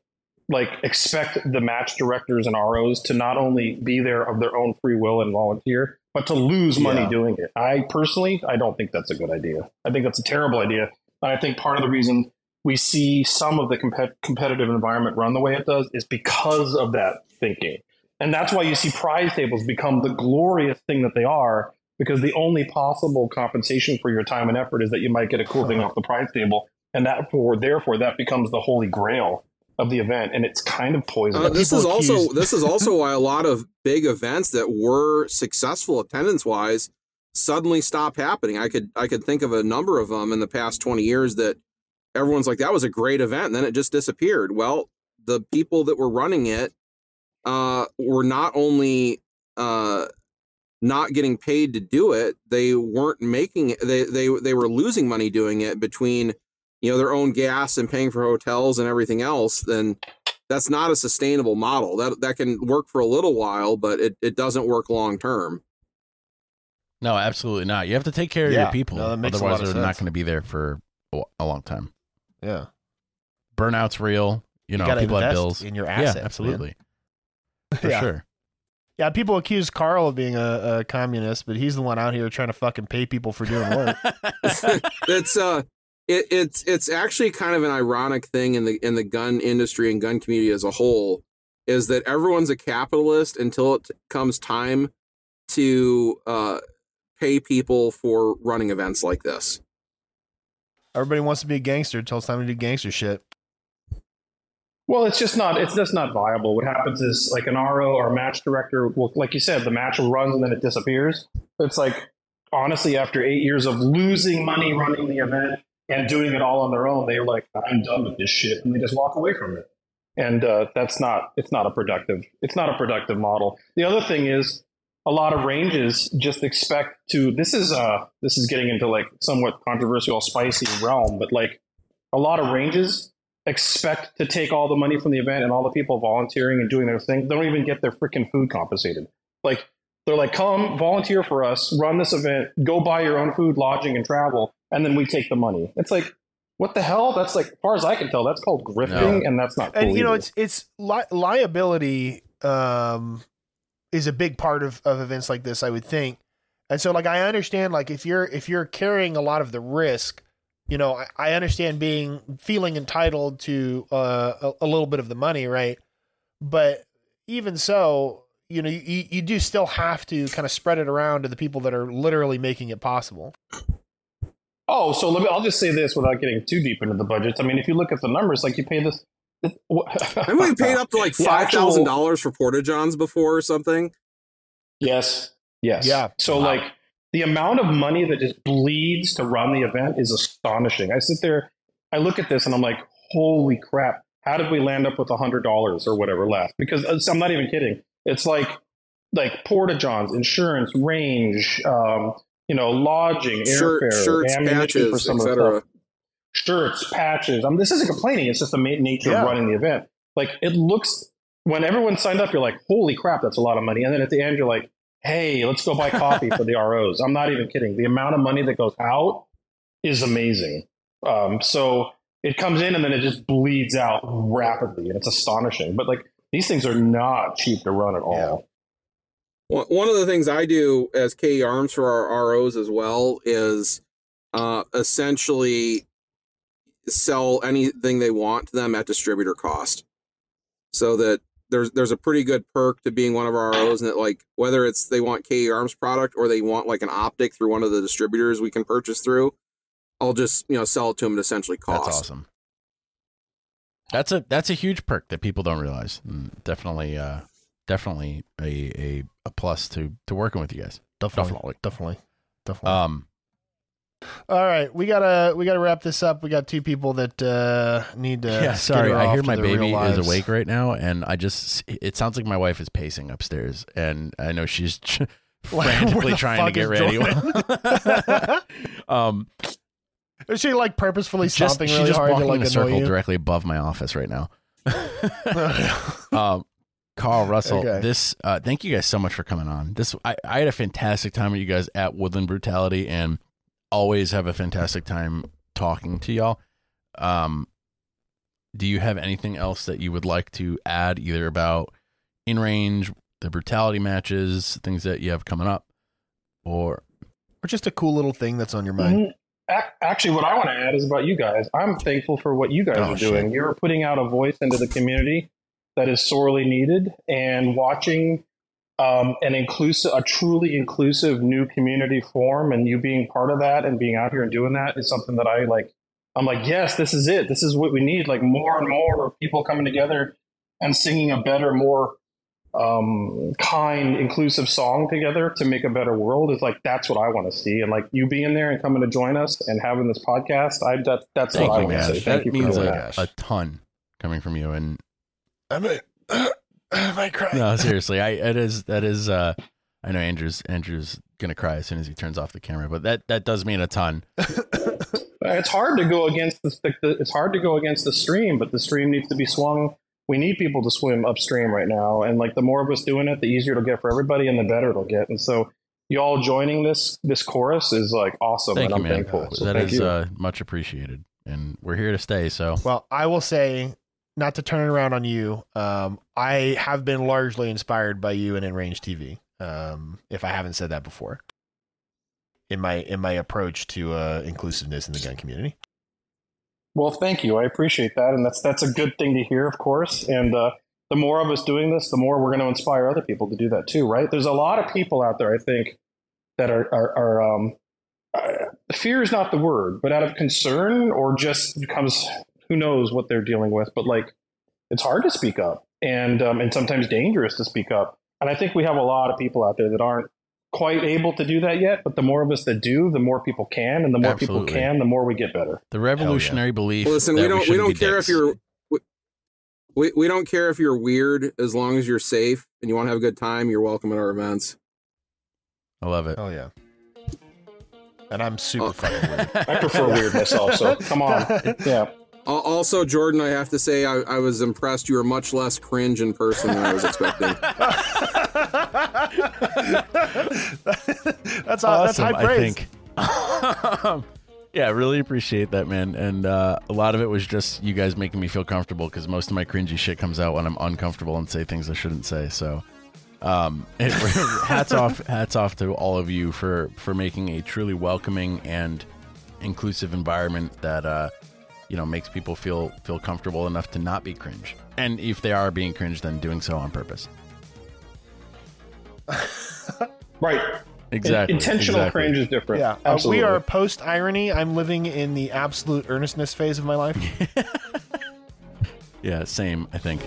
[SPEAKER 1] like expect the match directors and ROs to not only be there of their own free will and volunteer, but to lose money
[SPEAKER 2] Yeah.
[SPEAKER 1] doing it. I personally, I don't think that's a good idea. I think that's a terrible idea. And I think part of the reason we see some of the compet- competitive environment run the way it does is because of that thinking. And that's why you see prize tables become the glorious thing that they are, because the only possible compensation for your time and effort is that you might get a cool thing off the prize table. And that for therefore that becomes the holy grail of the event. And it's kind of poisonous.
[SPEAKER 4] Uh, this
[SPEAKER 2] people
[SPEAKER 4] is also this is also why a lot of big events that were successful attendance wise suddenly stop happening. I could I could think of a number of them in the past 20 years that everyone's like that was a great event and then it just disappeared. Well, the people that were running it uh were not only uh not getting paid to do it, they weren't making it they they they were losing money doing it between you know their own gas and paying for hotels and everything else then that's not a sustainable model. That that can work for a little while, but it, it doesn't work long term.
[SPEAKER 3] No, absolutely not. You have to take care of
[SPEAKER 2] Yeah.
[SPEAKER 3] your people.
[SPEAKER 2] No, that makes a
[SPEAKER 3] Otherwise, they're not going to be there for a a long time.
[SPEAKER 2] Yeah.
[SPEAKER 3] Burnout's real. You know,
[SPEAKER 2] gotta
[SPEAKER 3] people have bills.
[SPEAKER 2] in your assets.
[SPEAKER 3] yeah,
[SPEAKER 2] man.
[SPEAKER 3] absolutely. For
[SPEAKER 2] yeah.
[SPEAKER 3] sure.
[SPEAKER 2] Yeah, people accuse Karl of being a, a communist, but he's the one out here trying to fucking pay people for doing work.
[SPEAKER 4] It's uh it, it's it's actually kind of an ironic thing in the in the gun industry and gun community as a whole is that everyone's a capitalist until it comes time to uh pay people for running events like this.
[SPEAKER 2] Everybody wants to be a gangster until it's time to do gangster shit.
[SPEAKER 1] Well, it's just not. It's just not viable. What happens is like an RO or a match director will, like you said, the match runs and then it disappears. It's like honestly, after eight years of losing money running the event and doing it all on their own, they're like, "I'm done with this shit," and they just walk away from it. And uh, that's not. It's not a productive. It's not a productive model. The other thing is, a lot of ranges just expect to. This is uh. This is getting into like somewhat controversial, spicy realm, but like a lot of ranges expect to take all the money from the event and all the people volunteering and doing their thing. They don't even get their freaking food compensated. Like they're like, come volunteer for us, run this event, go buy your own food, lodging, and travel, and then we take the money. It's like, what the hell? That's like, as far as I can tell, that's called grifting,
[SPEAKER 3] No.
[SPEAKER 1] and that's not.
[SPEAKER 2] and you know
[SPEAKER 1] either.
[SPEAKER 2] it's it's li- liability um is a big part of, of events like this i would think and so like i understand like if you're if you're carrying a lot of the risk you know i, I understand being feeling entitled to uh, a, a little bit of the money right but even so you know you, you do still have to kind of spread it around to the people that are literally making it possible
[SPEAKER 1] Oh, so let me. I'll just say this without getting too deep into the budgets. I mean, if you look at the numbers, like you pay this.
[SPEAKER 4] Haven't we paid up to like five thousand dollars for porta johns before or something?
[SPEAKER 1] Yes. Yes.
[SPEAKER 2] Yeah.
[SPEAKER 1] So
[SPEAKER 3] Wow.
[SPEAKER 1] like the amount of money that just bleeds to run the event is astonishing. I sit there, I look at this and I'm like, holy crap. How did we land up with a hundred dollars or whatever left? Because I'm not even kidding. It's like like porta johns, insurance, range, um, you know, lodging,
[SPEAKER 4] Shirt,
[SPEAKER 1] airfare,
[SPEAKER 4] shirts,
[SPEAKER 1] ammunition for
[SPEAKER 4] patches,
[SPEAKER 1] some of the
[SPEAKER 4] etc.
[SPEAKER 1] stuff shirts, patches. I mean, this isn't complaining. It's just the nature
[SPEAKER 2] Yeah.
[SPEAKER 1] of running the event. Like it looks when everyone signed up, you're like, holy crap, that's a lot of money. And then at the end, you're like, hey, let's go buy coffee for the ROs. I'm not even kidding. The amount of money that goes out is amazing. Um, so it comes in and then it just bleeds out rapidly, and it's astonishing. But like these things are not cheap to run at all.
[SPEAKER 4] One one of the things I do as KE Arms for our ROs as well is uh, essentially sell anything they want to them at distributor cost, so that there's there's a pretty good perk to being one of our ROs, and that like whether it's they want KE Arms product or they want like an optic through one of the distributors we can purchase through, I'll just you know sell it to them at essentially cost.
[SPEAKER 3] That's awesome. That's a that's a huge perk that people don't realize. Mm, Definitely, uh, definitely a, a a plus to to working with you guys.
[SPEAKER 2] definitely
[SPEAKER 3] Definitely.
[SPEAKER 2] definitely definitely
[SPEAKER 3] Um,
[SPEAKER 2] All right, we gotta we gotta wrap this up. We got two people that uh, need to.
[SPEAKER 3] yeah, sorry. I hear my baby is awake right now, and I just it sounds like my wife is pacing upstairs, and I know she's frantically trying to get ready. Um,
[SPEAKER 2] Is she like purposefully
[SPEAKER 3] just
[SPEAKER 2] stomping
[SPEAKER 3] she's
[SPEAKER 2] really
[SPEAKER 3] just
[SPEAKER 2] hard to
[SPEAKER 3] walking
[SPEAKER 2] like
[SPEAKER 3] in a circle
[SPEAKER 2] you?
[SPEAKER 3] directly above my office right now. um, Karl Russell,
[SPEAKER 2] Okay.
[SPEAKER 3] this uh, thank you guys so much for coming on. This I, I had a fantastic time with you guys at Woodland Brutality, and always have a fantastic time talking to y'all. Um, do you have anything else that you would like to add, either about InRange, the brutality matches, things that you have coming up, or
[SPEAKER 2] or just a cool little thing that's on your mind.
[SPEAKER 1] Mhm. Actually, what I want to add is about you guys. I'm thankful for what you guys
[SPEAKER 3] Oh,
[SPEAKER 1] are doing.
[SPEAKER 3] shit.
[SPEAKER 1] You're putting out a voice into the community that is sorely needed, and watching um, an inclusive, a truly inclusive new community form, and you being part of that and being out here and doing that is something that I like. I'm like, yes, this is it. This is what we need. Like more and more of people coming together and singing a better, more um, kind, inclusive song together to make a better world is like that's what I want to see. And like you being there and coming to join us and having this podcast, I that, that's
[SPEAKER 3] thank
[SPEAKER 1] what I want to
[SPEAKER 3] man.
[SPEAKER 1] say. Thank
[SPEAKER 3] That
[SPEAKER 1] you for
[SPEAKER 3] means
[SPEAKER 1] doing
[SPEAKER 3] a,
[SPEAKER 1] that.
[SPEAKER 3] a ton coming from you, and
[SPEAKER 2] I might, I cry.
[SPEAKER 3] no, seriously, I it is that is uh I know Andrew's Andrew's gonna cry as soon as he turns off the camera, but that that does mean a ton.
[SPEAKER 1] It's hard to go against the, the it's hard to go against the stream, but the stream needs to be swung. We need people to swim upstream right now, and like the more of us doing it, the easier it'll get for everybody, and the better it'll get. And so, you all joining this this chorus is like awesome,
[SPEAKER 3] Thank
[SPEAKER 1] and
[SPEAKER 3] you,
[SPEAKER 1] I'm
[SPEAKER 3] man.
[SPEAKER 1] thankful. So
[SPEAKER 3] that
[SPEAKER 1] thank
[SPEAKER 3] is
[SPEAKER 1] you.
[SPEAKER 3] uh, much appreciated, and we're here to stay. So
[SPEAKER 2] Well, I will say, not to turn it around on you, um, I have been largely inspired by you and InRangeTV. Um, if I haven't said that before, in my in my approach to uh, inclusiveness in the gun community.
[SPEAKER 1] Well, thank you. I appreciate that, and that's that's a good thing to hear, of course. And uh, the more of us doing this, the more we're going to inspire other people to do that too, right? There's a lot of people out there, I think, that are are, are um, uh, fear is not the word, but out of concern or just becomes who knows what they're dealing with. But like, it's hard to speak up, and um, and sometimes dangerous to speak up. And I think we have a lot of people out there that aren't quite able to do that yet. But the more of us that do, the more people can, and the more
[SPEAKER 3] Absolutely.
[SPEAKER 1] people can, the more we get better.
[SPEAKER 3] the revolutionary belief.
[SPEAKER 4] Listen,
[SPEAKER 3] that
[SPEAKER 4] we don't we,
[SPEAKER 3] shouldn't
[SPEAKER 4] don't care
[SPEAKER 3] dicks.
[SPEAKER 4] if you're we, we, we don't care if you're weird as long as you're safe and you want to have a good time. You're welcome at our events.
[SPEAKER 3] I love it.
[SPEAKER 2] Oh yeah. And I'm super
[SPEAKER 4] Oh.
[SPEAKER 2] fucking weird.
[SPEAKER 1] I prefer weird myself, so come on. Yeah.
[SPEAKER 4] Al- Also, Jordan, I have to say I, I was impressed. You were much less cringe in person than I was expecting.
[SPEAKER 2] that's all, that's
[SPEAKER 3] awesome,
[SPEAKER 2] high praise.
[SPEAKER 3] I think. yeah, I really appreciate that, man. And uh, a lot of it was just you guys making me feel comfortable because most of my cringy shit comes out when I'm uncomfortable and say things I shouldn't say. So, um, it, hats off, hats off to all of you for for making a truly welcoming and inclusive environment that uh, you know makes people feel feel comfortable enough to not be cringe. And if they are being cringe, then doing so on purpose.
[SPEAKER 1] Right.
[SPEAKER 3] Exactly.
[SPEAKER 1] Intentional
[SPEAKER 3] exactly.
[SPEAKER 1] cringe is different.
[SPEAKER 2] Yeah, uh, we are post irony. I'm living in the absolute earnestness phase of my life.
[SPEAKER 3] Yeah, same. I think.